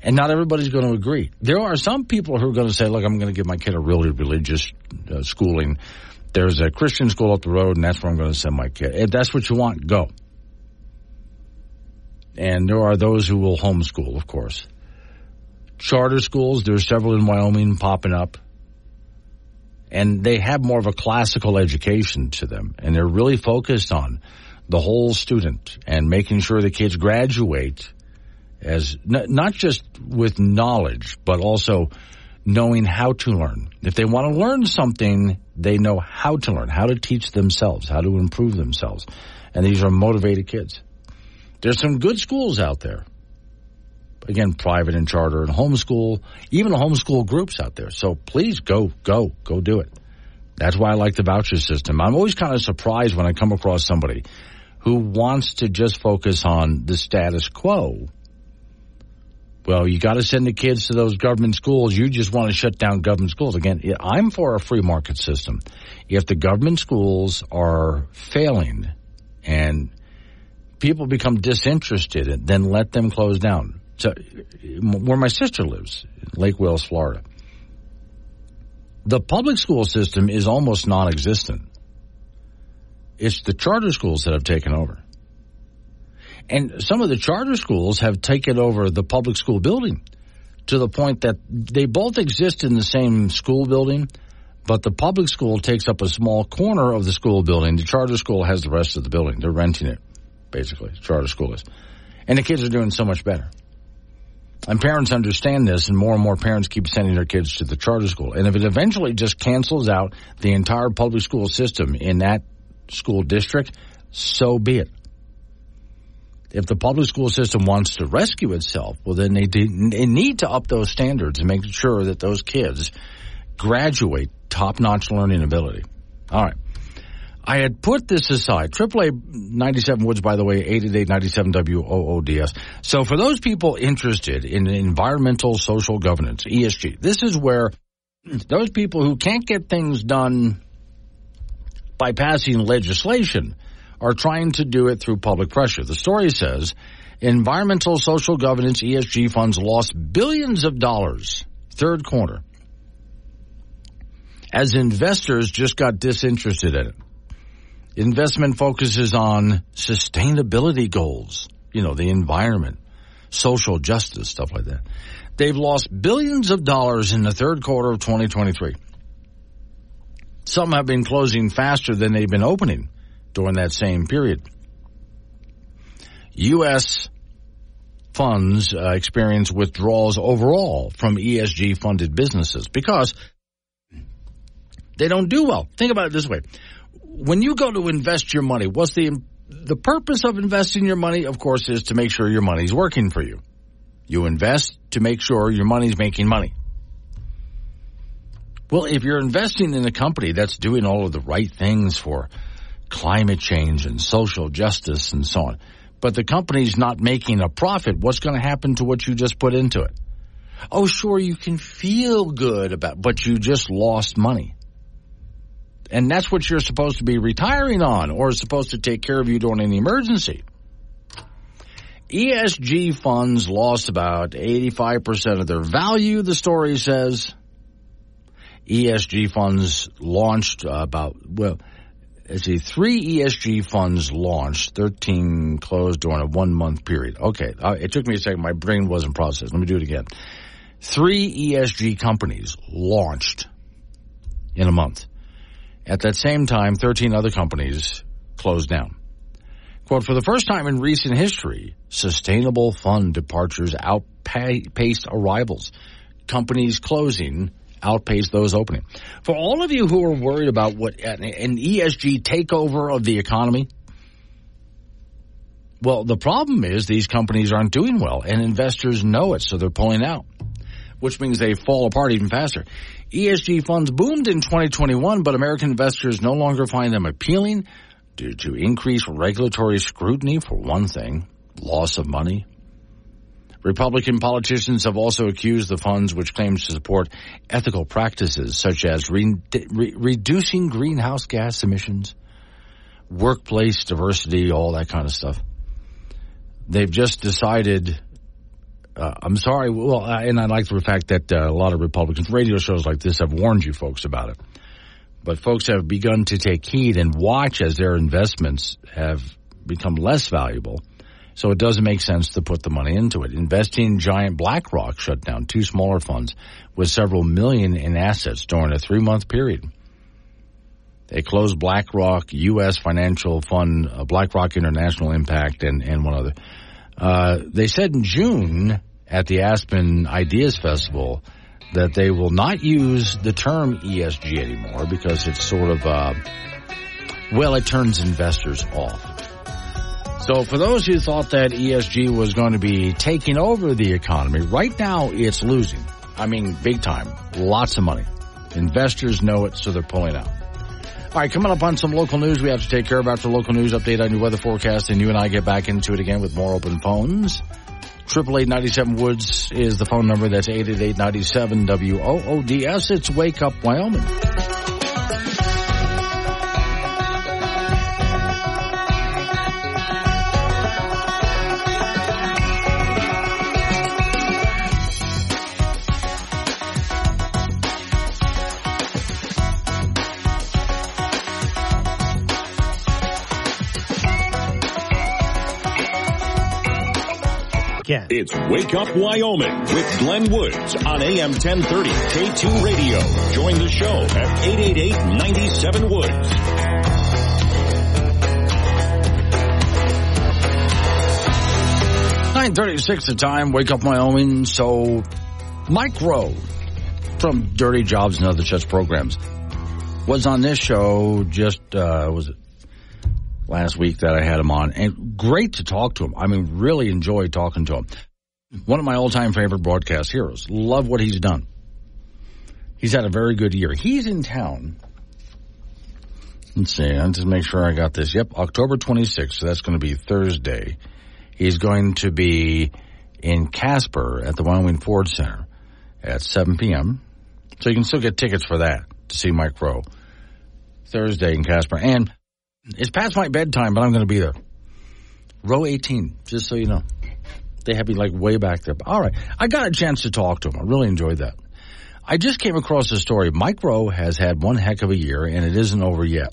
and not everybody's going to agree. There are some people who are going to say, look, I'm going to give my kid a really religious uh, schooling. There's a Christian school up the road, and that's where I'm going to send my kid. If that's what you want, go. And there are those who will homeschool, of course. Charter schools, there's several in Wyoming popping up. And they have more of a classical education to them. And they're really focused on the whole student and making sure the kids graduate as not just with knowledge, but also knowing how to learn. If they want to learn something, they know how to learn, how to teach themselves, how to improve themselves. And these are motivated kids. There's some good schools out there. Again, private and charter and homeschool, even homeschool groups out there. So please go, go, go do it. That's why I like the voucher system. I'm always kind of surprised when I come across somebody who wants to just focus on the status quo well, you got to send the kids to those government schools. You just want to shut down government schools. Again, I'm for a free market system. If the government schools are failing and people become disinterested, then let them close down. So, where my sister lives, Lake Wales, Florida, the public school system is almost non existent. It's the charter schools that have taken over. And some of the charter schools have taken over the public school building to the point that they both exist in the same school building, but the public school takes up a small corner of the school building. The charter school has the rest of the building. They're renting it, basically. Charter school is. And the kids are doing so much better. And parents understand this, and more and more parents keep sending their kids to the charter school. And if it eventually just cancels out the entire public school system in that school district, so be it if the public school system wants to rescue itself, well, then they, they need to up those standards and make sure that those kids graduate top notch learning ability. All right. I had put this aside. AAA 97 Woods, by the way, 888 WOODS. So for those people interested in environmental social governance, ESG, this is where those people who can't get things done by passing legislation are trying to do it through public pressure. The story says environmental social governance ESG funds lost billions of dollars third quarter as investors just got disinterested in it. Investment focuses on sustainability goals, you know, the environment, social justice, stuff like that. They've lost billions of dollars in the third quarter of 2023. Some have been closing faster than they've been opening during that same period. U.S. funds uh, experience withdrawals overall from ESG funded businesses because they don't do well. Think about it this way. When you go to invest your money, what's the the purpose of investing your money, of course, is to make sure your money's working for you. You invest to make sure your money's making money. Well, if you're investing in a company that's doing all of the right things for climate change and social justice and so on. But the company's not making a profit. What's going to happen to what you just put into it? Oh, sure, you can feel good about, but you just lost money. And that's what you're supposed to be retiring on or supposed to take care of you during an emergency. ESG funds lost about 85% of their value, the story says. ESG funds launched about, well, let's see, three ESG funds launched, 13 closed during a one month period. Okay, uh, it took me a second. My brain wasn't processed. Let me do it again. Three ESG companies launched in a month. At that same time, 13 other companies closed down. Quote, for the first time in recent history, sustainable fund departures outpaced arrivals. Companies closing outpace those opening. For all of you who are worried about what an ESG takeover of the economy, well, the problem is these companies aren't doing well and investors know it, so they're pulling out, which means they fall apart even faster. ESG funds boomed in 2021, but American investors no longer find them appealing due to increased regulatory scrutiny, for one thing, loss of money. Republican politicians have also accused the funds, which claims to support ethical practices such as re- re- reducing greenhouse gas emissions, workplace diversity, all that kind of stuff. They've just decided. Uh, I'm sorry, well, and I like the fact that uh, a lot of Republicans, radio shows like this, have warned you folks about it. But folks have begun to take heed and watch as their investments have become less valuable. So it doesn't make sense to put the money into it. Investing giant BlackRock shut down two smaller funds with several million in assets during a three month period. They closed BlackRock U.S. Financial Fund, uh, BlackRock International Impact, and, and one other. Uh, they said in June at the Aspen Ideas Festival that they will not use the term ESG anymore because it's sort of, uh, well, it turns investors off. So for those who thought that ESG was going to be taking over the economy, right now it's losing. I mean, big time. Lots of money. Investors know it, so they're pulling out. All right, coming up on some local news we have to take care of after local news update on your weather forecast, and you and I get back into it again with more open phones. Triple eight ninety seven Woods is the phone number. That's eight eight eight ninety seven W O O D S. It's Wake Up Wyoming. 10. It's Wake Up Wyoming with Glenn Woods on AM 1030 K2 Radio. Join the show at 888-97 Woods. Nine thirty-six the time. Wake up, Wyoming. So, Mike Rowe from Dirty Jobs and Other Such Programs was on this show. Just uh, was it last week that I had him on, and great to talk to him. I mean, really enjoyed talking to him. One of my all-time favorite broadcast heroes. Love what he's done. He's had a very good year. He's in town. Let's see. I'll just make sure I got this. Yep, October 26th. So that's going to be Thursday. He's going to be in Casper at the Wyoming Ford Center at 7 p.m. So you can still get tickets for that to see Mike Rowe Thursday in Casper. And it's past my bedtime, but I'm going to be there. Row 18, just so you know. They have me like way back there. All right. I got a chance to talk to him. I really enjoyed that. I just came across a story. Mike Rowe has had one heck of a year, and it isn't over yet.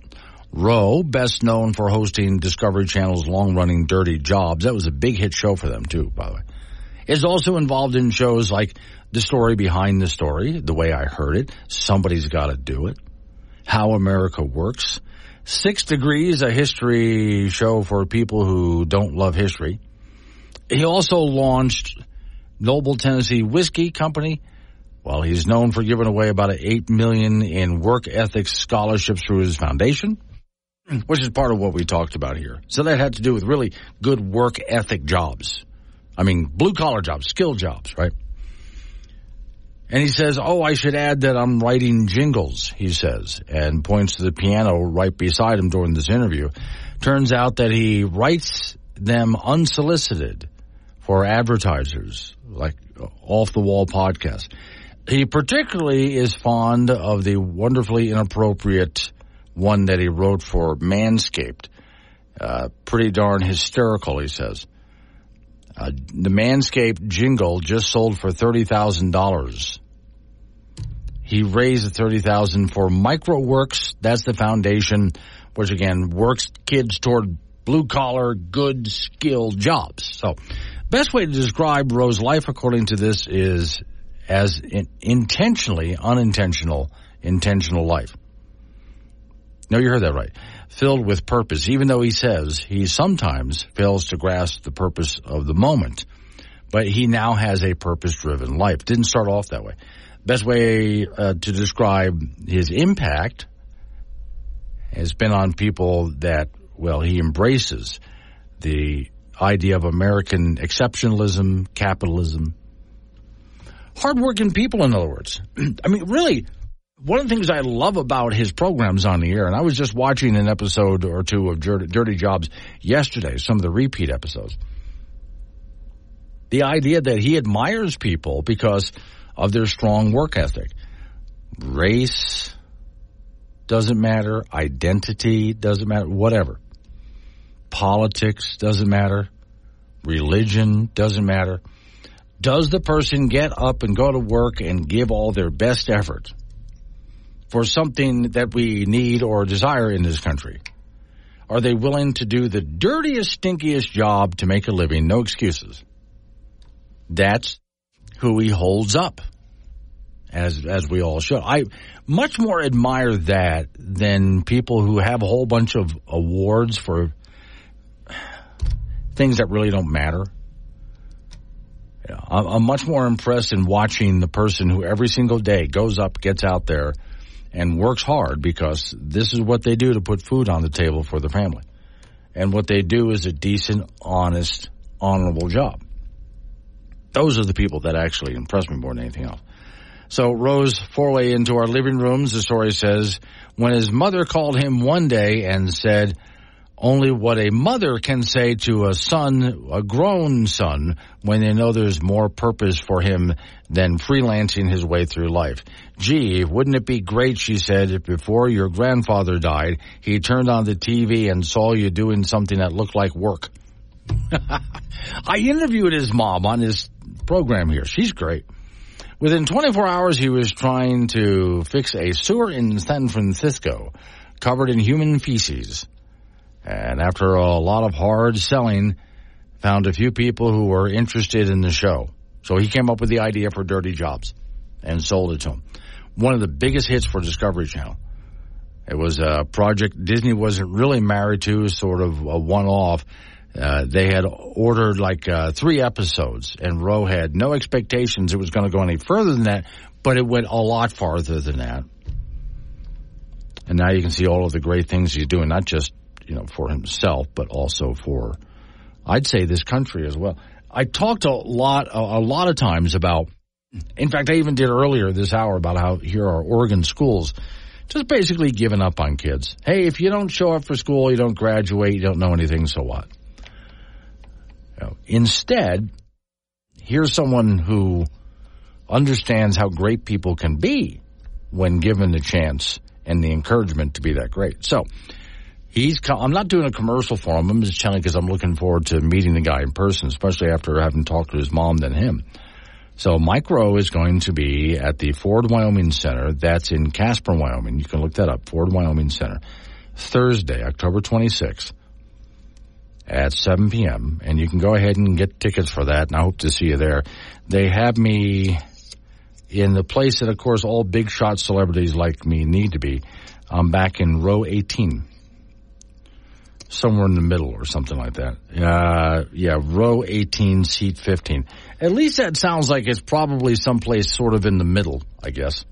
Rowe, best known for hosting Discovery Channel's long running Dirty Jobs, that was a big hit show for them, too, by the way, is also involved in shows like The Story Behind the Story, The Way I Heard It, Somebody's Gotta Do It, How America Works, Six Degrees, a history show for people who don't love history. He also launched Knobel Tennessee Whiskey Company. Well, he's known for giving away about eight million in work ethics scholarships through his foundation, which is part of what we talked about here. So that had to do with really good work ethic jobs. I mean, blue collar jobs, skilled jobs, right? And he says, Oh, I should add that I'm writing jingles, he says, and points to the piano right beside him during this interview. Turns out that he writes them unsolicited for advertisers, like off the wall podcasts. He particularly is fond of the wonderfully inappropriate one that he wrote for Manscaped. Uh, pretty darn hysterical, he says. Uh, the Manscaped jingle just sold for thirty thousand dollars. He raised the thirty thousand for mikeroweWORKS. That's the foundation, which again works kids toward blue collar, good, skilled jobs. So, best way to describe Rowe's life, according to this, is as in intentionally unintentional, intentional life. No, you heard that right. Filled with purpose, even though he says he sometimes fails to grasp the purpose of the moment. But he now has a purpose driven life. Didn't start off that way. Best way uh, to describe his impact has been on people that, well, he embraces the idea of American exceptionalism, capitalism, hardworking people, in other words. I mean, really, one of the things I love about his programs on the air, and I was just watching an episode or two of Dirty, Jobs yesterday, some of the repeat episodes. The idea that he admires people because of their strong work ethic. Race doesn't matter, identity doesn't matter, whatever. Politics doesn't matter, religion doesn't matter. Does the person get up and go to work and give all their best effort? For something that we need or desire in this country? Are they willing to do the dirtiest, stinkiest job to make a living? No excuses. That's who he holds up, as as we all should. I much more admire that than people who have a whole bunch of awards for things that really don't matter. I'm much more impressed in watching the person who every single day goes up, gets out there, and works hard because this is what they do to put food on the table for the family. And what they do is a decent, honest, honorable job. Those are the people that actually impress me more than anything else. So Rowe's foray into our living rooms, the story says, when his mother called him one day and said, only what a mother can say to a son, a grown son, when they know there's more purpose for him than freelancing his way through life. Gee, wouldn't it be great, she said, if before your grandfather died, he turned on the TV and saw you doing something that looked like work. I interviewed his mom on his program here. She's great. Within 24 hours, he was trying to fix a sewer in San Francisco covered in human feces. And after a lot of hard selling, found a few people who were interested in the show. So he came up with the idea for Dirty Jobs and sold it to them. One of the biggest hits for Discovery Channel. It was a project Disney wasn't really married to, sort of a one-off. Uh, they had ordered like uh, three episodes, and Rowe had no expectations it was going to go any further than that, but it went a lot farther than that. And now you can see all of the great things he's doing, not just you know, for himself, but also for, I'd say, this country as well. I talked a lot, a, a lot of times about, in fact, I even did earlier this hour about how here are Oregon schools just basically giving up on kids. Hey, if you don't show up for school, you don't graduate, you don't know anything, so what? You know, instead, here's someone who understands how great people can be when given the chance and the encouragement to be that great. So, He's. I'm not doing a commercial for him. I'm just telling because I'm looking forward to meeting the guy in person, especially after having talked to his mom than him. So Mike Rowe is going to be at the Ford Wyoming Center. That's in Casper, Wyoming. You can look that up. Ford Wyoming Center. Thursday, October 26th at 7 p.m. And you can go ahead and get tickets for that. And I hope to see you there. They have me in the place that, of course, all big shot celebrities like me need to be. I'm back in row 18 somewhere in the middle or something like that. Uh, yeah, row 18, seat 15. At least that sounds like it's probably someplace sort of in the middle, I guess.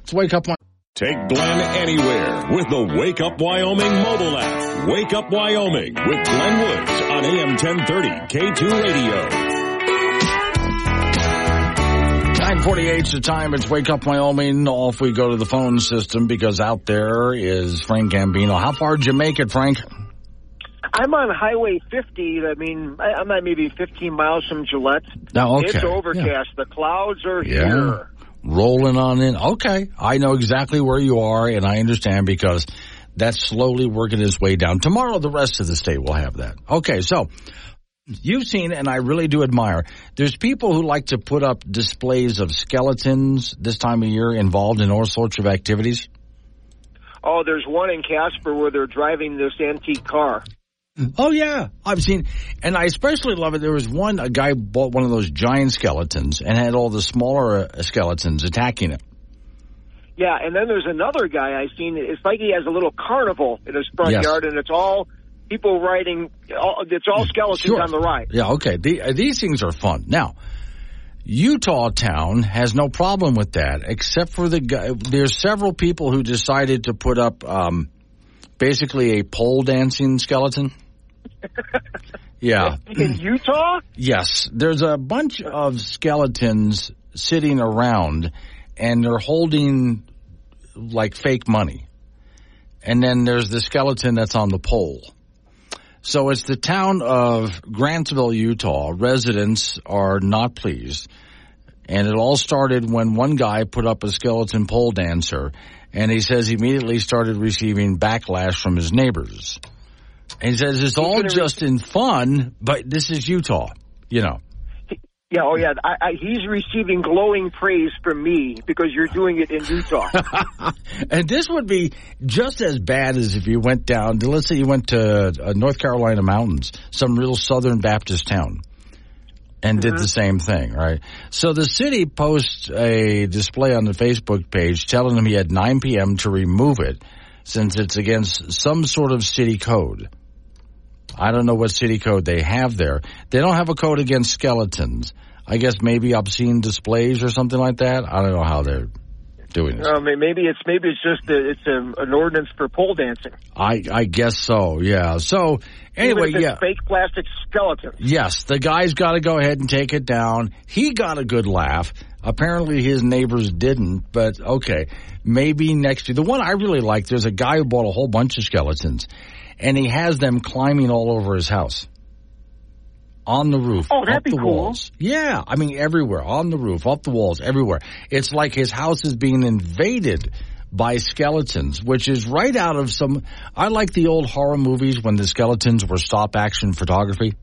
Let's wake up. Take Glenn anywhere with the Wake Up Wyoming mobile app. Wake Up Wyoming with Glenn Woods on AM 1030 K2 Radio. 948 is the time. It's Wake Up Wyoming. Off we go to the phone system because out there is Frank Gambino. How far did you make it, Frank? I'm on Highway 50. I mean, I, am at maybe 15 miles from Gillette. Now, okay. It's overcast. Yeah. The clouds are yeah. here. Rolling on in. Okay. I know exactly where you are, and I understand because that's slowly working its way down. Tomorrow, the rest of the state will have that. Okay, so you've seen, and I really do admire, there's people who like to put up displays of skeletons this time of year involved in all sorts of activities. Oh, there's one in Casper where they're driving this antique car. Oh yeah, I've seen, and I especially love it. There was one a guy bought one of those giant skeletons and had all the smaller uh, skeletons attacking it. Yeah, and then there's another guy I've seen. It's like he has a little carnival in his front yes. yard, and it's all people riding. It's all skeletons sure. on the ride. Yeah, okay. The, uh, these things are fun. Now, Utah town has no problem with that, except for the guy. There's several people who decided to put up um, basically a pole dancing skeleton. Yeah. In Utah? Yes. There's a bunch of skeletons sitting around and they're holding like fake money. And then there's the skeleton that's on the pole. So it's the town of Grantsville, Utah. Residents are not pleased. And it all started when one guy put up a skeleton pole dancer and he says he immediately started receiving backlash from his neighbors. And he says it's all just in fun, but this is Utah, you know. Yeah, oh yeah. I, I, he's receiving glowing praise from me because you're doing it in Utah. and this would be just as bad as if you went down. To, let's say you went to uh, North Carolina mountains, some real Southern Baptist town, and mm-hmm. did the same thing, right? So the city posts a display on the Facebook page telling him he had 9 p.m. to remove it since it's against some sort of city code. I don't know what city code they have there. They don't have a code against skeletons. I guess maybe obscene displays or something like that. I don't know how they're doing this. Uh, maybe it's maybe it's just a, it's a, an ordinance for pole dancing. I I guess so. Yeah. So anyway, yeah. Fake plastic skeletons. Yes, the guy's got to go ahead and take it down. He got a good laugh. Apparently his neighbors didn't, but okay. Maybe next year. The one I really like, there's a guy who bought a whole bunch of skeletons and he has them climbing all over his house. On the roof, oh, that'd up the cool. walls. Yeah, I mean everywhere, on the roof, up the walls, everywhere. It's like his house is being invaded by skeletons, which is right out of some. I like the old horror movies when the skeletons were stop action photography.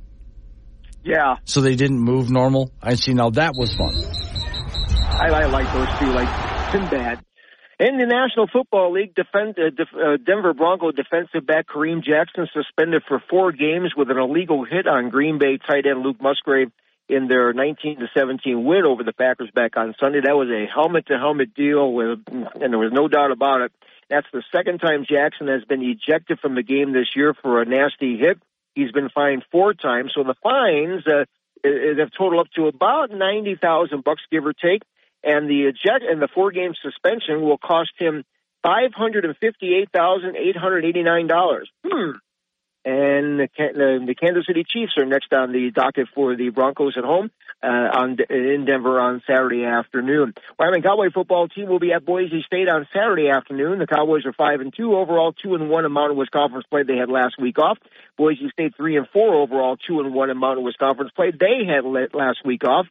Yeah. So they didn't move normal. I see. Now that was fun. I, I like those too, like Sinbad. In the National Football League, defend, uh, def, uh, Denver Bronco defensive back Kareem Jackson suspended for four games with an illegal hit on Green Bay tight end Luke Musgrave in their 19 to 17 win over the Packers back on Sunday. That was a helmet to helmet deal with, and there was no doubt about it. That's the second time Jackson has been ejected from the game this year for a nasty hit. He's been fined four times, so the fines uh, have totaled up to about ninety thousand bucks, give or take and the eject and the four game suspension will cost him five hundred and fifty eight thousand eight hundred eighty nine dollars. Hmm. And the, the, the Kansas City Chiefs are next on the docket for the Broncos at home uh, on in Denver on Saturday afternoon. Wyoming Cowboy football team will be at Boise State on Saturday afternoon. The Cowboys are five and two overall, two and one in Mountain West Conference play. They had last week off. Boise State three and four overall, two and one in Mountain West Conference play. They had last week off.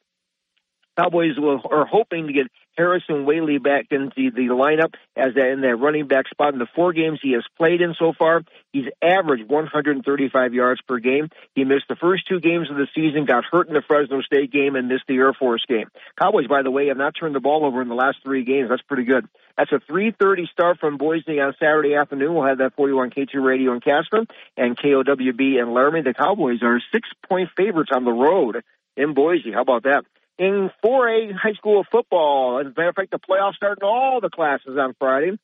Cowboys will, are hoping to get Harrison Waylee back into the lineup as that in that running back spot. In the four games he has played in so far, he's averaged 135 yards per game. He missed the first two games of the season, got hurt in the Fresno State game, and missed the Air Force game. Cowboys, by the way, have not turned the ball over in the last three games. That's pretty good. That's a 3:30 start from Boise on Saturday afternoon. We'll have that for you on K2 Radio in Casper and KOWB in Laramie. The Cowboys are six-point favorites on the road in Boise. How about that? In 4A high school football. As a matter of fact, the playoffs start in all the classes on Friday.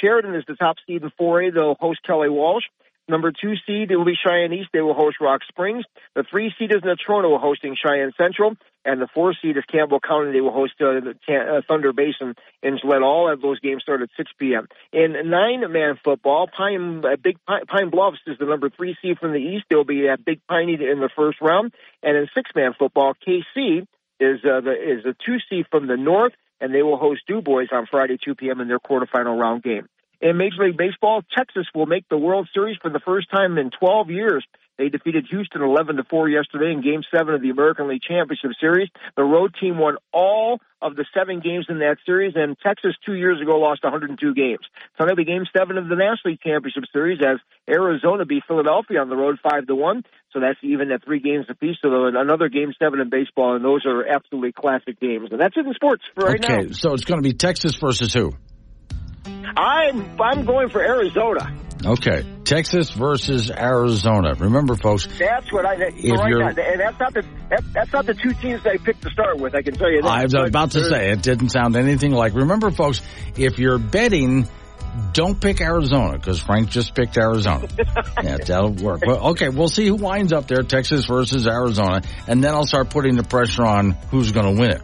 Sheridan is the top seed in 4A. They'll host Kelly Walsh. Number two seed, it will be Cheyenne East. They will host Rock Springs. The three seed is Natrona, hosting Cheyenne Central. And the four seed is Campbell County. They will host uh, the uh, Thunder Basin in Gillette. All of those games start at 6 p.m. In nine-man football, Pine, uh, Big Pine, Pine, Bluffs is the number three seed from the East. They'll be at Big Piney in the first round. And in six-man football, Kaycee is uh, the is the two seed from the North, and they will host Dubois on Friday, 2 p.m. in their quarterfinal round game. In Major League Baseball, Texas will make the World Series for the first time in 12 years. They defeated Houston 11 to 4 yesterday in game 7 of the American League Championship Series. The road team won all of the 7 games in that series and Texas 2 years ago lost 102 games. Tonight will be game 7 of the National League Championship Series as Arizona beat Philadelphia on the road 5 to 1. So that's even at 3 games apiece. So another game 7 in baseball and those are absolutely classic games. And that's it in sports for right okay, now. Okay, so it's going to be Texas versus who? I'm I'm going for Arizona. Okay, Texas versus Arizona. Remember, folks. That's what I. If right you're, now, that's not the that, that's not the two teams I picked to start with. I can tell you that. I was about to say it didn't sound anything like. Remember, folks, if you're betting. Don't pick Arizona because Frank just picked Arizona. yeah, that'll work. Well, okay, we'll see who winds up there, Texas versus Arizona, and then I'll start putting the pressure on who's going to win it.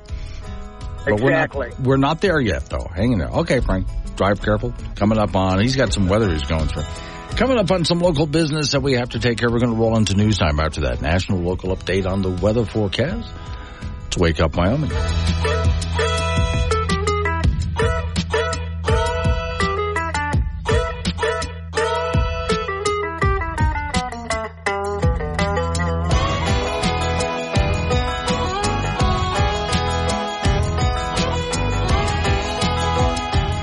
But exactly. We're not, we're not there yet, though. Hang in there. Okay, Frank drive careful. Coming up on, he's got some weather he's going through. Coming up on some local business that we have to take care. We're going to roll into news time after that. National local update on the weather forecast. To Wake Up Wyoming.